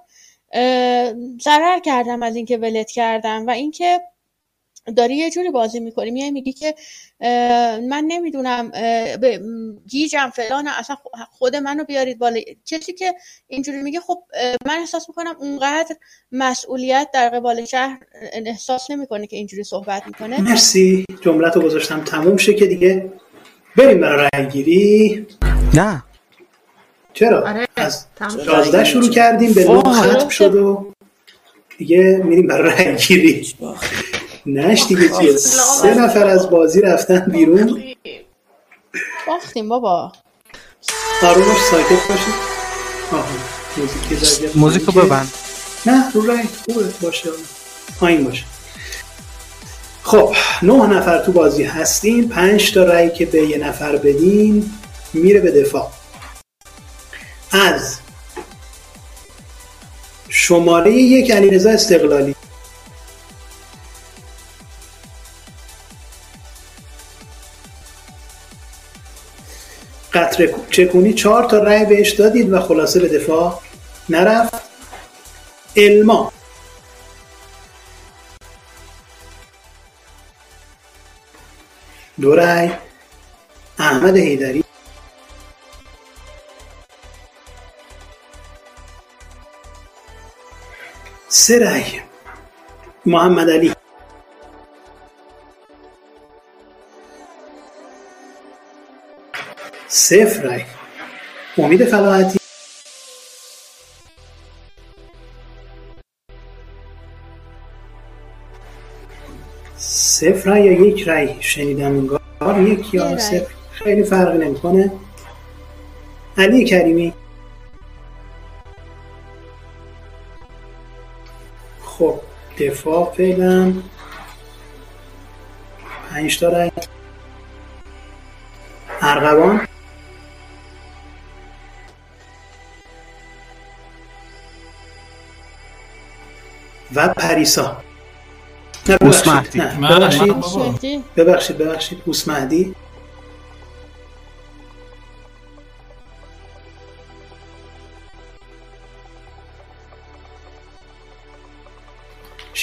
ضرر کردم از اینکه ولت کردم و اینکه داری یه جوری بازی می‌کنی. میای میگی که من نمی‌دونم گیجم فلان اصلا خود منو بیارید بالا. کسی که اینجوری میگه خب من احساس می‌کنم اونقدر مسئولیت در قبال شهر احساس نمی‌کنه که اینجوری صحبت می‌کنه. مرسی. جملت رو گذاشتم تموم شه که دیگه بریم برای رأی گیری نه. چرا؟ آره از تموم شد. 11 شروع کردیم به نه وای. ختم شد و دیگه میریم برای رأی گیری. نش دیگه چیه؟ سه نفر از بازی رفتن بیرون. باختیم بابا. آروم باش ساکت باشید موزیک موزیکو که- ببند. نه رو رأی خوبه باشه. پایین باشه. خب نه نفر تو بازی هستیم. پنج تا رأی که به یه نفر بدین میره به دفاع. از شماره یک علیرضا استقلالی. قطره چکونی چهار تا رأی بهش دادید و خلاصه به دفاع نرفت. الما. دو رأی. احمد حیدری. سه رأی. محمد علی. صفر رأی. امید فلاحتی. صفر رأی یا یک رأی شنیدم انگار. یک یا. صفر. خیلی فرقی نمی‌کنه. علی کریمی. دفاع فعلا. پنج تا رأی ارغوان. و پریسا. نه ببخشید. نه ببخشید. مهدی ببخشید ببخشید.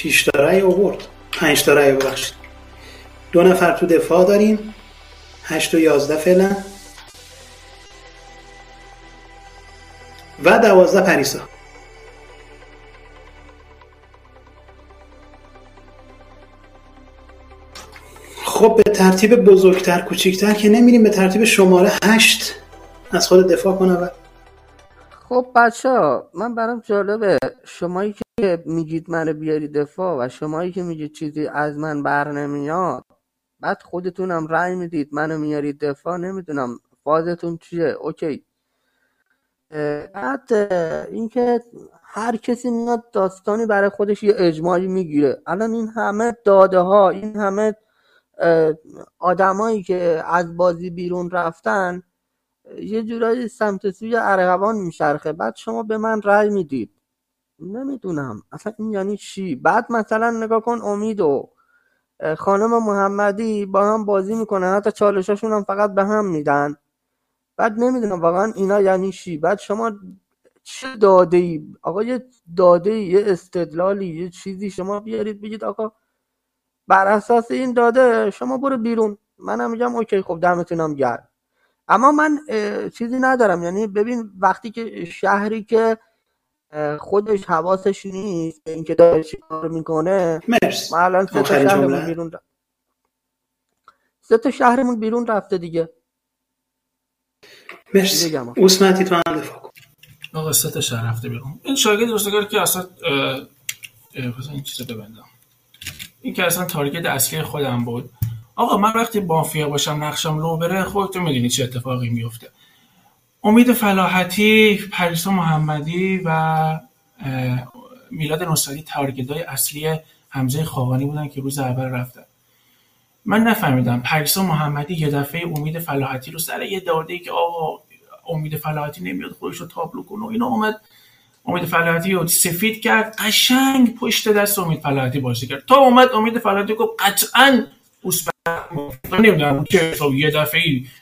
شیش تا رأی آورد. پنج تا رأی ببخشید. دو نفر تو دفاع داریم. هشت و یازده فعلا. و دوازده پریسا. خب به ترتیب بزرگتر کوچیکتر که نمیریم به ترتیب شماره هشت از خود دفاع کن اول خب بچه ها من برام جالبه. شمایی که میگید منو بیاری دفاع و شمایی که میگید چیزی از من بر نمیاد بعد خودتونم رأی می‌دید منو میارید دفاع نمی‌دونم فازتون چیه. اوکی. بعد اینکه هر کسی میاد داستانی برای خودش یه اجماعی می‌گیره. الان این همه داده ها این همه آدمایی که از بازی بیرون رفتن یه جورایی سمت سوی ارغوان میچرخه. بعد شما به من رأی می‌دید. نمی‌دونم. اصلا این یعنی چی؟ بعد مثلا نگاه کن امید و خانم محمدی با هم بازی می‌کنن. حتی چالشاشون هم فقط به هم میدن. بعد نمی‌دونم واقعا اینا یعنی چی؟ بعد شما چه داده ای آقا یه داده ای یه استدلالی یه چیزی شما بیارید بگید آقا. بر اساس این داده شما برو بیرون. منم میگم اوکی خب دمتونم گرم. اما من چیزی ندارم. یعنی ببین وقتی که شهری که خودش حواسش نیست به اینکه داره چی کار می‌کنه مرسی. ما الان سه تا شهرمون بیرون رفت. سه تا شهرمون بیرون رفته دیگه. مرسی؟ اوسمتی تو هم دفاع کن. آقا سه تا شهر رفته بیرون. این شاگرد روزگار که اصلا اه، اه، این چیزو ببندم. این که اصلا تارگت اصلی خودم بود. آقا من وقتی مافیا باشم نقشم لو بره خودتون می‌دونی چه اتفاقی میفته امید فلاحتی پریسا محمدی و میلاد نصرتی تارگت های اصلی حمزه خاقانی بودن که روز اول رفتن. من نفهمیدم پریسا محمدی یه دفعه امید فلاحتی رو سر یه داده ای که آقا امید فلاحتی نمیاد خودش رو تابلو کنه و اینا اومد. امید فلاحتی رو سفید کرد قشنگ پشت دست امید فلاحتی بازی کرد. تا اومد امید فلاحتی گفت قطعا نمی‌دونم که یه دفعه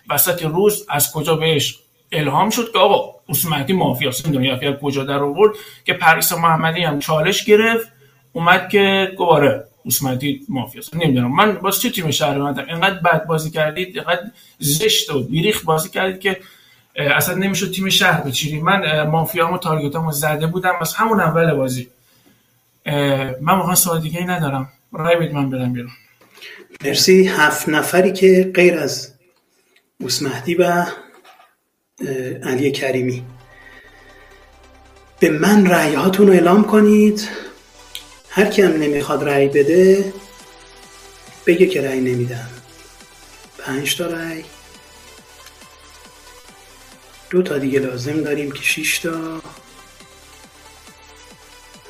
وسط روز از کجا بهش الهام شد که آقا اسمتی مافیاست دفعه از کجا در آورد که پریسا محمدی هم چالش گرفت اومد که گواره اسمتی مافیاست نمی‌دونم. من باز چه تیم شهروندم اینقدر بد بازی کردید اینقدر زشت و بیریخ بازی کردید که اصلا نمی‌شد تیم شهر بچینی. من مافیامو تارگتامو زده بودم. از همون اول بازی من واقعا سوال دیگه ای ندارم. رای من برم بیرون. مرسی. هفت نفری که غیر از اوسمهدی و علی کریمی. به من رأی هاتون رو اعلام کنید. هر کی هم نمی‌خواد رأی بده بگه که رأی نمیدم. پنج تا رأی. دو تا دیگه لازم داریم که شیش تا.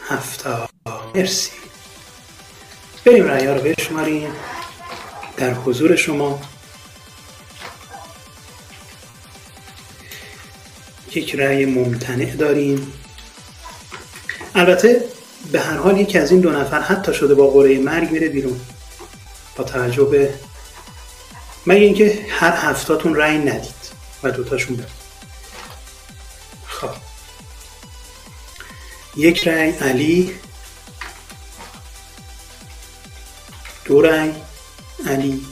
هفت تا. مرسی. بریم رأی ها رو بشماریم. در حضور شما. یک رأی ممتنع داریم. البته به هر حال یکی از این دو نفر حتی شده با قرعه مرگ میره بیرون. با توجه به مگه اینکه هر هفتاتون رأی ندید و دوتاشون بره خب. یک رأی علی دو رأی. علی.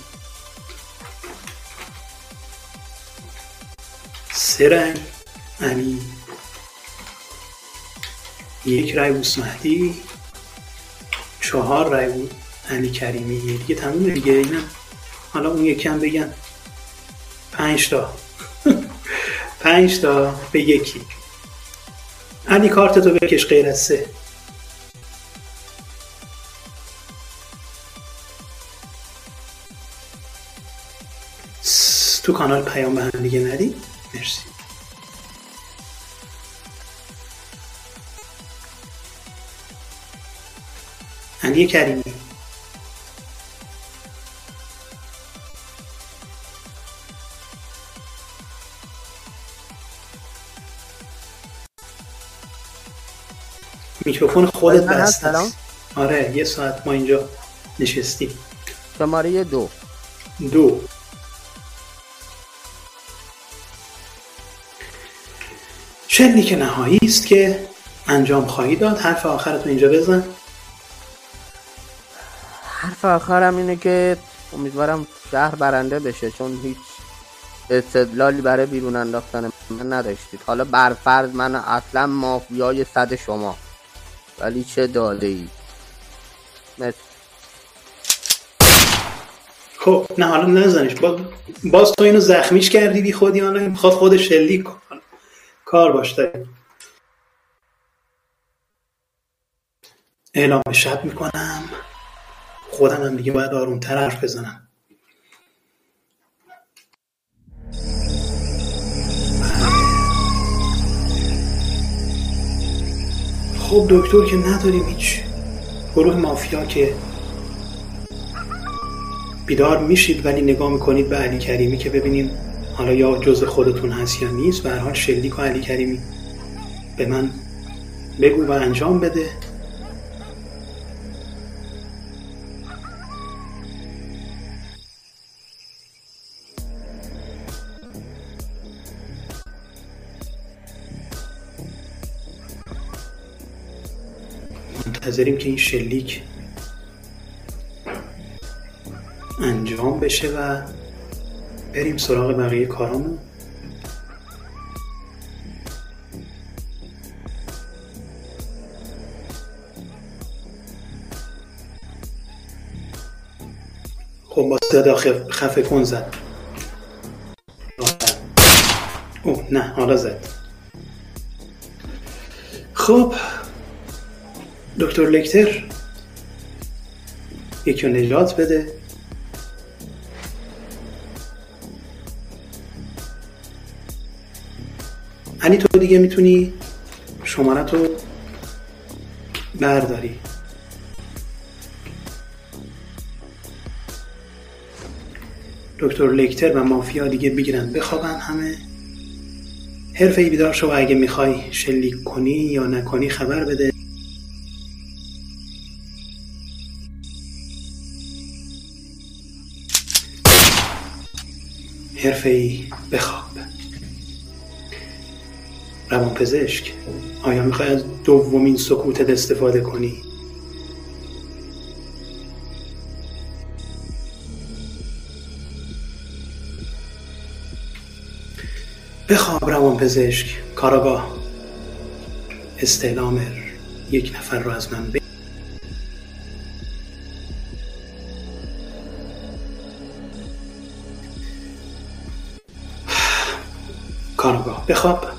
سه رأی علی. یک رأی بوس مهدی چهار رأی بود علی کریمی. دیگه تموم دیگه اینم حالا اون یکی هم بگن پنج تا. پنج تا به یکی. علی کارت تو بکش غیر از سه. تو کانال پیام به هم دیگه ندید مرسی. علی کریمی. میکروفون خودت است آره یه ساعت ما اینجا نشستیم. شماره دو. دو. شنی که نهایی است که انجام خواهی داد. حرف آخرتو اینجا بزن. حرف آخرم اینه که امیدوارم شهر برنده بشه چون هیچ استدلالی برای بیرون انداختن من نداشتید. حالا برفرض من اصلا مافیای صد شما. ولی چه داده ای خب نه حالا نزنش. باز, باز تو اینو زخمیش کردی بی خودی حالا می‌خواد خودش شلیک کن کار باش داریم. اعلام شب می‌کنم. خودم هم دیگه باید آرومتر حرف بزنم. خب دکتر که نداریم هیچ گروه مافیا که بیدار میشید ولی نگاه می‌کنید به علی کریمی که ببینیم حالا یا جز خودتون هست یا نیست به حال شلیک و علی کریمی. به من بگو و انجام بده. منتظریم که این شلیک انجام بشه و بریم سراغ بقیه کارامون. خب با صدا خفه کن زد. او نه حالا زد. خب دکتر لکتر یکی نجات بده. علی تو دیگه می‌تونی شماره تو برداری. دکتر لکتر و مافیا دیگه بگیرن بخوابن همه. حرفه ای بیدار شو اگه می‌خوای شلیک کنی یا نکنی خبر بده. حرفه ای بخواب. روانپزشک. آیا می‌خوای از دومین سکوتت استفاده کنی؟ بخواب روانپزشک کاراگاه. استعلام یک نفر رو از من بگیر کارگاه بخواب.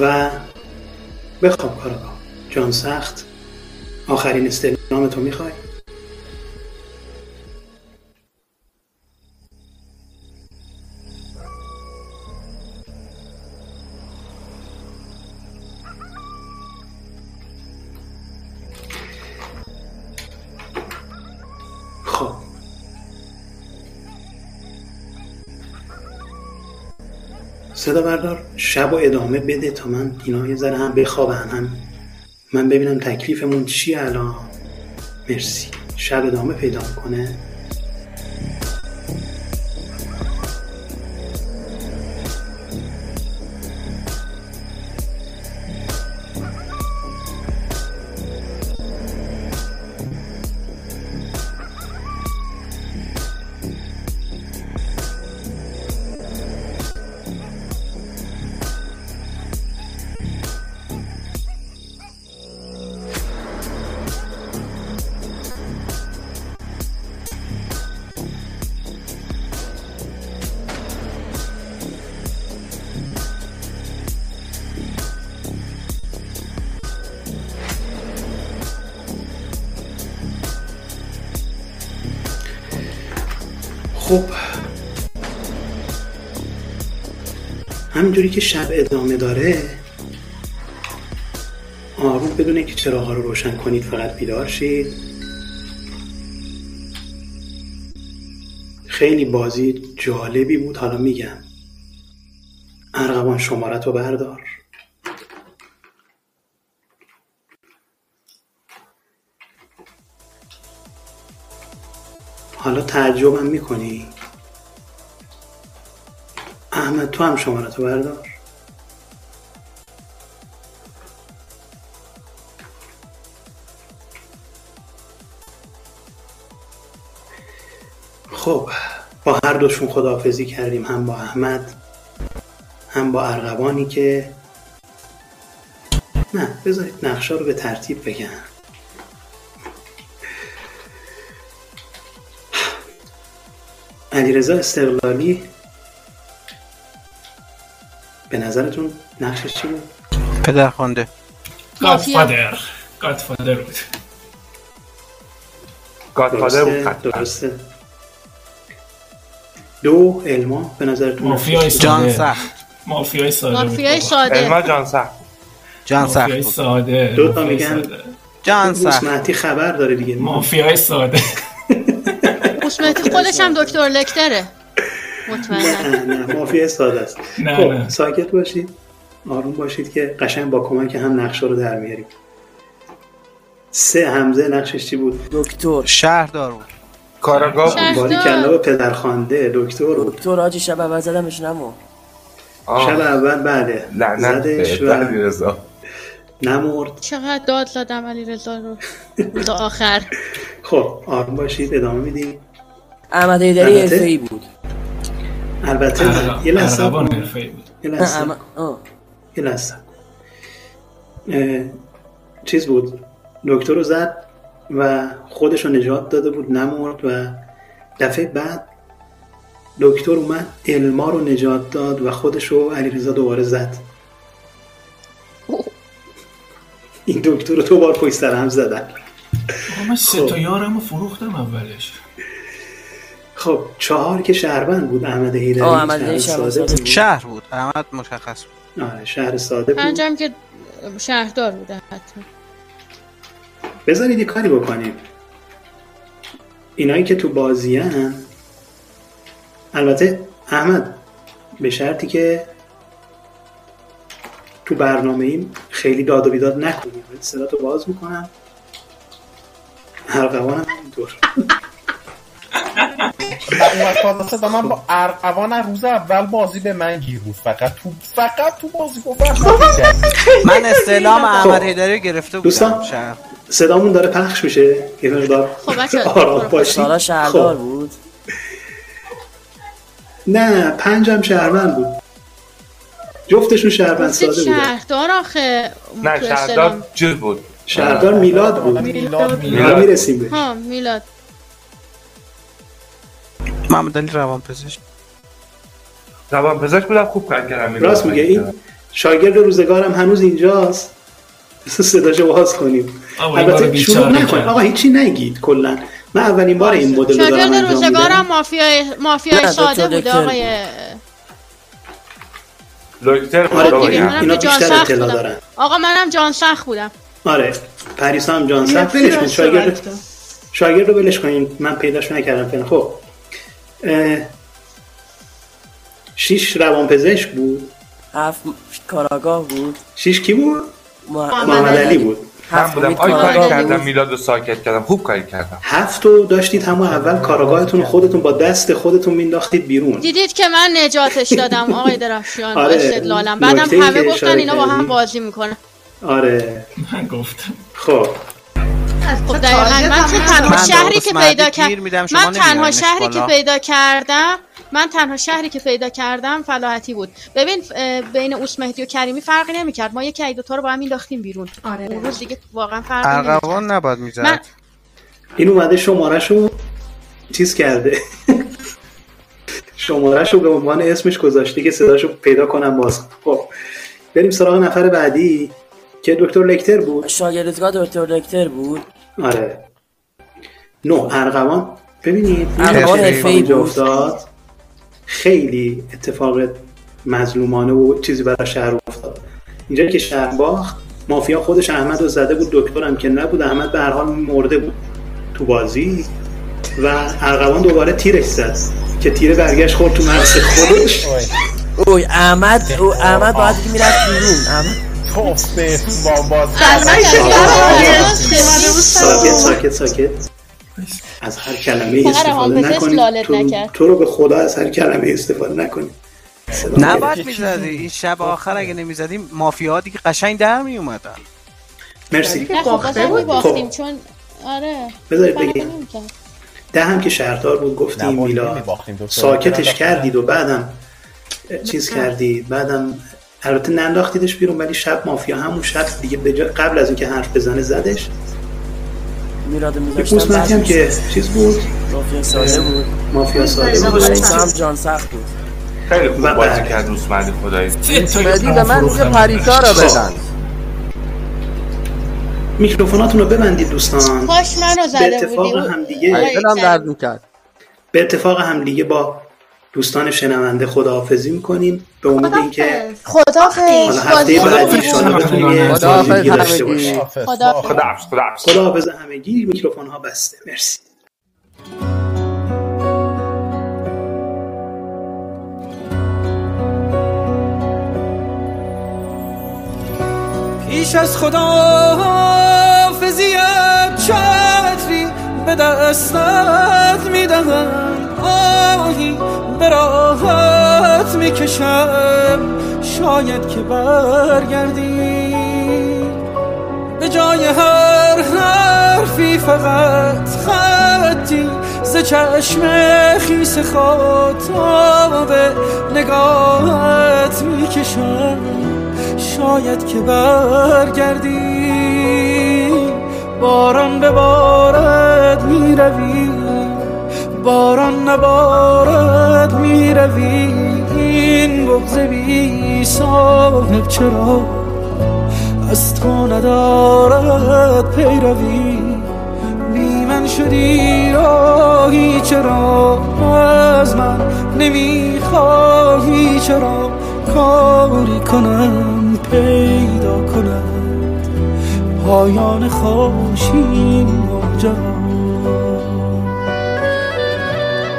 و بخواب کارگاه جان سخت. آخرین استعلام تو می‌خوای. خب. صدا بردار. شب و ادامه بده تا من اینا یه ذره هم بخوابن هم من ببینم تکلیفمون چیه الان. مرسی. شب ادامه پیدا کنه که شب ادامه داره آروم بدون اینکه چراغا رو روشن کنید فقط بیدار شید. خیلی بازی جالبی بود حالا میگم. ارغوان شمارت رو بردار. حالا تعجبم می‌کنی؟ تو هم شمارت رو بردار. خب با هر دوشون خداحافظی کردیم. هم با احمد هم با ارغوانی که نه بذارید نقشه رو به ترتیب بگم. علیرضا استقلالی به نظرتون نقشش چی بود؟ پدرخوانده گادفادر گادفادر بود. گادفادر بود درسته. دو علما به نظرتون مافیای؟ ساده جان سخت. مافیای ساده مافیای. ساده. علما جان سخت. جان سخت. ساده. دو تا میگن. جان سخت. مهدی خبر داره دیگه. مافیای ساده. قسمتی خودش هم دکتر لکتره. مطمئنا نه نه مافیای ساده است. نه، خب نه. ساکت باشید. آروم باشید که قشنگ با کمک هم نقشه رو در میاریم. سه حمزه نقشش چی بود؟ دکتر. شهردار بود. کاراگاه بود. باری کلا با پدرخوانده دکتر بود. دکتر آجی شب اول زدمش نمو. شب اول بله. لعنت زدش به و نمرد. چقدر داد زدم علی رضا رو. روز آخر. خب آروم باشید ادامه میدیم. احمد ایدری حرفه‌ای بود. البته. یه لحظه. حرفه‌ای بود یه لحظه احمد آه. یه لحظه اه، چیز بود دکتر رو زد و خودش رو نجات داده بود نمرد و دفعه بعد دکتر اومد علما رو نجات داد و خودش رو علیرضا دوباره زد این دکتر رو دو بار پشت سر هم زدن من سه خب. تا یارم رو فروختم اولش خب چهار که شهروند بود احمد هیدری احمد شهر ساده بود. بود. شهر بود احمد مشخص بود. آره شهر ساده بود. پنجم که شهردار بوده حتما بذارید یه کاری بکنیم. اینایی که تو بازی البته احمد به شرطی که تو برنامه ایم خیلی داد و بیداد نکنیم. صدا تو باز می‌کنم. ارقوان هم اینطور اون صدا من با ارقوان از روز اول بازی به من گیر بود. فقط تو فقط تو بازی گفتم من استعلام احمد خب. رو گرفته بودم. دوستان صدامون داره پخش میشه. یه مقدار خب آرام باشید. سارا شهردار خب. بود. نه پنجم شهروند بود. جفتشون شهروند ساده بودن. شهردار آخه. نه شهردار. چیز بود. شهردار میلاد بود. میلاد می‌رسیم بهش. ها میلاد. محمد علی روان پزشک روان پزشک بودم خوب کار کردم. راست میگه؟ این شاگرد روزگارم هنوز اینجاست. بس صداشو باز کنیم. البته بیچاره شروع نکن. کرد. آقا هیچی نگید کلا. من اولین بار این مدل رو دارم شاگرد انجام روزگارم مافیای مافیای ساده بوده. آقای لوکتر بود آره اینا بیشتر اطلاع بودم. دارن آقا منم جان سخت بودم. آره. پریسا هم جان سخت. ولش کن. شاگرد. شاگرد رو ولش کنین. من پیداش نکردم فعلا. خب. شیش روانپزشک بود؟ هفت کاراگاه بود. شیش کی بود؟ محمد علی. بود. هفت بودم. آی کاری کردم میلاد رو ساکت کردم. خوب کاری کردم. هفت رو داشتید همون اول کاراگاهتون رو خودتون با دست خودتون مینداختید بیرون. دیدید که من نجاتش دادم آقای درفشان با آره. استدلالم بعدم همه گفتن اینا با هم. بازی می‌کنن. آره. من گفتم. خب. خب دقیقا من تنها من شهری که پیدا کردم من تنها شهری که. پیدا کردم من تنها شهری که پیدا کردم فلاحتی بود. ببین بین اوس مهدی و کریمی فرقی نمی‌کرد. ما یکی دو تا رو با هم مینداختیم بیرون. آره. اون روز دیگه واقعا فرقی نمی‌کرد. ارغوان نباید من می‌زد این اومده شمارهشو چیز کرده. شمارهشو به عنوان اسمش گذاشته که صداشو پیدا کنم باز. خب بریم سراغ نفر بعدی. که دکتر لکتر بود؟ شاگردگاه دکتر لکتر بود. آره. نو ارغوان. ببینید ارغوان حرفه‌ای. افتاد. خیلی اتفاق مظلومانه و چیزی برای شهر افتاد. اینجا که شهر باخت مافیا خودش احمد رو زده بود دکترم که نبود. احمد به هر حال مرده بود تو بازی و ارغوان دوباره تیرش زد که تیر برگشت خورد تو مغز خودش. اوی احمد او احمد باید دیگه می‌رفت بیرون. احمد؟ توف به با باز ساکت ساکت ساکت از هر کلمه استفاده نکنید. لالت تو, رو به خدا از هر کلمه استفاده نکنید. نباید می‌زدی. این شب آخر اگه نمی‌زدیم مافیا دیگه قشنگ در میومدن مرسی. نه خب بود. میباختیم خب. چون آره. بذارید بگیم. ده هم که شهردار بود گفتیم میلا. ساکتش. کردید و بعدم چیز کردید بعدم البته ننداختیدش بیرون ولی شب مافیا همون شب دیگه به جا- قبل از اینکه حرف بزنه زدش. میراد میذاشتم هم که چیز. بود. مافیا ساده بود. مافیا ساده بود. هم جان سخت بود. خیلی خوب بازی. کرد دوست مردی خدایی مهدی به من میگه پریسا رو بزن میکروفوناتون رو ببندید دوستان. کاش منو به زده اتفاق بودی. هم دیگه دلم درد می‌کرد. به اتفاق هم دیگه با دوستان شنونده خداحافظی می‌کنیم. به امید اینکه خدافظ حالا هفته بعدی خداحافظ. دیگه داشته همگی. باشیم. خداحافظ. خداحافظ. خداحافظ. همگی. میکروفون ها بسته. مرسی. پیش از خداحافظیت چتری به دستت می‌دهم. آهی به راحت می‌کشم. شاید که برگردی. به جای هر حرفی فقط خطی. ز چشم خیس خاطاب نگاهت می‌کشم. شاید که برگردی. باران به بارد می‌روی. باران نبارد می‌روی این بغز بی صاحب چرا؟ از تو ندارد پیروی. بی من شدی راهی چرا؟ از من نمی‌خواهی چرا؟ کاری کنم پیدا کنم. پایان خوشی ماجرا.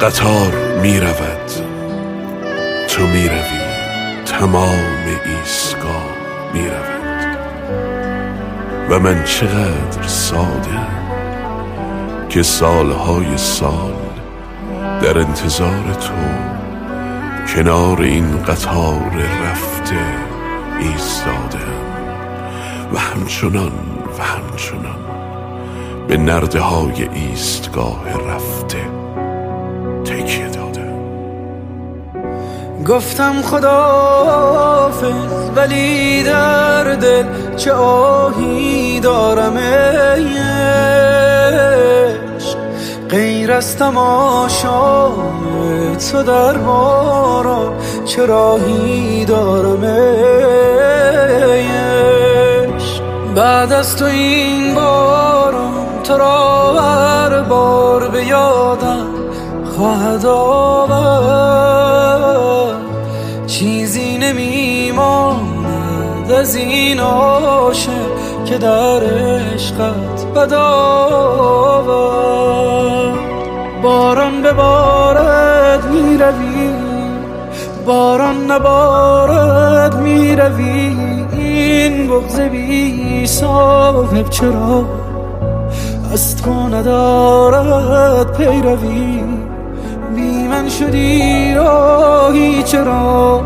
قطار می رود. تو می روی. تمام ایستگاه می رود. و من چقدر ساده که سالهای سال در انتظار تو کنار این قطار رفته ایستادم و همچنان و همچنان به نرده های ایستگاه رفته تکیه دادم گفتم خدافز ولی در دل چه آهی دارم ای عشق. غیر از تماشای تو در باران چه راهی دارم ای عشق. بعد از تو این باران تو را هر بار به خواهد آورد چیزی نمیماند از این عاشق که در عشقت بدآورد باران به بارد می‌روی باران نبارد می‌روی. این بغز بی صاحب چرا از تو ندارد پیروی؟ من شدی راهی چرا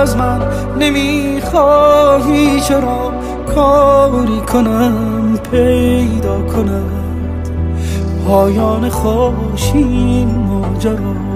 از من نمی‌خواهی؟ چرا کاری کنم پیدا کنم؟ پایان خوشی ماجرا.